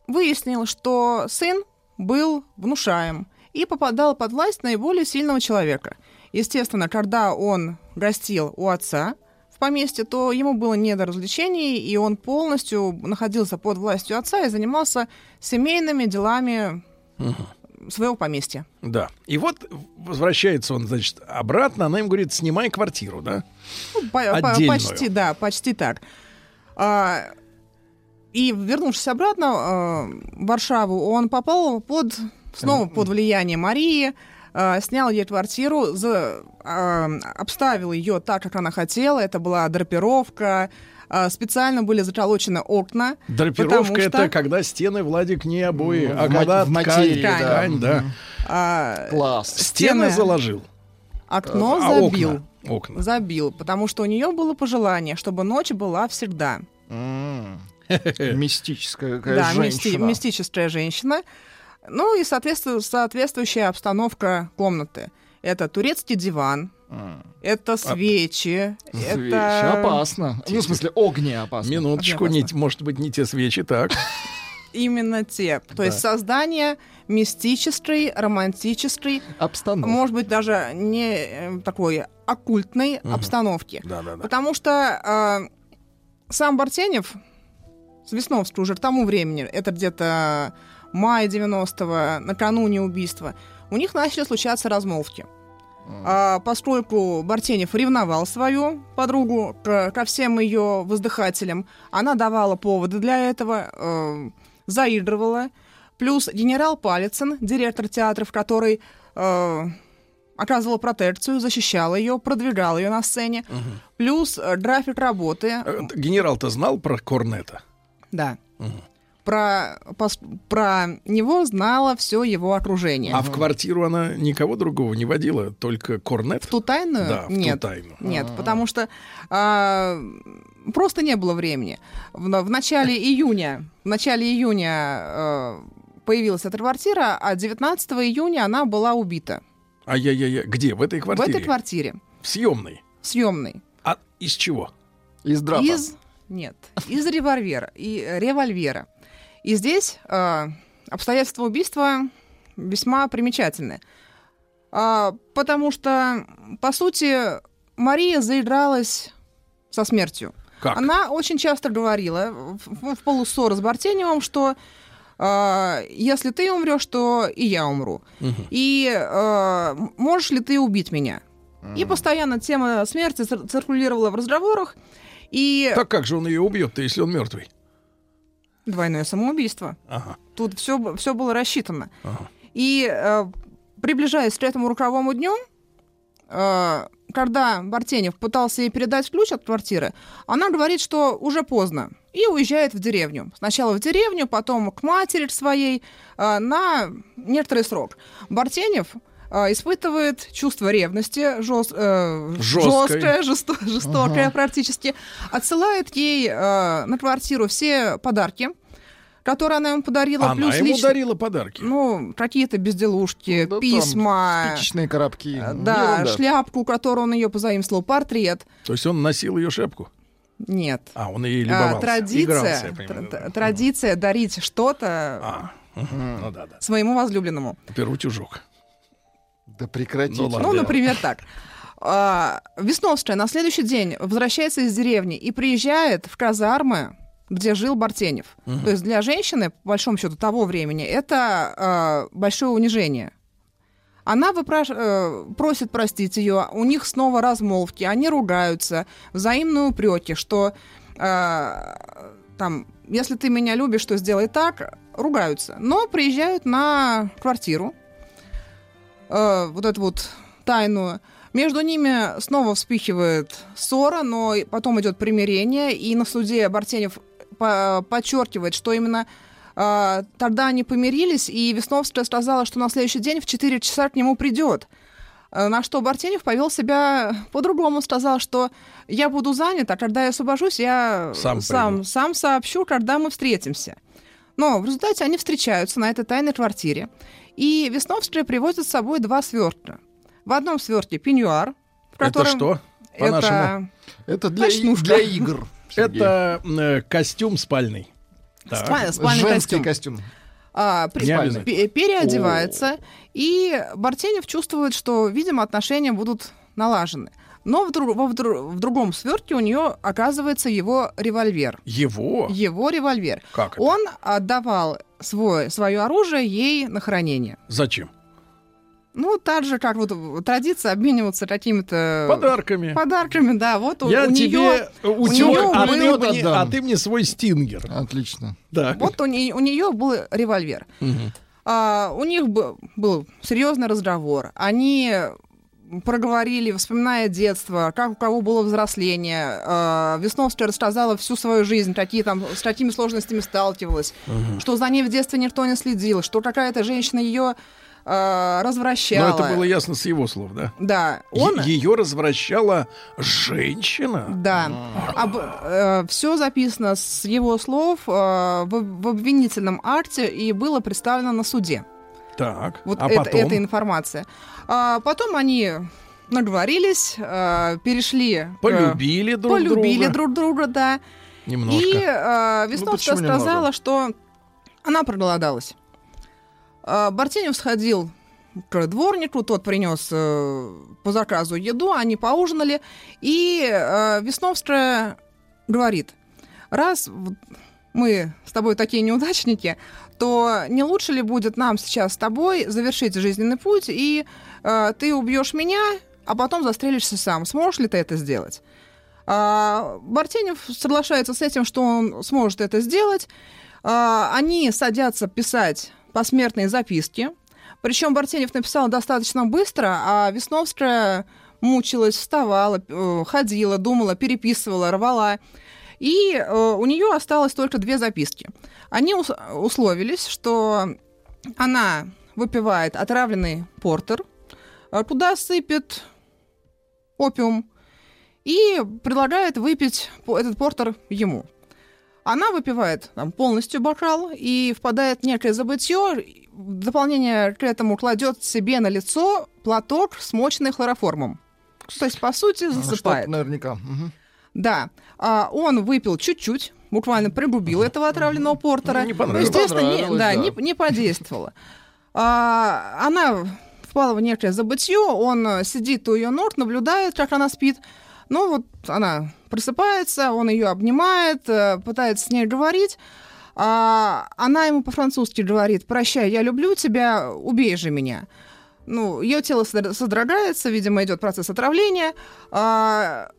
выяснил, что сын был внушаем и попадал под власть наиболее сильного человека. Естественно, когда он гостил у отца в поместье, то ему было не до развлечений, и он полностью находился под властью отца и занимался семейными делами своего поместья. Да. И вот возвращается он, значит, обратно, она им говорит, снимай квартиру, да? Ну, по- Отдельную. почти, да, почти так. А, и вернувшись обратно а, в Варшаву, он попал под снова под влияние Марии, а, снял ей квартиру, за- а, обставил ее так, как она хотела. Это была драпировка, а, специально были заколочены окна. Драпировка что- это когда стены, Владик, не обои, В а ма- когда в материи, ткань, да. ткань, да. а, Класс. Стены стены- заложил. окно А забил. окна? Окна. Забил, потому что у нее было пожелание, чтобы ночь была всегда. Мистическая какая да, женщина. мистическая женщина. Ну и соответству- соответствующая обстановка комнаты. Это турецкий диван, это свечи, Свечи. это... Опасно. Ну, в смысле, огни опасно. Минуточку, не, может быть, не те свечи, так. Именно те. То Да. есть создание мистической, романтической, обстановки. может быть, даже не э, такой оккультной Мгм. обстановки. Да-да-да. Потому что э, сам Бартенев с Весновской уже к тому времени, это где-то май 90-го, накануне убийства, у них начали случаться размолвки. А, поскольку Бартенев ревновал свою подругу к- ко всем ее воздыхателям, она давала поводы для этого, э, заигрывала. Плюс генерал Палицын, директор театров, который э, оказывал протекцию, защищал ее, продвигал ее на сцене. Плюс э, график работы. Э, Генерал-то знал про Корнета? Да. Про, про него знало все его окружение. А в квартиру она никого другого не водила, только Корнет? В ту тайную? Да, в Нет. ту тайну. Нет, потому что а, просто не было времени. В, в начале июня, в начале июня э, появилась эта квартира, а 19 июня она была убита. Ай-яй-яй, где? В этой квартире? В этой квартире. В съемной? Съемной. А из чего? Из Из нет, из револьвера и э, револьвера. И здесь э, обстоятельства убийства весьма примечательны, А, потому что по сути Мария заигралась со смертью. Как? Она очень часто говорила в, в- полуссоры с Бартеневым, что э, если ты умрешь, то и я умру. И э, можешь ли ты убить меня? И постоянно тема смерти цир- циркулировала в разговорах. И Так как же он ее убьет-то, если он мертвый? Двойное самоубийство. Ага. Тут все, все было рассчитано. Ага. И э, приближаясь к этому роковому дню, э, когда Бартенев пытался ей передать ключ от квартиры, она говорит, что уже поздно, и уезжает в деревню. Сначала в деревню, потом к матери своей э, на некоторый срок. Бартенев э, испытывает чувство ревности, жест- э, жёсткое, жесто- жестокое Ага. практически, отсылает ей э, на квартиру все подарки, которые она ему подарила. Она плюс ему лично- дарила подарки. Ну, какие-то безделушки, там письма. спичечные коробки. э, Ну, Да, ерунда. шляпку, которую он ее позаимствовал, портрет. То есть он носил ее шляпку? Нет. А, он ей А, любовался. традиция, Игрался, понимаю, да. тр- традиция дарить что-то Мгм. Ну да, да. своему возлюбленному. Да прекратите. Ну. Ну, например, так. А, Весновская на следующий день возвращается из деревни и приезжает в казармы, где жил Бартенев. Мгм. То есть для женщины, по большому счету, того времени, это а, большое унижение. Она выпраш... э, просит простить ее, у них снова размолвки, они ругаются, взаимные упреки, что э, там, если ты меня любишь, то сделай так, ругаются. Но приезжают на квартиру, э, вот эту вот тайную. Между ними снова вспыхивает ссора, но потом идет примирение, и на суде Бартенев по- подчеркивает, что именно э, тогда они помирились, и Весновская сказала, что на следующий день в 4 часа к нему придет. Э, На что Бартенев повел себя по-другому, сказал, что я буду занят, а когда я освобожусь, я Сам сам, сам сообщу, когда мы встретимся. Но в результате они встречаются на этой тайной квартире. И Весновская привозит с собой два свертка. В одном свертке пеньюар, в Это котором... что, по-нашему? Это для, и- Ночнушка. для игр. Сергей. Это э, костюм спальный. Так. Спа- спальный Женский костюм. костюм. а, при- переодевается, и Бартенев чувствует, что, видимо, отношения будут налажены. Но в, дру- во- в в другом свертке у нее оказывается его револьвер. Его? Его револьвер. Как это? Он отдавал свой, свое оружие ей на хранение. Зачем? Ну, так же, как вот традиция обмениваться какими-то... Подарками. Подарками, да. Вот у, Я у тебе нее... утюг, а, ты был, мне, а ты мне свой стингер. Отлично. Да. вот у, не- у нее был револьвер. Мгм. А, у них был, был серьезный разговор. Они проговорили, вспоминая детство, как у кого было взросление. А, Весновская рассказала всю свою жизнь, какие там, с какими сложностями сталкивалась, Мгм. что за ней в детстве никто не следил, что какая-то женщина ее а, Но развращала. это было ясно с его слов, да? Да, он... Ее развращала женщина? Да. все записано с его слов э, в, в обвинительном акте и было представлено на суде. Так, Вот а это, потом? эта информация. А потом они наговорились, а, перешли... к- Полюбили друг полюбили друга. друг друга, да. Немножко. И Ну, Весновская немного? сказала, что она проголодалась. А, Бартенев сходил к дворнику, тот принес э, по заказу еду, они поужинали, и э, Весновская говорит, раз мы с тобой такие неудачники, то не лучше ли будет нам сейчас с тобой завершить жизненный путь, и э, ты убьешь меня, а потом застрелишься сам. Сможешь ли ты это сделать? А, Бартенев соглашается с этим, что он сможет это сделать. А, Они садятся писать посмертные записки. Причем Бартенев написал достаточно быстро, а Весновская мучилась, вставала, э, ходила, думала, переписывала, рвала. И э, у нее осталось только две записки. Они ус- условились, что она выпивает отравленный портер, туда сыпет опиум и предлагает выпить этот портер ему. Она выпивает там, полностью бокал и впадает в некое забытье. В дополнение к этому кладет себе на лицо платок, смоченный хлороформом. То есть, по сути, засыпает. Что-то наверняка. Мгм. Да. А, он выпил чуть-чуть, буквально пригубил этого отравленного портера. Ну, не понравилось. Естественно, не, да, да. Не, не подействовало. А, она впала в некое забытье, он э, сидит у ее ног, наблюдает, как она спит. Ну вот она просыпается, он ее обнимает, э, пытается с ней говорить. А она ему по-французски говорит, прощай, я люблю тебя, убей же меня. Ну, ее тело содр- содрогается, видимо, идет процесс отравления. А,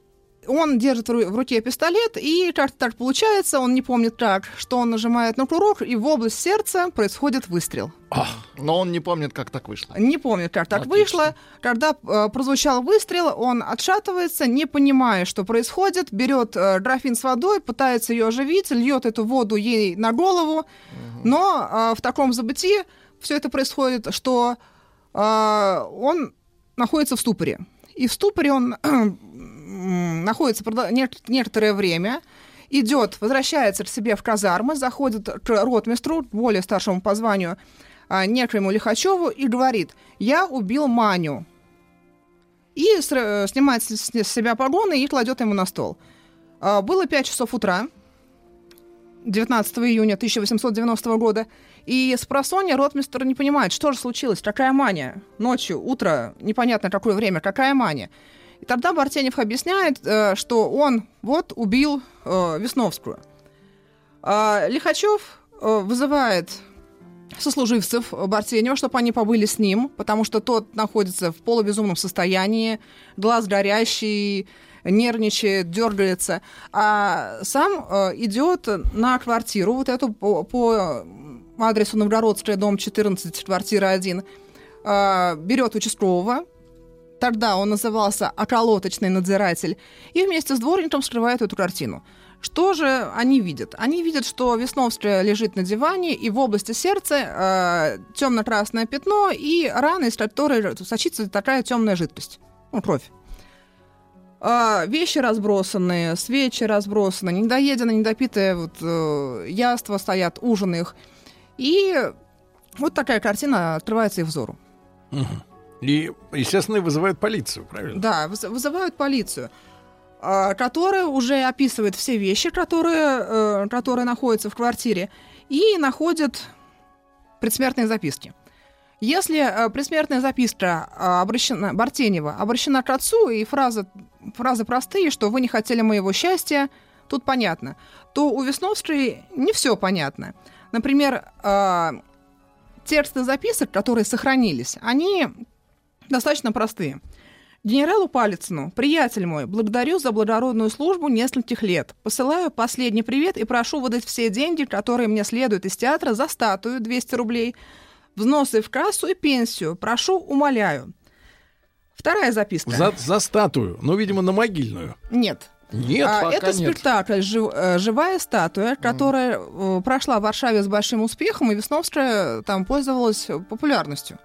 он держит в ру- в руке пистолет, и как-то так получается, он не помнит как, что он нажимает на курок, и в область сердца происходит выстрел. Но он не помнит, как так вышло. Не помнит, как так вышло. Когда э, прозвучал выстрел, он отшатывается, не понимая, что происходит, берет э, графин с водой, пытается ее оживить, льет эту воду ей на голову, но э, в таком забытии все это происходит, что э, он находится в ступоре. И в ступоре он находится некоторое время, идет, возвращается к себе в казармы, заходит к ротмистру, более старшему по званию, а, некоему Лихачеву, и говорит, я убил Маню. И снимает с себя погоны и кладет ему на стол. А, Было 5 часов утра, 19 июня 1890 года, и с просонья ротмистр не понимает, что же случилось, какая мания. Ночью, утро, непонятно какое время, какая мания. И тогда Бартенев объясняет, э, что он вот убил э, Весновскую. А Лихачев э, вызывает сослуживцев Бартенева, чтобы они побыли с ним, потому что тот находится в полубезумном состоянии, глаз горящий, нервничает, дергается, а сам идет на квартиру, вот эту по, по адресу Новгородская, дом 14, квартира 1, э, берет участкового, тогда он назывался околоточный надзиратель, и вместе с дворником скрывает эту картину. Что же они видят? Они видят, что Весновская лежит на диване, и в области сердца э, темно-красное пятно и рана, из которой сочится такая темная жидкость. Ну, кровь. А, вещи разбросаны, свечи разбросаны, недоеденные, недопитые вот, э, яства стоят, ужин их. И вот такая картина открывается их взору. Мгм. И, естественно, вызывают полицию, правильно? Да, выз- вызывают полицию, а, которая уже описывает все вещи, которые, э, которые находятся в квартире, и находит предсмертные записки. Если э, предсмертная записка а, обращена, Бартенева обращена к отцу, и фраза, фразы простые, что вы не хотели моего счастья, тут понятно, то у Весновской не все понятно. Например, а, тексты записок, которые сохранились, они достаточно простые. Генералу Палицыну, приятель мой, благодарю за благородную службу нескольких лет. Посылаю последний привет и прошу выдать все деньги, которые мне следуют из театра за статую 200 рублей, взносы в кассу и пенсию. Прошу, умоляю. Вторая записка. За, за статую, ну, видимо, на могильную. Нет. Нет, А, пока это нет. спектакль «Жив- э, «Живая статуя», которая э, прошла в Варшаве с большим успехом, и Весновская там пользовалась популярностью.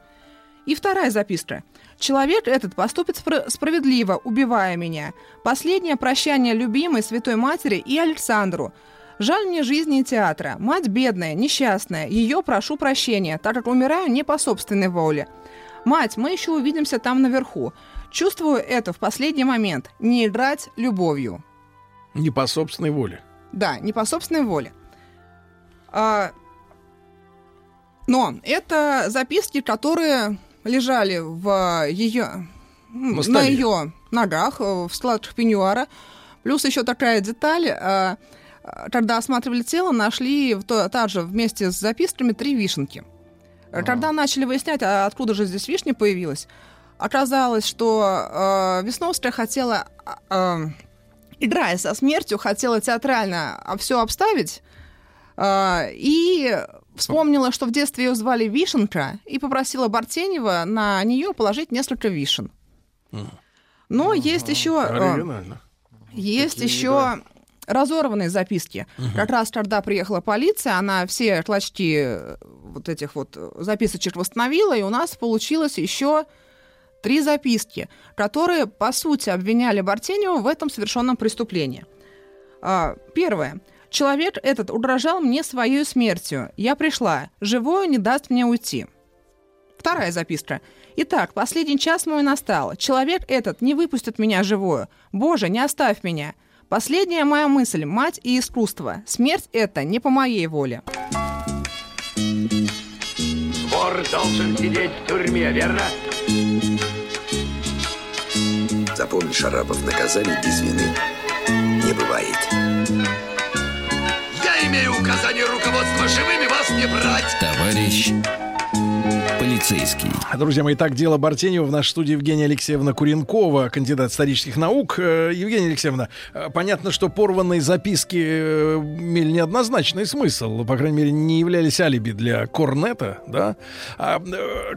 И вторая записка. «Человек этот поступит спро- справедливо, убивая меня. Последнее прощание любимой Святой Матери и Александру. Жаль мне жизни и театра. Мать бедная, несчастная. Ее прошу прощения, так как умираю не по собственной воле. Мать, мы еще увидимся там наверху. Чувствую это в последний момент. Не играть любовью. Не по собственной воле. Да, не по собственной воле. А, но это записки, которые лежали в ее на, на ее ногах, э, в складках пеньюара. Плюс еще такая деталь. А, когда осматривали тело, нашли также вместе с записками три вишенки. Ага. Когда начали выяснять, а откуда же здесь вишня появилась, оказалось, что э, Весновская хотела, э, играя со смертью, хотела театрально все обставить, э, и вспомнила, что в детстве ее звали Вишенка, и попросила Бартенева на нее положить несколько вишен. Но есть еще... Оригинально. Есть еще разорванные записки. Угу. Как раз когда приехала полиция, она все клочки э, вот этих вот записочек восстановила, и у нас получилось еще три записки, которые, по сути, обвиняли Бартенева в этом совершенном преступлении. А, первое. Человек этот угрожал мне своей смертью. Я пришла. Живое не даст мне уйти. Вторая записка. Итак, последний час мой настал. Человек этот не выпустит меня живую. Боже, не оставь меня. Последняя моя мысль – мать и искусство. Смерть – это не по моей воле. Вор должен сидеть в тюрьме, верно? Запомни, Шарапов, наказание без вины не бывает. Имею указание руководства живыми вас не брать. Товарищ полицейский. Друзья мои, так дело Бартенева. В нашей студии Евгения Алексеевна Куренкова, кандидат исторических наук. Э, Евгения Алексеевна, э, понятно, что порванные записки э, имели неоднозначный смысл. По крайней мере, не являлись алиби для Корнета, да? А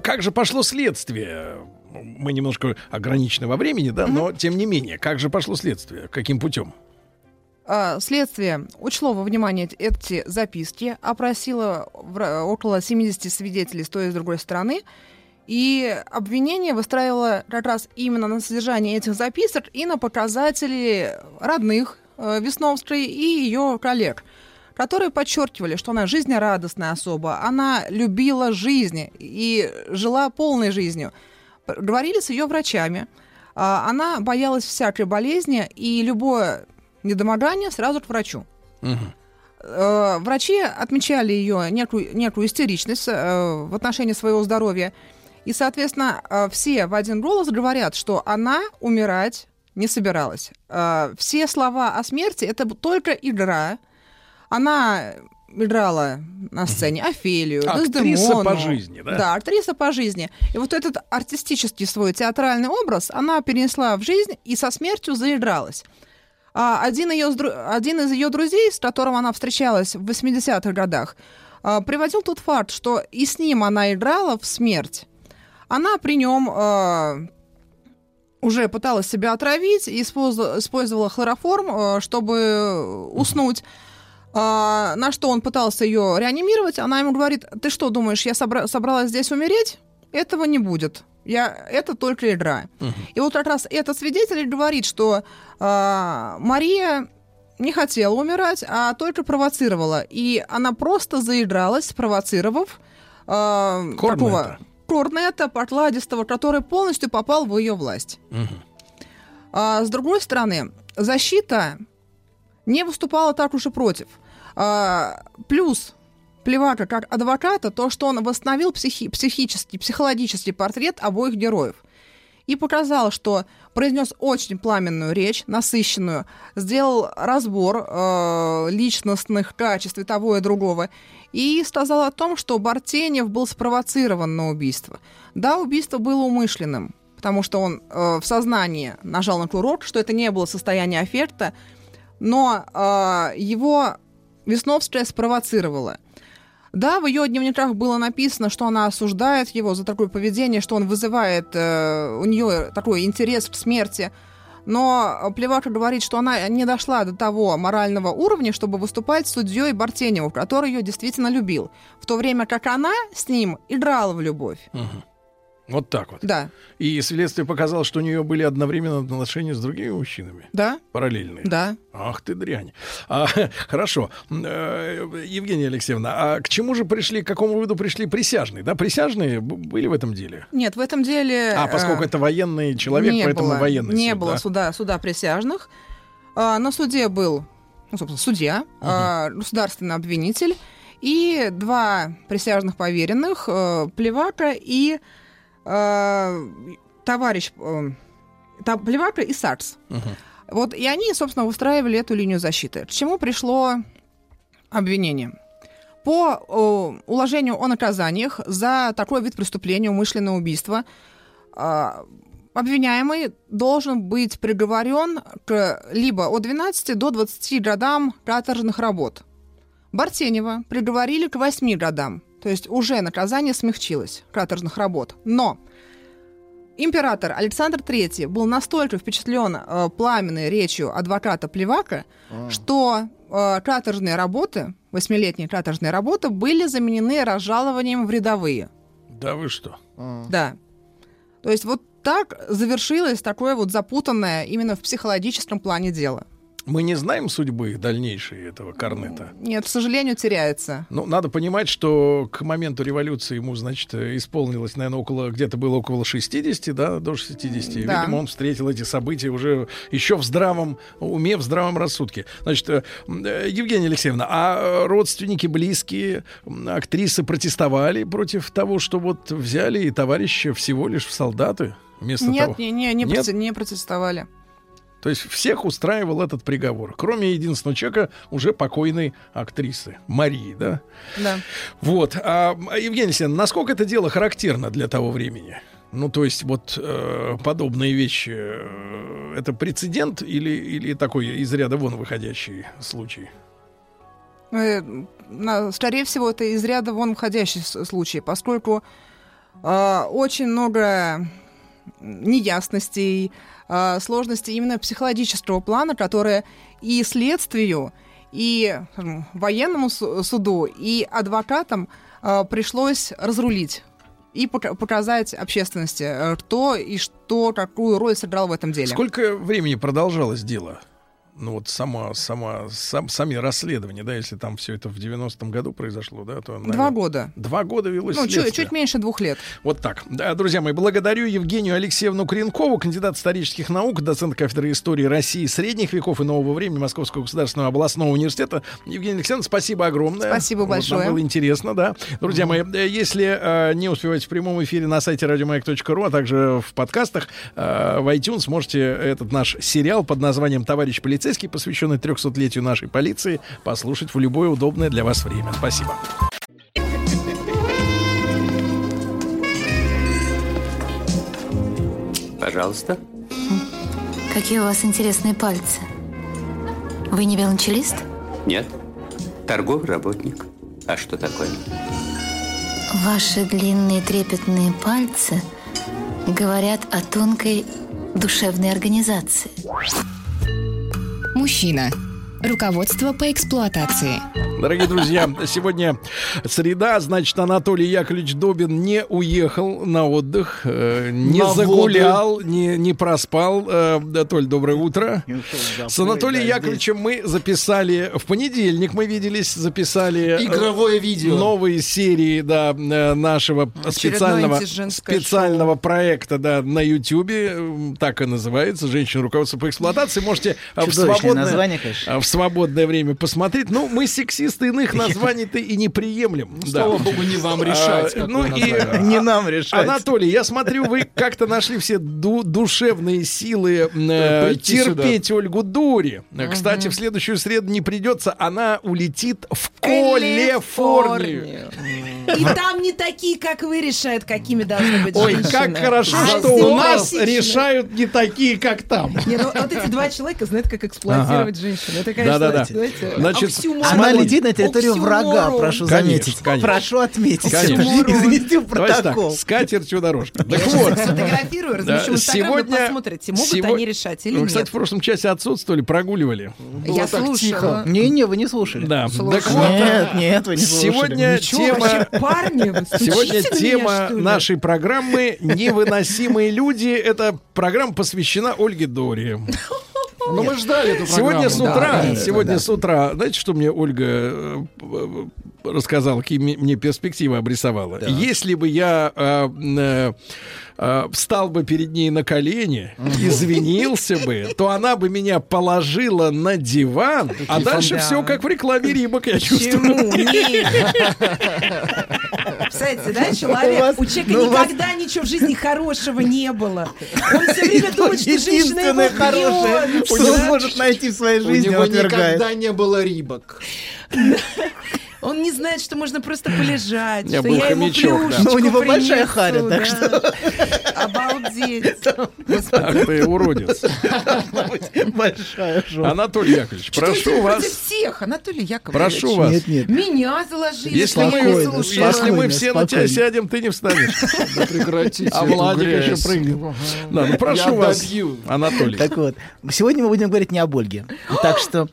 как же пошло следствие? Мы немножко ограничены во времени, да, но тем не менее, как же пошло следствие? Каким путем? А, следствие учло во внимание эти записки, опросило около 70 свидетелей с той и с другой стороны, и обвинение выстраивало как раз именно на содержание этих записок и на показатели родных э, Весновской и ее коллег, которые подчеркивали, что она жизнерадостная особа, она любила жизнь и жила полной жизнью. Говорили с ее врачами. А, она боялась всякой болезни, и любое недомогание, сразу к врачу. Угу. Врачи отмечали ее некую, некую истеричность э, в отношении своего здоровья. И, соответственно, э, все в один голос говорят, что она умирать не собиралась. Все слова о смерти — это только игра. Она играла на сцене Офелию, Актриса по жизни, да? Да, актриса по жизни. И вот этот артистический свой театральный образ она перенесла в жизнь и со смертью заигралась. А один, ее, один из ее друзей, с которым она встречалась в 80-х годах, а, приводил тот факт, что и с ним она играла в смерть. Она при нем а, уже пыталась себя отравить и использовала хлороформ, чтобы уснуть. На что он пытался ее реанимировать, она ему говорит, ты что думаешь, я собралась здесь умереть? Этого не будет. Я, это только игра. Угу. И вот как раз этот свидетель говорит, что э, Мария не хотела умирать, а только провоцировала. И она просто заигралась, спровоцировав э, такого корнета, покладистого, который полностью попал в ее власть. Угу. А, с другой стороны, защита не выступала так уж и против. А, плюс Плевака как адвоката то, что он восстановил психи- психический, психологический портрет обоих героев и показал, что произнес очень пламенную речь, насыщенную, сделал разбор э, личностных качеств и того и другого, и сказал о том, что Бартенев был спровоцирован на убийство. Да, убийство было умышленным, потому что он э, в сознании нажал на курок, что это не было состояние аффекта, но э, его Весновская спровоцировала. Да, в ее дневниках было написано, что она осуждает его за такое поведение, что он вызывает э, у нее такой интерес к смерти. Но Плевака говорит, что она не дошла до того морального уровня, чтобы выступать судьей Бартеневу, который ее действительно любил. В то время как она с ним играла в любовь. Угу. Вот так вот. Да. И следствие показало, что у нее были одновременно отношения с другими мужчинами. Да. Параллельные. Да. Ах ты дрянь. А, хорошо. Э, Евгения Алексеевна, а к чему же пришли, к какому выводу пришли присяжные? Да, присяжные были в этом деле? Нет, в этом деле... А, поскольку э, это военный человек, не поэтому было, военный Не суд, было да? суда, суда присяжных. А, на суде был, ну, собственно, судья, а, государственный обвинитель и два присяжных поверенных, э, Плевака и э, товарищ... э, Плевака и Сакс. Вот, и они, собственно, выстраивали эту линию защиты. К чему пришло обвинение? По э, уложению о наказаниях за такой вид преступления, умышленное убийство, э, обвиняемый должен быть приговорен к либо от 12 до 20 годам каторжных работ. Бартенева приговорили к 8 годам, то есть уже наказание смягчилось, каторжных работ. Но император Александр III был настолько впечатлен э, пламенной речью адвоката Плевака, что э, каторжные работы, восьмилетние каторжные работы, были заменены разжалованием в рядовые. Да вы что? Да. То есть вот так завершилось такое вот запутанное именно в психологическом плане дело. Мы не знаем судьбы дальнейшей этого корнета. Нет, к сожалению, теряется. Ну, надо понимать, что к моменту революции ему, значит, исполнилось, наверное, около, где-то было около 60, да, до 60. Да. Видимо, он встретил эти события уже еще в здравом уме, в здравом рассудке. Значит, э, э, Евгения Алексеевна, а родственники, близкие, актрисы протестовали против того, что вот взяли и товарища всего лишь в солдаты? Вместо Нет, того... не, не, не, Нет? не протестовали. То есть всех устраивал этот приговор, кроме единственного человека, уже покойной актрисы, Марии, да? Да. Вот. А, Евгений Алексеевна, насколько это дело характерно для того времени? Ну, то есть вот э, подобные вещи, э, это прецедент или, или такой из ряда вон выходящий случай? Э, Скорее всего, это из ряда вон входящий с- случай, поскольку э, очень много неясностей, э, сложностей именно психологического плана, которые и следствию, и скажем, военному су- суду, и адвокатам э, пришлось разрулить и пока- показать общественности, э, кто и что, какую роль сыграл в этом деле. Сколько времени продолжалось дело? Ну вот сама, сама, сам, сами расследования, да, если там все это в 90-м году произошло, да, то... Два наверное, года. Два года велось Ну, чуть, чуть меньше двух лет. Вот так. Да, друзья мои, благодарю Евгению Алексеевну Кренкову, кандидат исторических наук, доцент кафедры истории России средних веков и нового времени Московского государственного областного университета. Евгения Алексеевна, спасибо огромное. Спасибо Вот, нам большое. было интересно, да. Друзья мои, э, если э, не успеваете в прямом эфире на сайте радиомаяк.ру, а также в подкастах, э, в iTunes можете этот наш сериал под названием «Товарищ полицейский», посвященный 300-летию нашей полиции, послушать в любое удобное для вас время. Спасибо. Пожалуйста. Какие у вас интересные пальцы. Вы не велончелист? Нет. Торговый работник. А что такое? Ваши длинные трепетные пальцы говорят о тонкой душевной организации. Мужчина. Руководство по эксплуатации. Дорогие друзья, сегодня среда, значит, Анатолий Яковлевич Добин не уехал на отдых, э, не На загулял, не, не проспал. Э, Толь, доброе утро. С Анатолием да, Яковлевичем мы записали в понедельник, мы виделись, записали э, Игровое видео. новые серии да, э, нашего специального, антиженское специального проекта да, на Ютьюбе, так и называется, «Женщина руководство по эксплуатации». Можете э, в Чудовищное свободное, название, конечно. в свободное время посмотреть. Ну, мы сексисты, иных названий-то и не приемлем. Ну, слава богу, не вам решать, А, какое Ну и. Не нам решать. Анатолий, я смотрю, вы как-то нашли все ду- душевные силы э, терпеть Ольгу Дури. Кстати, в следующую среду не придется, она улетит в Калифорнию. И там не такие, как вы, решают, какими должны быть Ой, женщины. как хорошо, А что у нас решают не такие, как там. Не, ну вот эти два человека знают, как эксплуатировать женщину. Это, Да-да-да. Знаете, Значит, Она смотри. летит на территорию врага, прошу Конечно, заметить. конечно. Прошу отметить. Конечно. И занести в Давайте так, протокол. с катертью дорожка. Так вот. сфотографирую, размещу в сегодня- посмотрите, могут сего- они решать или Вы, кстати, нет. в прошлом часе отсутствовали, прогуливали. Я слушала. Не-не, вы не слушали. Да. Так вот, Нет, нет, вы не слушали. Сегодня тема, парни, сегодня тема нашей программы «Невыносимые люди». Эта программа посвящена Ольге Дори. Ну, мы ждали эту Сегодня с утра, Да, сегодня да. с утра, знаете, что мне Ольга э, рассказала, какие мне перспективы обрисовала? Если бы я э, э, встал бы перед ней на колени, извинился бы, то она бы меня положила на диван, а дальше Да. все как в рекламе Рибок, я чувствую. Представляете, да, человек, У вас- у человека ну, у вас- никогда ничего в жизни хорошего не было. Он все время думает, что женщина его Единственное хорошее, бьет. что он может найти в своей У жизни, него он отвергает. никогда не было рибок. Он не знает, что можно просто полежать, Я что был я ему хомячок, да. плюшечку Ну, у него большая принесу, харя, так да. что- Обалдеть. Ах ты, уродец. Большая жопа. Анатолий Яковлевич, прошу вас. всех, Анатолий Яковлевич. Прошу вас. Нет, нет. Меня заложили. Если мы, если мы все на тебя сядем, ты не встанешь. Да прекратите А Владик еще прыгнет. Да, ну прошу вас. Анатолий. Так вот, сегодня мы будем говорить не об Ольге. Так что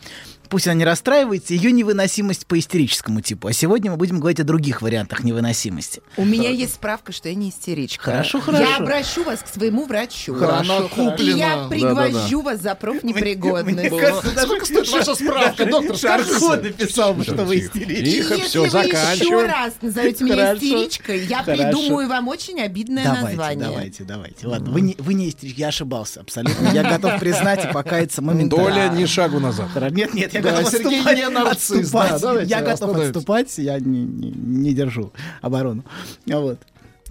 пусть она не расстраивается, ее невыносимость по истерическому типу. А сегодня мы будем говорить о других вариантах невыносимости. У меня есть справка, что я не истеричка. Хорошо, Я хорошо. обращу вас к своему врачу. Хорошо, И я пригвожу вас за профнепригодность. Сколько стоит ваша справка, доктор? Шарко написал бы, что вы Тихо. истеричны. Тихо, все, вы еще заканчиваем. раз назовете меня Хорошо. истеричкой, я Хорошо. придумаю вам очень обидное название. давайте, давайте. Ладно, вы не, вы не истеричка, я ошибался абсолютно. Я готов признать и покаяться моментально. Доля ни шагу назад. Нет, нет, я Да, Сергей отступать. не нарцисс, отступать. да, я готов остановимся. отступать, я не, не- не держу оборону. Вот.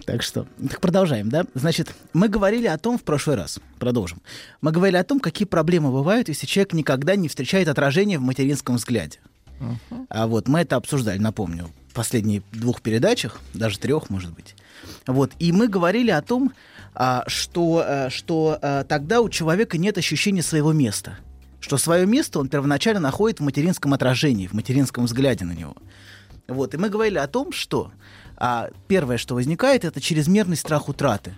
Так что, так продолжаем, да? Значит, мы говорили о том в прошлый раз, продолжим. Мы говорили о том, какие проблемы бывают, если человек никогда не встречает отражения в материнском взгляде. А вот мы это обсуждали, напомню, в последних двух передачах, даже трех, может быть. Вот, и мы говорили о том, а, что, а, что а, тогда у человека нет ощущения своего места. Что свое место он первоначально находит в материнском отражении, в материнском взгляде на него. Вот, и мы говорили о том, что а, первое, что возникает, это чрезмерный страх утраты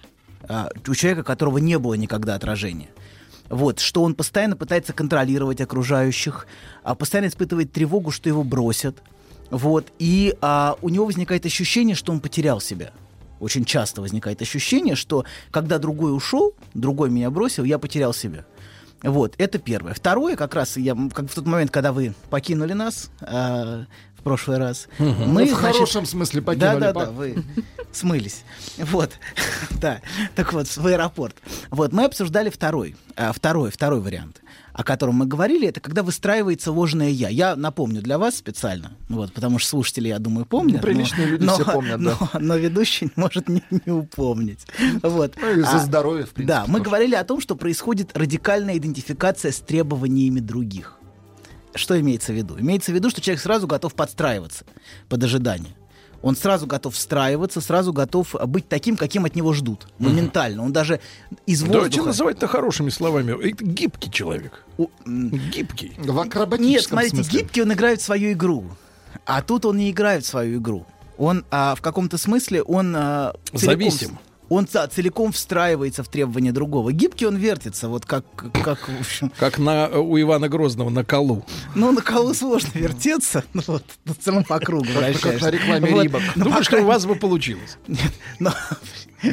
а, у человека, которого не было никогда отражения. Вот, что он постоянно пытается контролировать окружающих, а, постоянно испытывает тревогу, что его бросят. Вот, и а, у него возникает ощущение, что он потерял себя. Очень часто возникает ощущение, что когда другой ушел, другой меня бросил, я потерял себя. Вот, это первое. Второе, как раз я, как в тот момент, когда вы покинули нас а, в прошлый раз, мы, Ну, в значит, хорошем смысле покинули. Да, да, да, вы смылись. Вот, да. Так вот, в аэропорт. Вот, мы обсуждали второй, а, второй, второй вариант, о котором мы говорили, это когда выстраивается ложное я. Я напомню для вас специально, вот, потому что слушатели, я думаю, помнят. Ну, приличные но- люди но- все помнят, да. но, но ведущий может не, не упомнить. Вот. Ну, и за А, здоровье, в принципе. Да, мы тоже. говорили о том, что происходит радикальная идентификация с требованиями других. Что имеется в виду? Имеется в виду, что человек сразу готов подстраиваться под ожидание. Он сразу готов встраиваться, сразу готов быть таким, каким от него ждут. Моментально. Он даже из Давайте воздуха... называть-то хорошими словами. Это гибкий человек. Гибкий. В акробатическом Нет, смотрите, смысле. гибкий он играет в свою игру. А тут он не играет в свою игру. Он а, в каком-то смысле он а, целиком Зависим. Он целиком встраивается в требования другого. Гибкий он вертится, вот как, как в общем. Как на, у Ивана Грозного на колу. Ну, на колу сложно вертеться, ну вот, в целом по кругу Как- на рекламе Вот, Рибок. но, Думаю, что у вас бы получилось. но,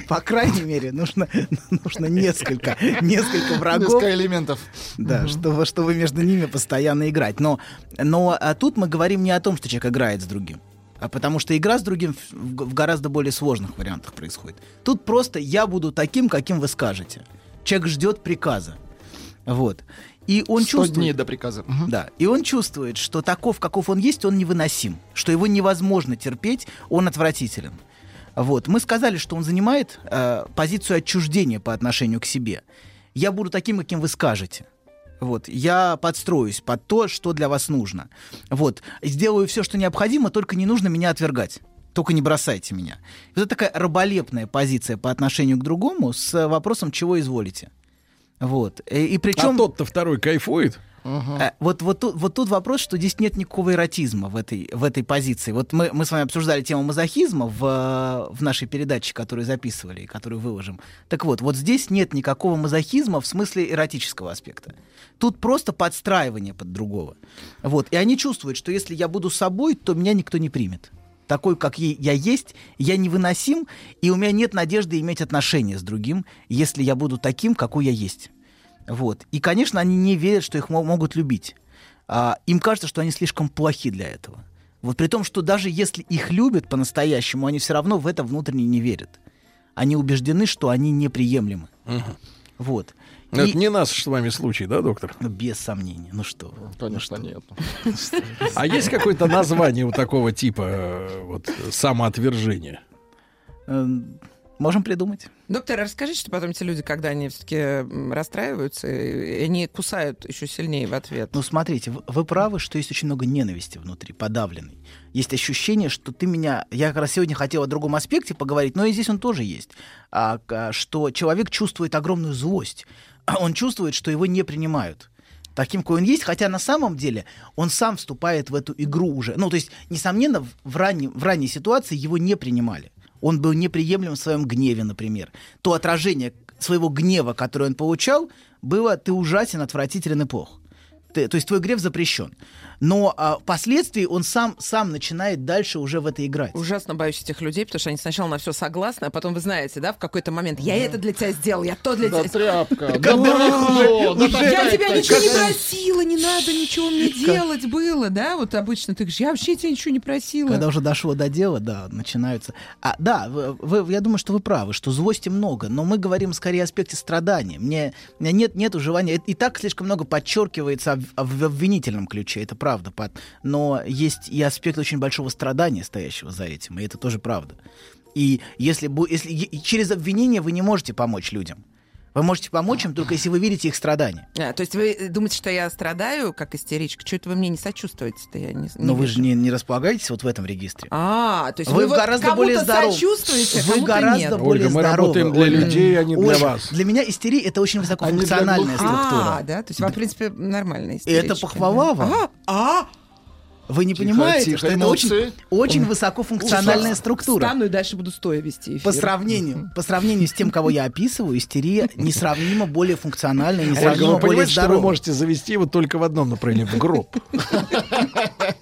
по крайней мере, нужно, нужно несколько, несколько врагов. Несколько элементов. Да, чтобы, чтобы между ними постоянно играть. Но, но а тут мы говорим не о том, что человек играет с другим. А потому что игра с другим в, гораздо более сложных вариантах происходит. Тут просто я буду таким, каким вы скажете. Человек ждет приказа. Вот. И он 100 чувствует... дней до приказа. Мгм. Да. И он чувствует, что таков, каков он есть, он невыносим. Что его невозможно терпеть, он отвратителен. Вот. Мы сказали, что он занимает э, позицию отчуждения по отношению к себе. Я буду таким, каким вы скажете. Вот, я подстроюсь под то, что для вас нужно. Вот, сделаю все, что необходимо, только не нужно меня отвергать. Только не бросайте меня. Вот это такая раболепная позиция по отношению к другому с вопросом, чего изволите. Вот. И, и причем... А тот-то второй кайфует. Э, Вот, вот, тут, вот тут вопрос, что здесь нет никакого эротизма в этой, в этой позиции. Вот мы, мы с вами обсуждали тему мазохизма в, э, в нашей передаче, которую записывали и которую выложим. Так вот, вот здесь нет никакого мазохизма в смысле эротического аспекта. Тут просто подстраивание под другого. Вот. И они чувствуют, что если я буду собой, то меня никто не примет. Такой, как я есть, я невыносим, и у меня нет надежды иметь отношения с другим, если я буду таким, какой я есть. Вот. И, конечно, они не верят, что их мо- могут любить. А, им кажется, что они слишком плохи для этого. Вот при том, что даже если их любят по-настоящему, они все равно в это внутренне не верят. Они убеждены, что они неприемлемы. Вот. Это И- не наш с вами случай, да, доктор? Ну, без сомнения. Ну что? Конечно, нет. А есть какое-то название у такого типа э, вот самоотвержения? Эм, Можем придумать. Доктор, расскажите, что потом эти люди, когда они все-таки расстраиваются, они кусают еще сильнее в ответ. Ну, смотрите, вы, вы правы, что есть очень много ненависти внутри, подавленной. Есть ощущение, что ты меня... Я как раз сегодня хотел о другом аспекте поговорить, но и здесь он тоже есть. А, к- что человек чувствует огромную злость. Он чувствует, что его не принимают таким, какой он есть, хотя на самом деле он сам вступает в эту игру уже. Ну, то есть, несомненно, в, раннем- в ранней ситуации его не принимали. Он был неприемлем в своем гневе, например. То отражение своего гнева, которое он получал, было «ты ужасен, отвратителен и плох». Ты- то есть твой гнев запрещен. Но а, впоследствии он сам, сам начинает дальше уже в это играть. Ужасно боюсь этих людей, потому что они сначала на все согласны, а потом вы знаете, да, в какой-то момент я это для тебя сделал, я то для тебя. тряпка, Да, да я тебя ничего не просила, не надо ничего мне делать было, да? Вот обычно ты говоришь, я вообще тебя ничего не просила. Когда уже дошло до дела, да, начинаются. А, да, вы, вы- я думаю, что вы правы, что злости много, но мы говорим скорее о аспекте страдания. Мне, меня нет нету желания. И так слишком много подчеркивается в обвинительном ключе, это правда. Под- но есть и аспект очень большого страдания, стоящего за этим, и это тоже правда. И если, если и через обвинение вы не можете помочь людям. Вы можете помочь им только если вы видите их страдания. А, то есть вы думаете, что я страдаю, как истеричка? Что это вы мне не сочувствуете-то? Я не, Но вы вижу. же не, не располагаетесь вот в этом регистре. А, то есть вы, вы, гораздо более здоровы. сочувствуете, а Вы гораздо нет. более Ольга, мы здоровы, работаем для Ольга. людей, а не для Ольга, вас. Для меня истерия это очень высокофункциональная структура. А, да? То есть вам, в принципе, нормально И это похвала вам. А, Вы не Тихо, понимаете, тихо, что это эмоции. очень, очень высокофункциональная структура. Стану и дальше буду стоя вести эфир. По сравнению, по сравнению с тем, кого я описываю, истерия несравнимо более функциональная, Ольга, несравнимо вы более понимаете, что вы можете завести его только в одном направлении, в гроб.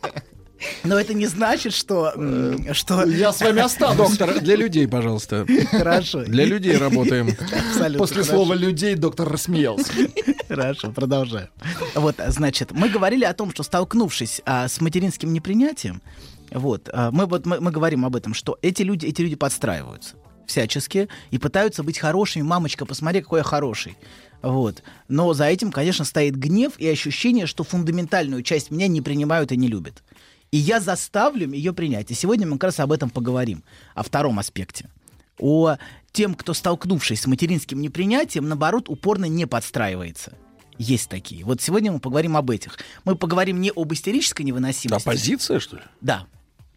Но это не значит, что... м, что... Я с вами останусь. Доктор, для людей, пожалуйста. Хорошо. Для людей работаем. Абсолютно После хорошо. слова людей доктор рассмеялся. Хорошо, продолжаем. Вот, значит, мы говорили о том, что столкнувшись а, с материнским непринятием, вот, а, мы, вот, мы, мы говорим об этом, что эти люди, эти люди подстраиваются всячески и пытаются быть хорошими. Мамочка, посмотри, какой я хороший. Вот. Но за этим, конечно, стоит гнев и ощущение, что фундаментальную часть меня не принимают и не любят. И я заставлю ее принять. И сегодня мы как раз об этом поговорим, о втором аспекте. О тем, кто, столкнувшись с материнским непринятием, наоборот, упорно не подстраивается. Есть такие. Вот сегодня мы поговорим об этих. Мы поговорим не об истерической невыносимости. Оппозиция, что ли? Да.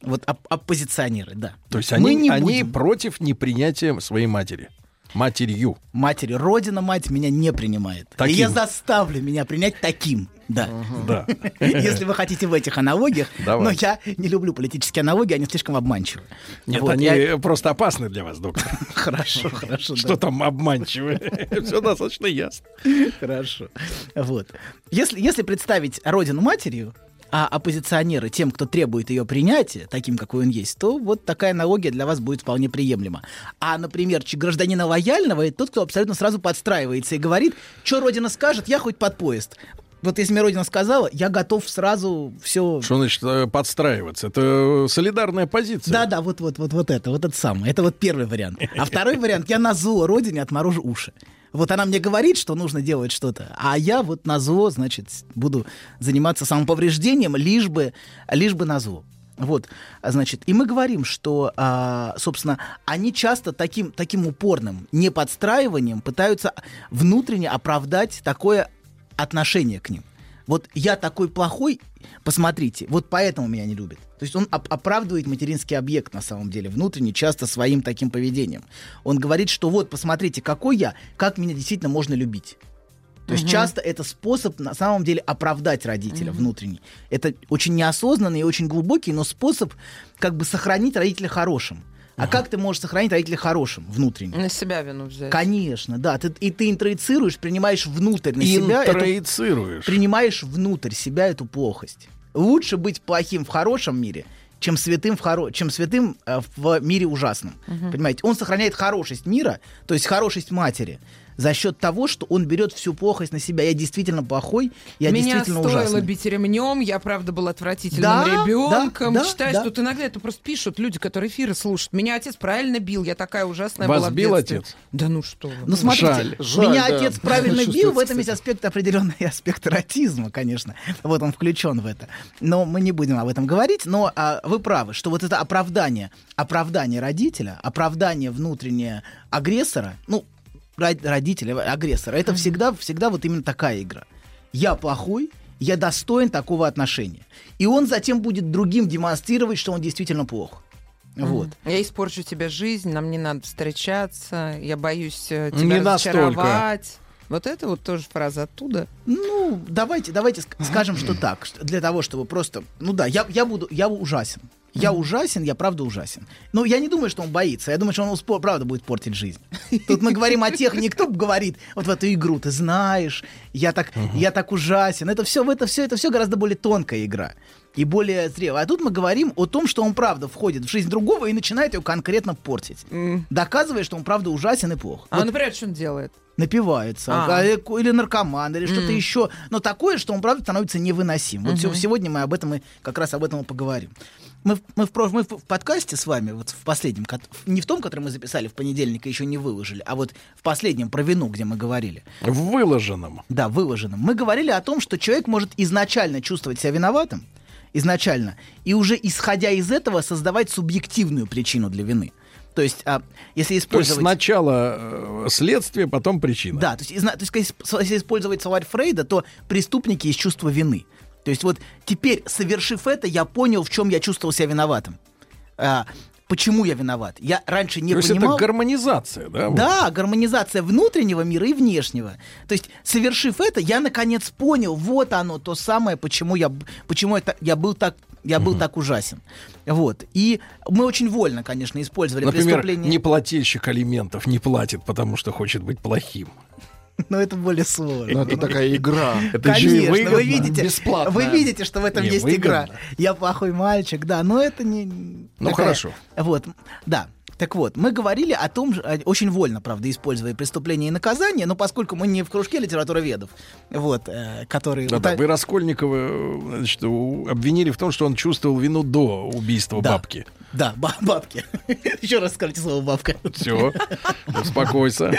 Вот оп- оппозиционеры, да. То есть Мы они, не они будем. против непринятия своей матери. Матерью. Матери, родина мать меня не принимает. Таким. И я заставлю меня принять таким. Да. Да. Если вы хотите в этих аналогиях. Давай. Но я не люблю политические аналогии, они слишком обманчивы. Нет, Вот, они я- просто опасны для вас, доктор. Хорошо, хорошо. Что да. там обманчивое? Все достаточно ясно. Хорошо. Вот. Если, если представить родину матерью, а оппозиционеры тем, кто требует ее принятия, таким, какой он есть, то вот такая аналогия для вас будет вполне приемлема. А, например, гражданина лояльного это тот, кто абсолютно сразу подстраивается и говорит, что Родина скажет, я хоть под поезд. Вот если мне Родина сказала, я готов сразу все... Что значит э, подстраиваться? Это солидарная позиция. Да, да, вот, вот, вот, вот это, вот это самое. Это вот первый вариант. А второй вариант, я на зло родине отморожу уши. Вот она мне говорит, что нужно делать что-то, а я вот на зло, значит, буду заниматься самоповреждением, лишь бы, лишь бы на зло. Вот, значит, и мы говорим, что, а, собственно, они часто таким, таким упорным неподстраиванием пытаются внутренне оправдать такое отношение к ним. Вот я такой плохой, посмотрите, вот поэтому меня не любят. То есть он оп- оправдывает материнский объект на самом деле внутренне часто своим таким поведением. Он говорит, что вот посмотрите, какой я, как меня действительно можно любить. То есть Мгм. часто это способ на самом деле оправдать родителя внутренний. Это очень неосознанный и очень глубокий, но способ как бы сохранить родителя хорошим. А как ты можешь сохранить родителя хорошим внутренне? На себя вину взять. Конечно, да. Ты, и ты интроицируешь, принимаешь внутрь на себя. эту- Интроицируешь. принимаешь внутрь себя эту плохость. Лучше быть плохим в хорошем мире, чем святым в, хоро... чем святым э, в мире ужасном. Мгм. Понимаете? Он сохраняет хорошесть мира, то есть хорошесть матери, за счет того, что он берет всю плохость на себя. Я действительно плохой, я Меня действительно стоило ужасный. бить ремнем, я правда был отвратительным Да, ребенком. да, да, Читаешь да. тут иногда это просто пишут люди, которые эфиры слушают. Меня отец правильно бил, я такая ужасная Вас была в бил детстве. отец? Да ну что вы. Ну, смотрите, Жаль, меня жаль, да. отец правильно бил, в этом есть аспект, определенный аспект эротизма, конечно. Вот он включен в это. Но мы не будем об этом говорить. Но а, вы правы, что вот это оправдание, оправдание родителя, оправдание внутреннее агрессора, ну, род- родителя, агрессора, это всегда, всегда вот именно такая игра. Я плохой, я достоин такого отношения. И он затем будет другим демонстрировать, что он действительно плох. Вот. Я испорчу тебе жизнь, нам не надо встречаться, я боюсь э, Не тебя настолько. разочаровать. Вот это вот тоже фраза оттуда. Ну, давайте, давайте ск- скажем, что так, для того, чтобы просто, ну да, я, я буду, я ужасен. Я ужасен, я правда ужасен. Но я не думаю, что он боится. Я думаю, что он успо- правда будет портить жизнь. Тут мы говорим о тех, никто говорит вот в эту игру, ты знаешь, я так, я так ужасен. Это все, это все, это все гораздо более тонкая игра и более зрелая. А тут мы говорим о том, что он правда входит в жизнь другого и начинает ее конкретно портить, доказывая, что он правда ужасен и плох. А, Вот например, что он делает? напивается, А. а, э, или наркоман, или что-то еще. Но такое, что он, правда, становится невыносим. Вот сё- сегодня мы об этом и как раз об этом и поговорим. Мы, в- мы, в, мы в подкасте с вами, вот в последнем, не в том, который мы записали в понедельник и еще не выложили, а вот в последнем про вину, где мы говорили. В выложенном. Да, выложенном. Мы говорили о том, что человек может изначально чувствовать себя виноватым, изначально, и уже исходя из этого создавать субъективную причину для вины. То есть, а, если То есть использовать... сначала э, следствие, потом причина. Да, то есть, то есть если- если использовать словарь Фрейда, то преступники из чувства вины. То есть вот теперь, совершив это, я понял, в чем я чувствовал себя виноватым. А, почему я виноват? Я раньше не То есть понимал... это гармонизация, да? вот? Да, гармонизация внутреннего мира и внешнего. То есть, совершив это, я наконец понял, вот оно, то самое, почему я, почему это, я был так я был так ужасен. Вот. И мы очень вольно, конечно, использовали Например, преступление. неплательщик алиментов не платит, потому что хочет быть плохим. Но это более сложно. Но это такая игра. Это еще и Конечно, выгодно. вы видите, Бесплатная. вы видите, что в этом Не, есть выгодно. игра. Я плохой мальчик, да, но это не. Ну, такая- хорошо. Вот, да. Так вот, мы говорили о том очень вольно, правда, используя преступление и наказание, но поскольку мы не в кружке литературоведов, вот, э, которые... Да, да, вы Раскольникова э, значит, обвинили в том, что он чувствовал вину до убийства Да. бабки. Да, ба- бабки. Еще раз скажите слово бабка. Все, успокойся.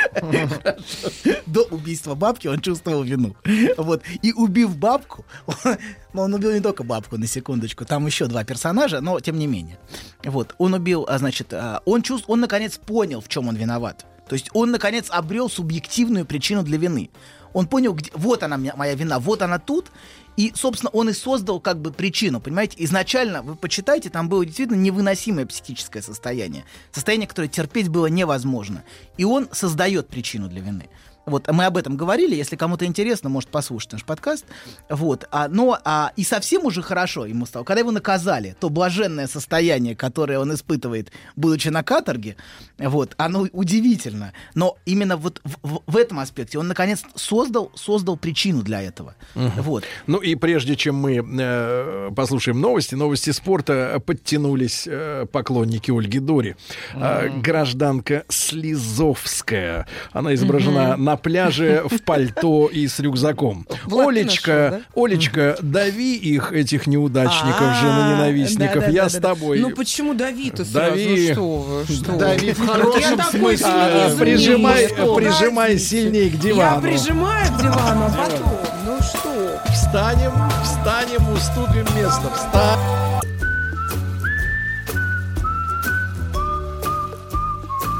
До убийства бабки он чувствовал вину. Вот. И убив бабку, он, но он убил не только бабку, на секундочку. Там еще два персонажа, но тем не менее. Вот. Он убил, а, значит, а, он чувств, он наконец понял, в чем он виноват. То есть он наконец обрел субъективную причину для вины. Он понял, где, вот она моя вина, вот она тут. И, собственно, он и создал как бы причину, понимаете? Изначально, вы почитайте, там было действительно невыносимое психическое состояние. Состояние, которое терпеть было невозможно. И он создает причину для вины. Вот, мы об этом говорили, если кому-то интересно, может послушать наш подкаст. Вот, а, но а, и совсем уже хорошо ему стало. Когда его наказали, то блаженное состояние, которое он испытывает, будучи на каторге, вот, оно удивительно. Но именно вот в, в- в этом аспекте он наконец создал, создал причину для этого. Мгм. Вот. Ну и прежде чем мы э, послушаем новости, новости спорта, э, подтянулись э, поклонники Ольги Дори. Э, гражданка Слизовская. Она изображена Мгм. на пляже в пальто и с рюкзаком. Олечка, Олечка, дави их, этих неудачников, А, женоненавистников. да-да-да-да-да. Я с тобой. Ну почему дави-то сразу? Дави. Ну что вы? Дави в хорошем я смысле. А, прижимай, прижимай сильнее к Я дивану. прижимаю к дивану, а потом, ну что? Встанем, встанем, уступим место. Встань.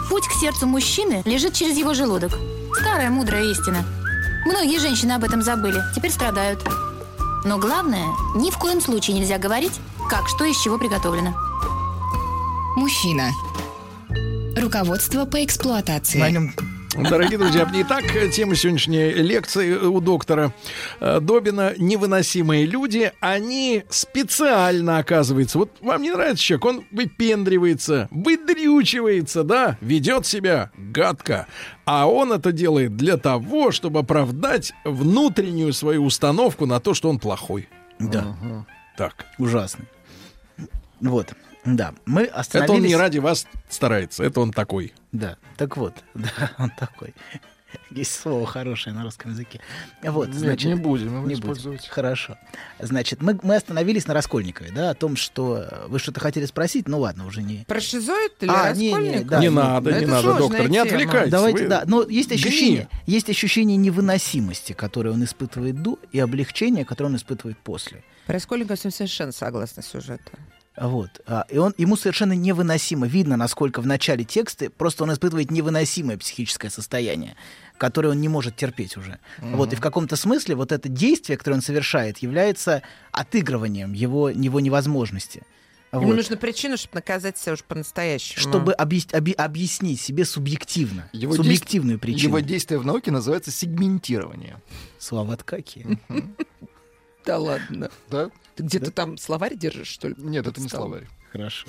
Путь к сердцу мужчины лежит через его желудок. Старая мудрая истина. Многие женщины об этом забыли, теперь страдают. Но главное, ни в коем случае нельзя говорить, как что из чего приготовлено. Мужчина. Руководство по эксплуатации. На нем Дорогие друзья, итак, тема сегодняшней лекции у доктора э, Добина «Невыносимые люди». Они специально, оказывается, вот вам не нравится человек, он выпендривается, выдрючивается, да, ведет себя гадко. А он это делает для того, чтобы оправдать внутреннюю свою установку на то, что он плохой. Да. Так. Ужасный. Вот. Да, мы Это остановились... он не ради вас старается, это он такой. Да, так вот, да, он такой. Есть слово хорошее на русском языке. Вот, Нет, значит, не будем его не использовать. Хорошо. Значит, мы, мы остановились на Раскольникове, да, о том, что вы что-то хотели спросить, ну ладно, уже не... Про шизоид или А, не, не, да, Не ну, надо, не это надо, доктор, не тема. отвлекайтесь. Давайте, Вы- да, но есть Гни. ощущение, есть ощущение невыносимости, которое он испытывает до, и облегчение, которое он испытывает после. Про Раскольников я совершенно согласна с сюжетом. Вот. А, И он, ему совершенно невыносимо. Видно, насколько в начале текста просто он испытывает невыносимое психическое состояние, которое он не может терпеть уже. Мгм. Вот. И в каком-то смысле вот это действие, которое он совершает, является отыгрыванием его, его невозможности. Ему Вот. нужна причина, чтобы наказать себя уж по-настоящему. Чтобы объяс- оби- объяснить себе субъективно, Его субъективную действ- причину. Его действие в науке называется сегментирование. Слова какие. Да ладно. Да? Ты где-то там словарь держишь, что ли? Нет, это не словарь. Хорошо.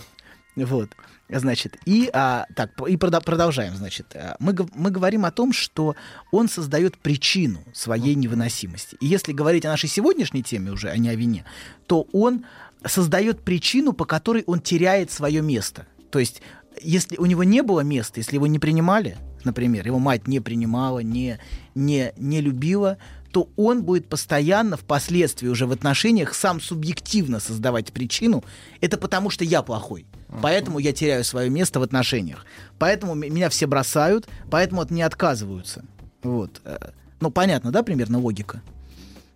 Вот, значит, и а, так и продолжаем, значит, А, мы мы говорим о том, что он создает причину своей невыносимости. И если говорить о нашей сегодняшней теме уже, а не о вине, то он создает причину, по которой он теряет свое место. То есть, если у него не было места, если его не принимали, например, его мать не принимала, не не не любила, то он будет постоянно впоследствии уже в отношениях сам субъективно создавать причину. Это потому что я плохой. Поэтому я теряю свое место в отношениях. Поэтому меня все бросают, поэтому от меня отказываются. Вот. Э, Ну, понятно, да, примерно логика?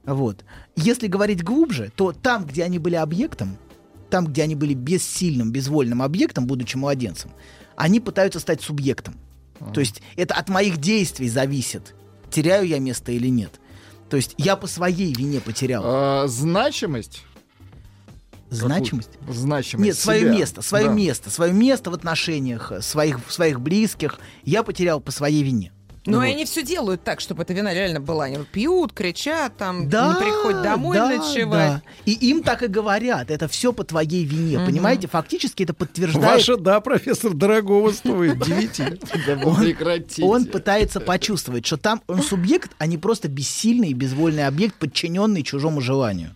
Вот. Если говорить глубже, то там, где они были объектом, там, где они были бессильным, безвольным объектом, будучи младенцем, они пытаются стать субъектом. То есть это от моих действий зависит, теряю я место или нет. То есть я по своей вине потерял. А, значимость? Значимость? Какую? Значимость Нет, свое себя. место, свое Да. место, свое место в отношениях своих, своих близких я потерял по своей вине. Ну, Вот. и они все делают так, чтобы эта вина реально была. Они пьют, кричат, там, Да, не приходят домой да, ночевать. да. И им так и говорят, это все по твоей вине, Мгм. понимаете? Фактически это подтверждает... Ваша, да, профессор, дорогого стоит, девяти. Прекратите. Он пытается почувствовать, что там он субъект, а не просто бессильный и безвольный объект, подчиненный чужому желанию.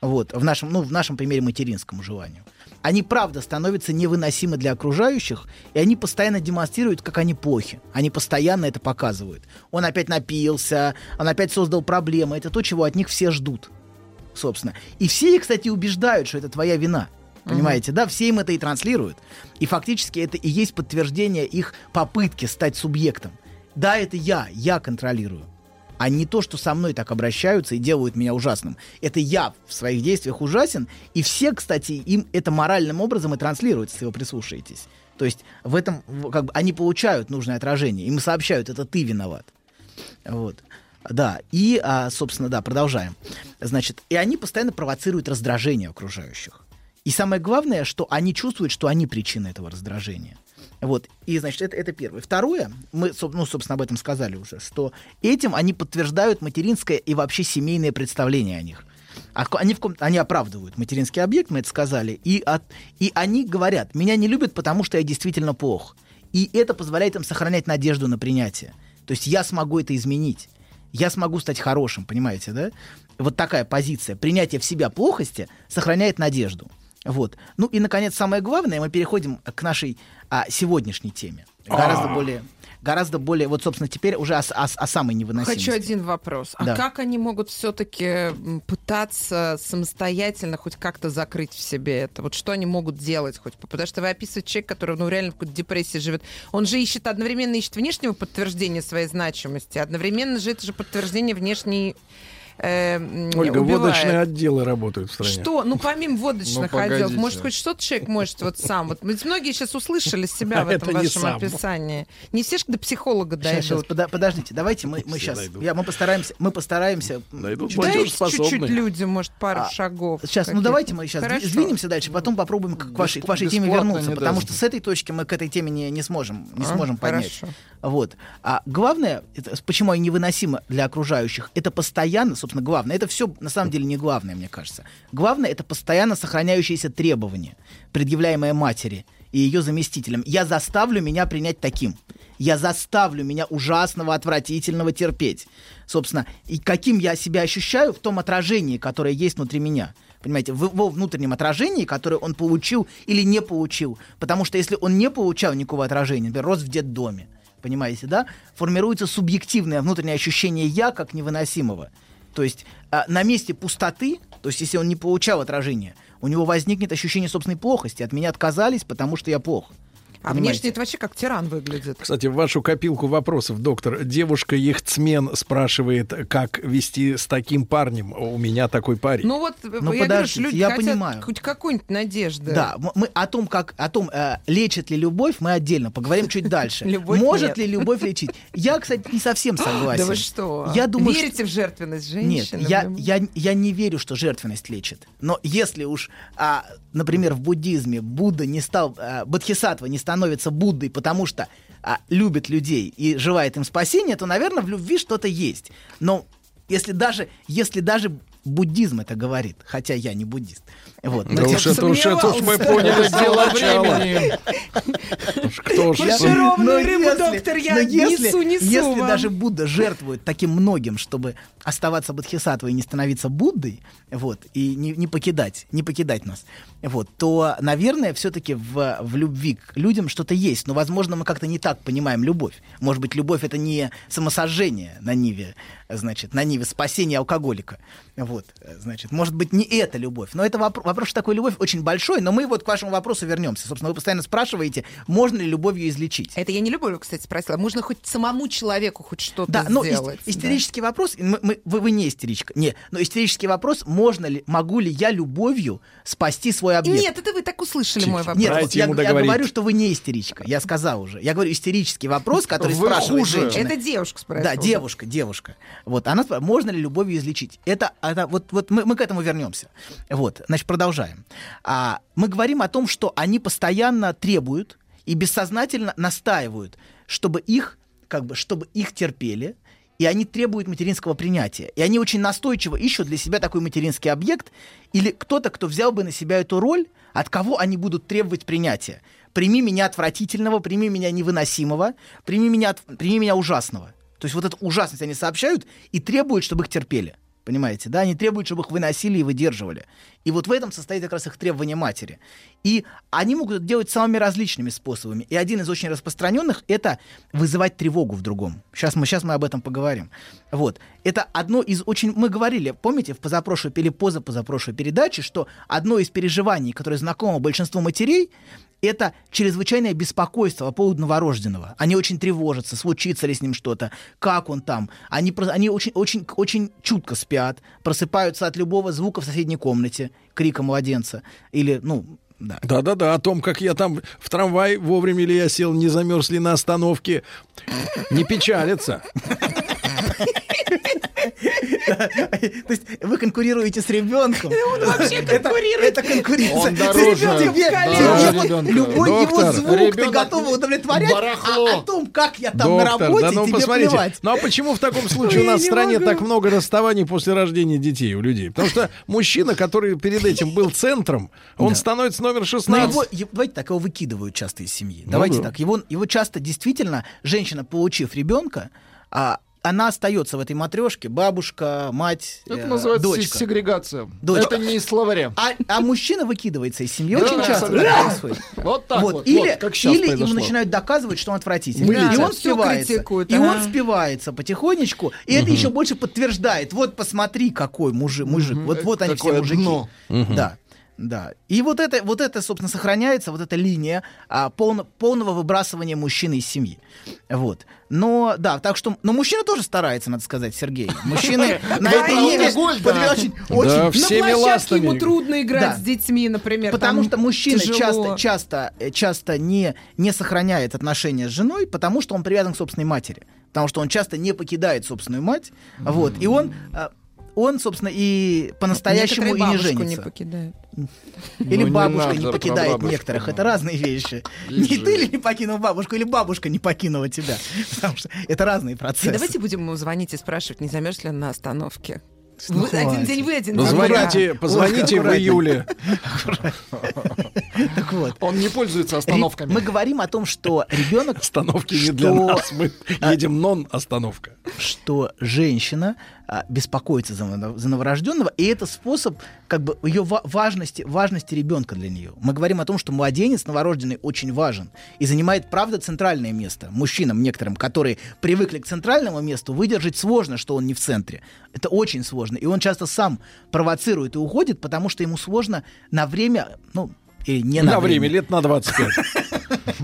Вот, в нашем, ну, в нашем примере материнскому желанию. Они, правда, становятся невыносимы для окружающих, и они постоянно демонстрируют, как они плохи. Они постоянно это показывают. Он опять напился, он опять создал проблемы. Это то, чего от них все ждут, собственно. И все их, кстати, убеждают, что это твоя вина. Понимаете, да, все им это и транслируют. И фактически это и есть подтверждение их попытки стать субъектом. Да, это я, я контролирую. А не то, что со мной так обращаются и делают меня ужасным. Это я в своих действиях ужасен, и все, кстати, им это моральным образом и транслируют, если вы прислушаетесь. То есть в этом как бы они получают нужное отражение, им сообщают, это ты виноват. Вот. Да, и, а, собственно, да, продолжаем. Значит, и они постоянно провоцируют раздражение окружающих. И самое главное, что они чувствуют, что они причина этого раздражения. Вот, и, значит, это, это первое. Второе, мы, ну, собственно, об этом сказали уже, что этим они подтверждают материнское и вообще семейное представление о них. А они, в ком- они оправдывают материнский объект, мы это сказали, и, от, и они говорят, меня не любят, потому что я действительно плох. И это позволяет им сохранять надежду на принятие. То есть я смогу это изменить. Я смогу стать хорошим, понимаете, да? Вот такая позиция. Принятие в себя плохости сохраняет надежду. Вот. Ну и, наконец, самое главное, мы переходим к нашей а, сегодняшней теме. Гораздо А. более, гораздо более, вот, собственно, теперь уже о, о о самой невыносимости. Хочу один вопрос. А Да. как они могут все-таки пытаться самостоятельно хоть как-то закрыть в себе это? Вот что они могут делать хоть? Потому что вы описываете человека, который ну, реально в какой-то депрессии живет. Он же ищет, одновременно ищет внешнего подтверждения своей значимости, одновременно же это же подтверждение внешней э, Ольга, убивает. водочные отделы работают в стране. Что? Ну, помимо водочных Ну, отделов, может, хоть что-то человек может вот сам. Вот ведь многие сейчас услышали себя в Это этом вашем описании. Не все же до психолога дойдут. сейчас, подождите, давайте мы, сейчас, я, мы постараемся, мы постараемся. Дайте чуть-чуть людям, может, пару А, шагов. Сейчас, ну давайте мы сейчас Хорошо. сдвинемся дальше, потом попробуем к, к вашей, к вашей теме вернуться, потому что с этой точки мы к этой теме не, не сможем, не А, сможем поднять. хорошо. Вот. А главное, это, почему они невыносимы для окружающих, это постоянно, собственно, главное, это все на самом деле не главное, мне кажется. Главное, это постоянно сохраняющиеся требования, предъявляемые матери и ее заместителям. Я заставлю меня принять таким. Я заставлю меня ужасного, отвратительного терпеть. Собственно, и каким я себя ощущаю в том отражении, которое есть внутри меня. Понимаете, в его внутреннем отражении, которое он получил или не получил. Потому что если он не получал никакого отражения, например, рос в детдоме, понимаете, да, формируется субъективное внутреннее ощущение «я» как невыносимого. То есть а, на месте пустоты, то есть если он не получал отражения, у него возникнет ощущение собственной плохости. От меня отказались, потому что я плох. А внешне это вообще как тиран выглядит. Кстати, в вашу копилку вопросов, доктор, девушка-яхтсмен спрашивает, как вести с таким парнем. У меня такой парень. Ну вот, Ну, я говорю, люди я хотят понимаю. хоть какую-нибудь надежду. Да, мы о том, как о том, э, лечит ли любовь, мы отдельно поговорим чуть дальше. Любовь Может нет. ли любовь лечить? Я, кстати, не совсем согласен. Да вы что? Я думаю, Верите в жертвенность Нет, женщины? я, Блин. я, я не верю, что жертвенность лечит. Но если уж, а, например, в буддизме Будда не стал, а, Бодхисаттва не становится Буддой, потому что а, любит людей и желает им спасения, то, наверное, в любви что-то есть. Но если даже, если даже буддизм это говорит, хотя я не буддист, вот. Да но уж это уж это уж мы поняли дело времени. Кто ж Фаршированную рыбу, если- доктор, я несу, несу Если даже Будда жертвует таким многим, чтобы оставаться бодхисаттвой и не становиться Буддой, вот, и не, не покидать, не покидать нас, вот, то, наверное, все-таки в, в любви к людям что-то есть. Но, возможно, мы как-то не так понимаем любовь. Может быть, любовь это не самосожжение на Ниве, значит, на Ниве спасения алкоголика. Вот, э, значит, может быть, не это любовь. Но это вопро- вопрос, что такое любовь, очень большой. Но мы вот к вашему вопросу вернемся. Собственно, вы постоянно спрашиваете, можно ли любовью излечить. Это я не любовь, кстати, спросила. Можно хоть самому человеку хоть что-то Да, но сделать. ис- истерический вопрос, мы- мы- вы, вы не истеричка, не, но истерический вопрос, можно ли, могу ли я любовью спасти свой да. объект? Нет, это вы так услышали мой вопрос. Нет, вот я, я говорю, что вы не истеричка. Я сказал уже. Я говорю истерический вопрос, который Вы спрашивает хуже. женщина. Это девушка спросила. Да, девушка, девушка. Вот, она спрашивает, можно ли любовью излечить? Это, это вот, вот мы, мы к этому вернемся. Вот, значит, продолжаем. А, мы говорим о том, что они постоянно требуют и бессознательно настаивают, чтобы их, как бы, чтобы их терпели, и они требуют материнского принятия. И они очень настойчиво ищут для себя такой материнский объект или кто-то, кто взял бы на себя эту роль, от кого они будут требовать принятия. Прими меня отвратительного, прими меня невыносимого, прими меня, от- прими меня ужасного. То есть вот эту ужасность они сообщают и требуют, чтобы их терпели. Понимаете, да? Они требуют, чтобы их выносили и выдерживали. И вот в этом состоит как раз их требование матери. И они могут это делать самыми различными способами. И один из очень распространенных — это вызывать тревогу в другом. Сейчас мы, сейчас мы об этом поговорим. Вот. Это одно из очень... Мы говорили, помните, в позапрошлой или позапозапрошлой передаче, что одно из переживаний, которое знакомо большинству матерей, это чрезвычайное беспокойство по поводу новорожденного. Они очень тревожатся, случится ли с ним что-то, как он там. Они, они очень, очень, очень чутко спят, просыпаются от любого звука в соседней комнате, крика младенца. Или, ну, да. Да-да-да, о том, как я там в трамвай вовремя ли я сел, не замерз ли на остановке. Не печалится. То есть вы конкурируете с ребенком. Он вообще конкурирует. Это конкуренция. Он с дороже. Любой его звук ты готова удовлетворять, а о том, как я там на работе, ну тебе плевать. Ну а почему в таком случае у нас в не стране так много расставаний после рождения детей у людей? Потому что мужчина, который перед этим был центром, он становится номер Но 16. его, е- давайте так, его выкидывают часто из семьи. Ну давайте да. так. Его, его часто действительно, женщина, получив ребенка, а, она остается в этой матрешке, бабушка, мать, Это э, называется дочка. сегрегация. Дочка. Это не из словаря. А, а мужчина выкидывается из семьи. Да, Очень часто происходит. Вот так вот, Или, вот, как или ему начинают доказывать, что он отвратительный. Мы и он спивается. И он спивается потихонечку. И это еще больше подтверждает. Вот посмотри, какой мужик. мужик. Вот, вот они все мужики. Да. Да. И вот это, вот это, собственно, сохраняется, вот эта линия а, полно- полного выбрасывания мужчины из семьи. Вот. Но, да, так что... Но мужчина тоже старается, надо сказать, Сергей. Мужчины на этой линии очень... На площадке ему трудно играть с детьми, например. Потому что мужчина часто, часто, э, часто не, не сохраняет отношения с женой, потому что он привязан к собственной матери. Потому что он часто не покидает собственную мать. Вот. И он, э, он, собственно, и по-настоящему и не женится. не покидают. Или Ну, не бабушка не про покидает некоторых. Это разные вещи. Не ты ли не покинул бабушку, или бабушка не покинула тебя. Потому что это разные И процессы. давайте будем ему звонить и спрашивать, не замерз ли он на остановке. Ну, Вы- один хватит. день вы, один Ну, день звоните, я. позвоните в аккуратнее. июле. Так вот. Он не пользуется остановками. Мы говорим о том, что ребенок... Остановки не для нас. Мы едем нон-остановка. что женщина а, беспокоится за, за новорожденного, и это способ как бы ее ва- важности, важности ребенка для нее. Мы говорим о том, что младенец новорожденный очень важен и занимает, правда, центральное место. Мужчинам некоторым, которые привыкли к центральному месту, выдержать сложно, что он не в центре. Это очень сложно. И он часто сам провоцирует и уходит, потому что ему сложно на время, ну, или не на, На время, лет на 25.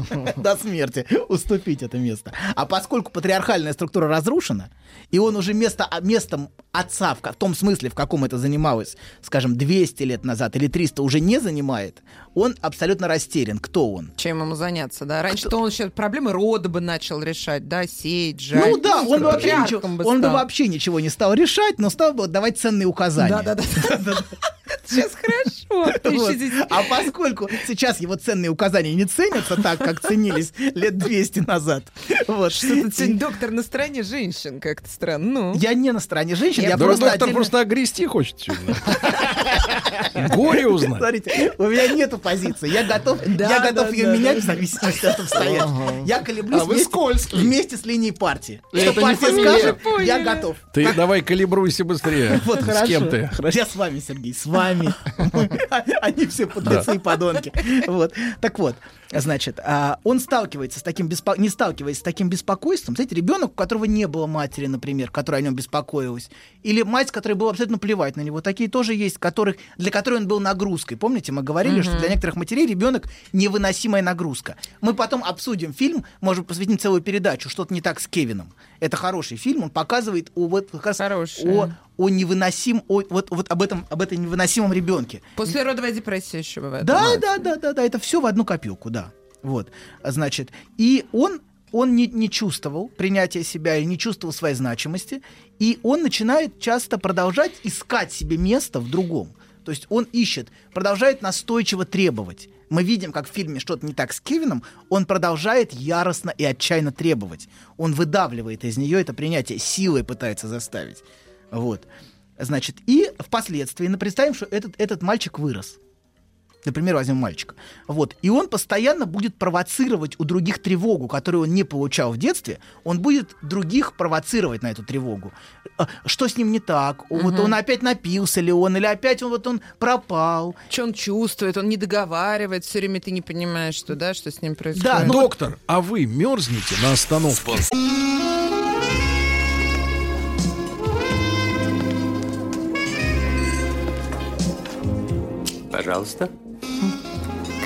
до смерти уступить это место. А поскольку патриархальная структура разрушена, и он уже место, а, местом отца, в, том смысле, в каком это занималось, скажем, 200 лет назад или 300, уже не занимает, он абсолютно растерян. Кто он? Чем ему заняться, да? Раньше-то он сейчас проблемы рода бы начал решать, да, сеять, жать. Ну да, он бы, вообще ничего, бы он бы вообще ничего не стал решать, но стал бы давать ценные указания. Да-да-да. Сейчас хорошо. Вот. 1060. А поскольку сейчас его ценные указания не ценятся так, как ценились лет 200 назад, вот. Что-то сегодня доктор на стороне женщин как-то странно. Ну. Я не на стороне женщин, я, просто доктор отдельно- просто огрести хочет. Горе узнать. Смотрите, у меня нету позиции. Я готов, Да, я готов да, ее да, менять в зависимости от обстоятельств. Я колеблюсь А вы вместе, вместе с линией партии. Это Что не партия скажет, я готов. Ты давай калибруйся быстрее. Вот С хорошо. кем ты? Хорошо. Я с вами, Сергей, с вами. Они все подлецы и подонки. Вот. Так вот, значит, а, он сталкивается с таким беспо... не сталкиваясь с таким беспокойством. Знаете, ребенок, у которого не было матери, например, которая о нем беспокоилась, или мать, которой было абсолютно плевать на него, такие тоже есть, которых, для которой он был нагрузкой. Помните, мы говорили, что для некоторых матерей ребенок невыносимая нагрузка. Мы потом обсудим фильм, может, посвятим целую передачу, что-то не так с Кевином. Это хороший фильм, он показывает о, вот, как раз о, о невыносим, о, вот, вот об этом, об этом невыносимом ребенке. Послеродовая депрессия еще бывает. Да, да, да, да, да, это все в одну копилку, да. Вот, значит, и он, он не, не чувствовал принятия себя и не чувствовал своей значимости, и он начинает часто продолжать искать себе место в другом. То есть он ищет, продолжает настойчиво требовать. Мы видим, как в фильме что-то не так с Кевином, он продолжает яростно и отчаянно требовать. Он выдавливает из нее это принятие, силой пытается заставить. Вот. Значит, и впоследствии, представим, что этот, этот мальчик вырос. Например, возьмем мальчика. Вот. И он постоянно будет провоцировать у других тревогу, которую он не получал в детстве. Он будет других провоцировать на эту тревогу. А, Что с ним не так? Вот Мгм. он опять напился ли он, или опять он вот он пропал. Что он чувствует, он не договаривает, все время ты не понимаешь, что, да, что с ним происходит. ну Доктор, а вы мерзнете на остановке? Пожалуйста.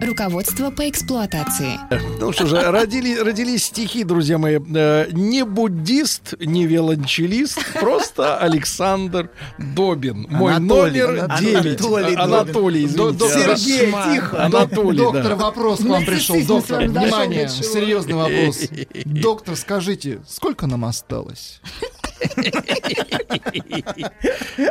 Руководство по эксплуатации. Ну что же, родили, родились стихи, друзья мои. Э, Не буддист, не велончелист, просто Александр Добин. Мой Анатолий, номер Анатолий, 9. Анатолий Анатолий, извините. Сергей, тихо. Анатолий, Доктор, да. вопрос к вам пришел. Доктор, внимание, серьезный вопрос. Доктор, скажите, сколько нам осталось?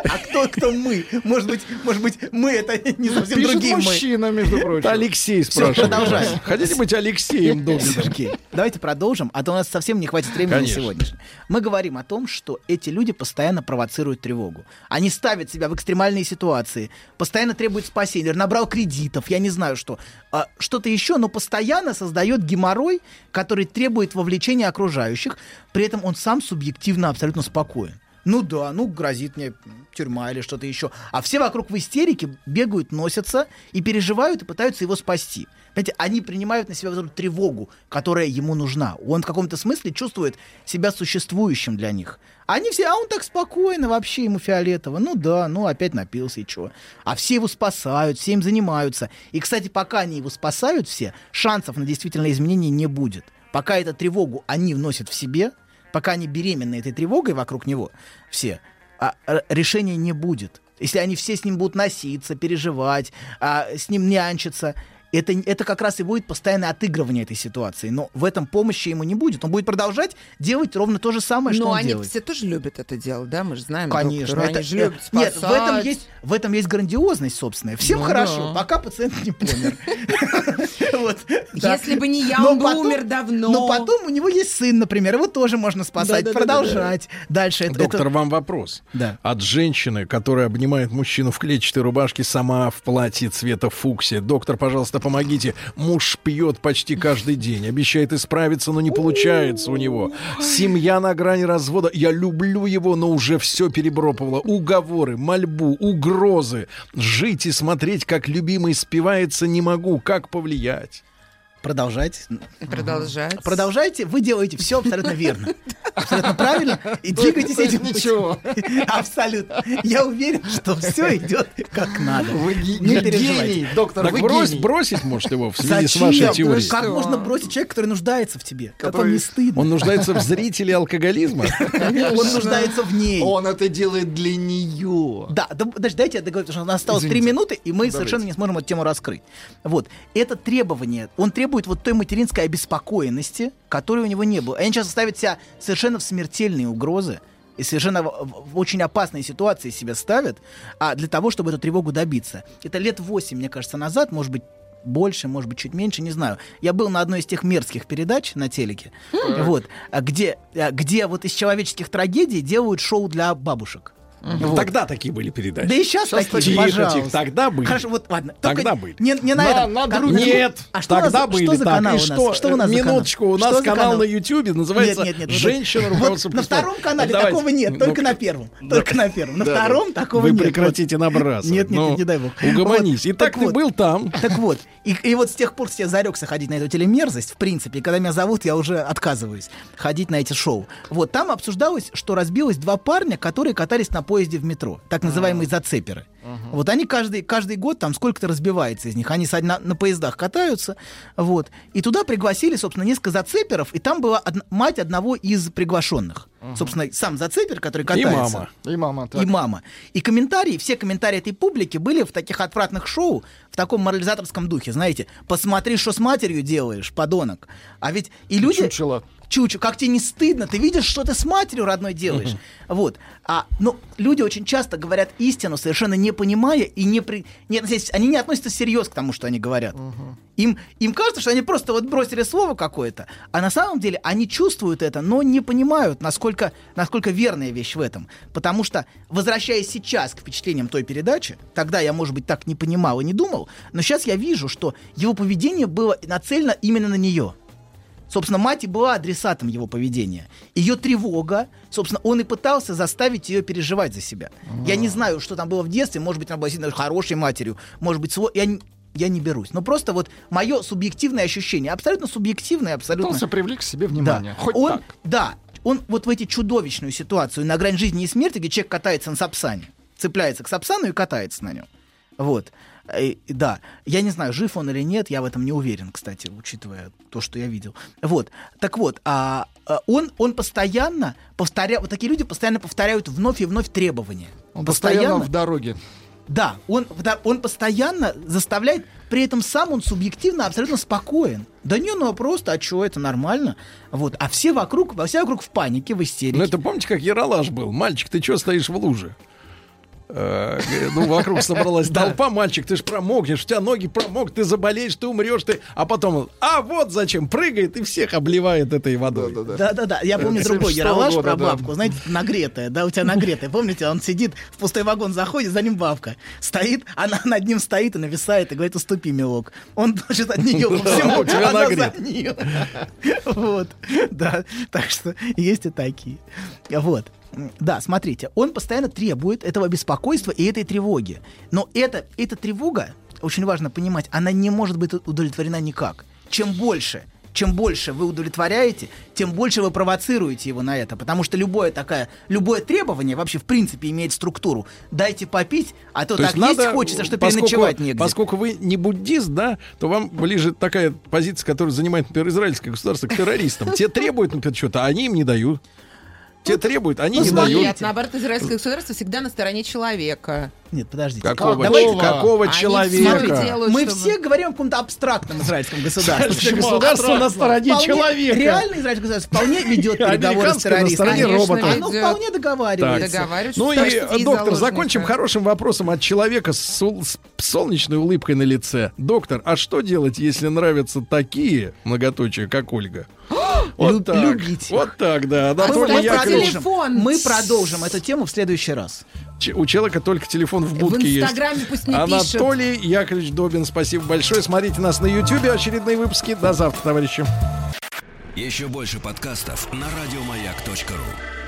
А кто, кто мы? Может быть, может быть, мы это не совсем Пишет другие мы. мужчина, между прочим. Это Алексей спрашивает. продолжаем. Хотите быть Алексеем? Сергей, давайте продолжим, а то у нас совсем не хватит времени Конечно. на сегодняшнее. Мы говорим о том, что эти люди постоянно провоцируют тревогу. Они ставят себя в экстремальные ситуации, постоянно требуют спасения, набрал кредитов, я не знаю что, а, что-то еще, но постоянно создает геморрой, который требует вовлечения окружающих, при этом он сам субъективно абсолютно спокоен. Ну да, ну грозит мне тюрьма или что-то еще. А все вокруг в истерике бегают, носятся и переживают и пытаются его спасти. Понимаете, они принимают на себя вот эту тревогу, которая ему нужна. Он в каком-то смысле чувствует себя существующим для них. Они все, а он так спокойно, вообще ему фиолетово. Ну да, ну опять напился и чего. А все его спасают, все им занимаются. И, кстати, пока они его спасают все, шансов на действительное изменение не будет. Пока эту тревогу они вносят в себе, пока они беременны этой тревогой вокруг него, все, а, р- решения не будет. Если они все с ним будут носиться, переживать, а, с ним нянчиться, это, это как раз и будет постоянное отыгрывание этой ситуации. Но в этом помощи ему не будет. Он будет продолжать делать ровно то же самое, что Но он они делает. все тоже любят это дело, да? Мы же знаем. Конечно, доктора, это, они же э, любят нет, в этом спасать. есть в этом есть грандиозность собственная. Всем Ну хорошо, да. пока пациент не помер. Если бы не я, он бы умер давно. Но потом у него есть сын, например, его тоже можно спасать, продолжать дальше. Это- Доктор, вам вопрос. Да. От женщины, которая обнимает мужчину в клетчатой рубашке, сама в платье цвета фуксия. Доктор, пожалуйста, помогите. Муж пьет почти каждый день. Обещает исправиться, но не получается у него. Семья на грани развода. Я люблю его, но уже все перебропывало. Уговоры, мольбу, угрозы. Жить и смотреть, как любимый спивается, не могу. Как повлиять? Продолжать. Продолжать. Продолжайте, вы делаете все абсолютно верно. Абсолютно правильно. И двигайтесь этим путем. ничего. Абсолютно. Я уверен, что все идет как надо. Вы Не гений, доктор, Так вы брось- гений. бросить, может, его в связи с вашей теорией? Как можно бросить человека, который нуждается в тебе? Как вам не стыдно? Он нуждается в зрителе алкоголизма? Он нуждается в ней. Он это делает для нее. Да, даже дайте я договорю, потому что у нас осталось три минуты, и мы совершенно не сможем эту тему раскрыть. Вот. Это требование, он требует вот той материнской обеспокоенности, которой у него не было. Они сейчас ставят себя совершенно в смертельные угрозы, и совершенно в, в- в очень опасные ситуации себя ставят, а для того, чтобы эту тревогу добиться. Это лет 8, мне кажется, назад, может быть, больше, может быть, чуть меньше, не знаю. Я был на одной из тех мерзких передач на телеке, вот, а где, а, где вот из человеческих трагедий делают шоу для бабушек. Вот. Тогда такие были передачи. Да и сейчас, Сейчас такие, тихо, пожалуйста. тихо, тогда были. Хорошо, вот ладно. Тогда только были. Не, не на, На- этом. на других. Нет, а что нас тогда за- были Что за так. канал И у нас? что? Что у нас канал? Минуточку, у Что нас за канал на Ютубе называется Нет, нет, нет. вот «Женщина вот руководство На преступлением». втором канале Давайте. такого нет, Ну, только на первом. Только на первом. На Да, да. втором такого Вы нет. прекратите набрасывать. Нет, нет, Ну, нет, не дай бог. Угомонись. Вот. Итак, ты вот. был там. Так вот, и, и вот с тех пор я зарекся ходить на эту телемерзость, в принципе, и когда меня зовут, я уже отказываюсь ходить на эти шоу. Вот, там обсуждалось, что разбилось два парня, которые катались на поезде в метро, так называемые зацеперы. Вот они каждый, каждый год, там сколько-то разбивается из них, они на, на поездах катаются, вот. И туда пригласили, собственно, несколько зацеперов, и там была одна- мать одного из приглашенных. Собственно, сам зацепер, который И катается. мама. И мама, так. И мама. И комментарии, все комментарии этой публики были в таких отвратных шоу, в таком морализаторском духе, знаете, посмотри, что с матерью делаешь, подонок. А ведь и люди... Чучело. Чучу, как тебе не стыдно, ты видишь, что ты с матерью родной делаешь. Вот. А, ну, люди очень часто говорят истину, совершенно не понимая и не при... не относясь- они не относятся всерьез к тому, что они говорят. Им, им кажется, что они просто вот бросили слово какое-то, а на самом деле они чувствуют это, но не понимают, насколько, насколько верная вещь в этом. Потому что, возвращаясь сейчас к впечатлениям той передачи, тогда я, может быть, так не понимал и не думал, но сейчас я вижу, что его поведение было нацелено именно на нее. Собственно, мать и была адресатом его поведения. Ее тревога, собственно, он и пытался заставить ее переживать за себя. Я не знаю, что там было в детстве. Может быть, она была действительно хорошей матерью. Может быть, свой... Я, не- я не берусь. Но просто вот мое субъективное ощущение, абсолютно субъективное, абсолютно... Пытался привлечь к себе Да. внимание. Хоть он, так. Да, он вот в эти чудовищную ситуацию на грани жизни и смерти, где человек катается на сапсане, цепляется к сапсану и катается на нем. Вот. И да, я не знаю, жив он или нет, я в этом не уверен, кстати, учитывая то, что я видел. Вот, так вот, а, а, он, он постоянно повторяет, вот такие люди постоянно повторяют вновь и вновь требования. Он постоянно в дороге. Да, он, да, он постоянно заставляет, при этом сам он субъективно абсолютно спокоен. Да не, ну а просто, а что, это нормально. Вот, а все вокруг, все вокруг в панике, в истерике. Ну, это помните, как Яралаш был? Мальчик, ты что стоишь в луже? Э, Ну, вокруг собралась толпа, мальчик, ты ж промокнешь, у тебя ноги промок, ты заболеешь, ты умрешь, ты... А потом, а вот зачем, прыгает и всех обливает этой водой. Да-да-да, я помню Это другой 76-го Яралаш года, про да. бабку, знаете, нагретая, да, у тебя нагретая, помните, он сидит, в пустой вагон заходит, за ним бабка стоит, она над ним стоит и нависает и говорит, уступи, милок. Он значит от нее по всему, у тебя она нагрет. за нее. Вот, да, так что есть и такие. Вот. Да, смотрите, он постоянно требует этого беспокойства и этой тревоги. Но это, эта тревога, очень важно понимать, она не может быть удовлетворена никак. Чем больше, чем больше вы удовлетворяете, тем больше вы провоцируете его на это. Потому что любое такое, любое требование вообще в принципе имеет структуру. Дайте попить, а то, То так есть хочется, что поскольку- переночевать негде. Поскольку вы не буддист, да, то вам ближе такая позиция, которую занимает, например, израильское государство к террористам. Те требуют, например, что-то, а они им не дают. Те требуют, они не дают. Нет, наоборот, израильское государство всегда на стороне человека. Нет, подождите. Какого, Давайте- какого человека? делают, Мы чтобы- все говорим о каком-то абстрактном израильском государстве. Государство на стороне человека. Реально израильское государство вполне ведет переговоры с Американское на террористами. стороне робота. Оно вполне договаривается. Ну и, доктор, закончим хорошим вопросом от человека с солнечной улыбкой на лице. Доктор, а что делать, если нравятся такие многоточия, как Ольга? Вот Люб- так. любите. Вот так, да. Анатолий мы Яковлевич. продолжим, мы продолжим эту тему в следующий раз. Ч- У человека только телефон в будке есть. Инстаграме пусть не Анатолий Яковлевич Добин, спасибо большое. Смотрите нас на Ютьюбе. Очередные выпуски. До завтра, товарищи. Еще больше подкастов на радиомаяк.ру.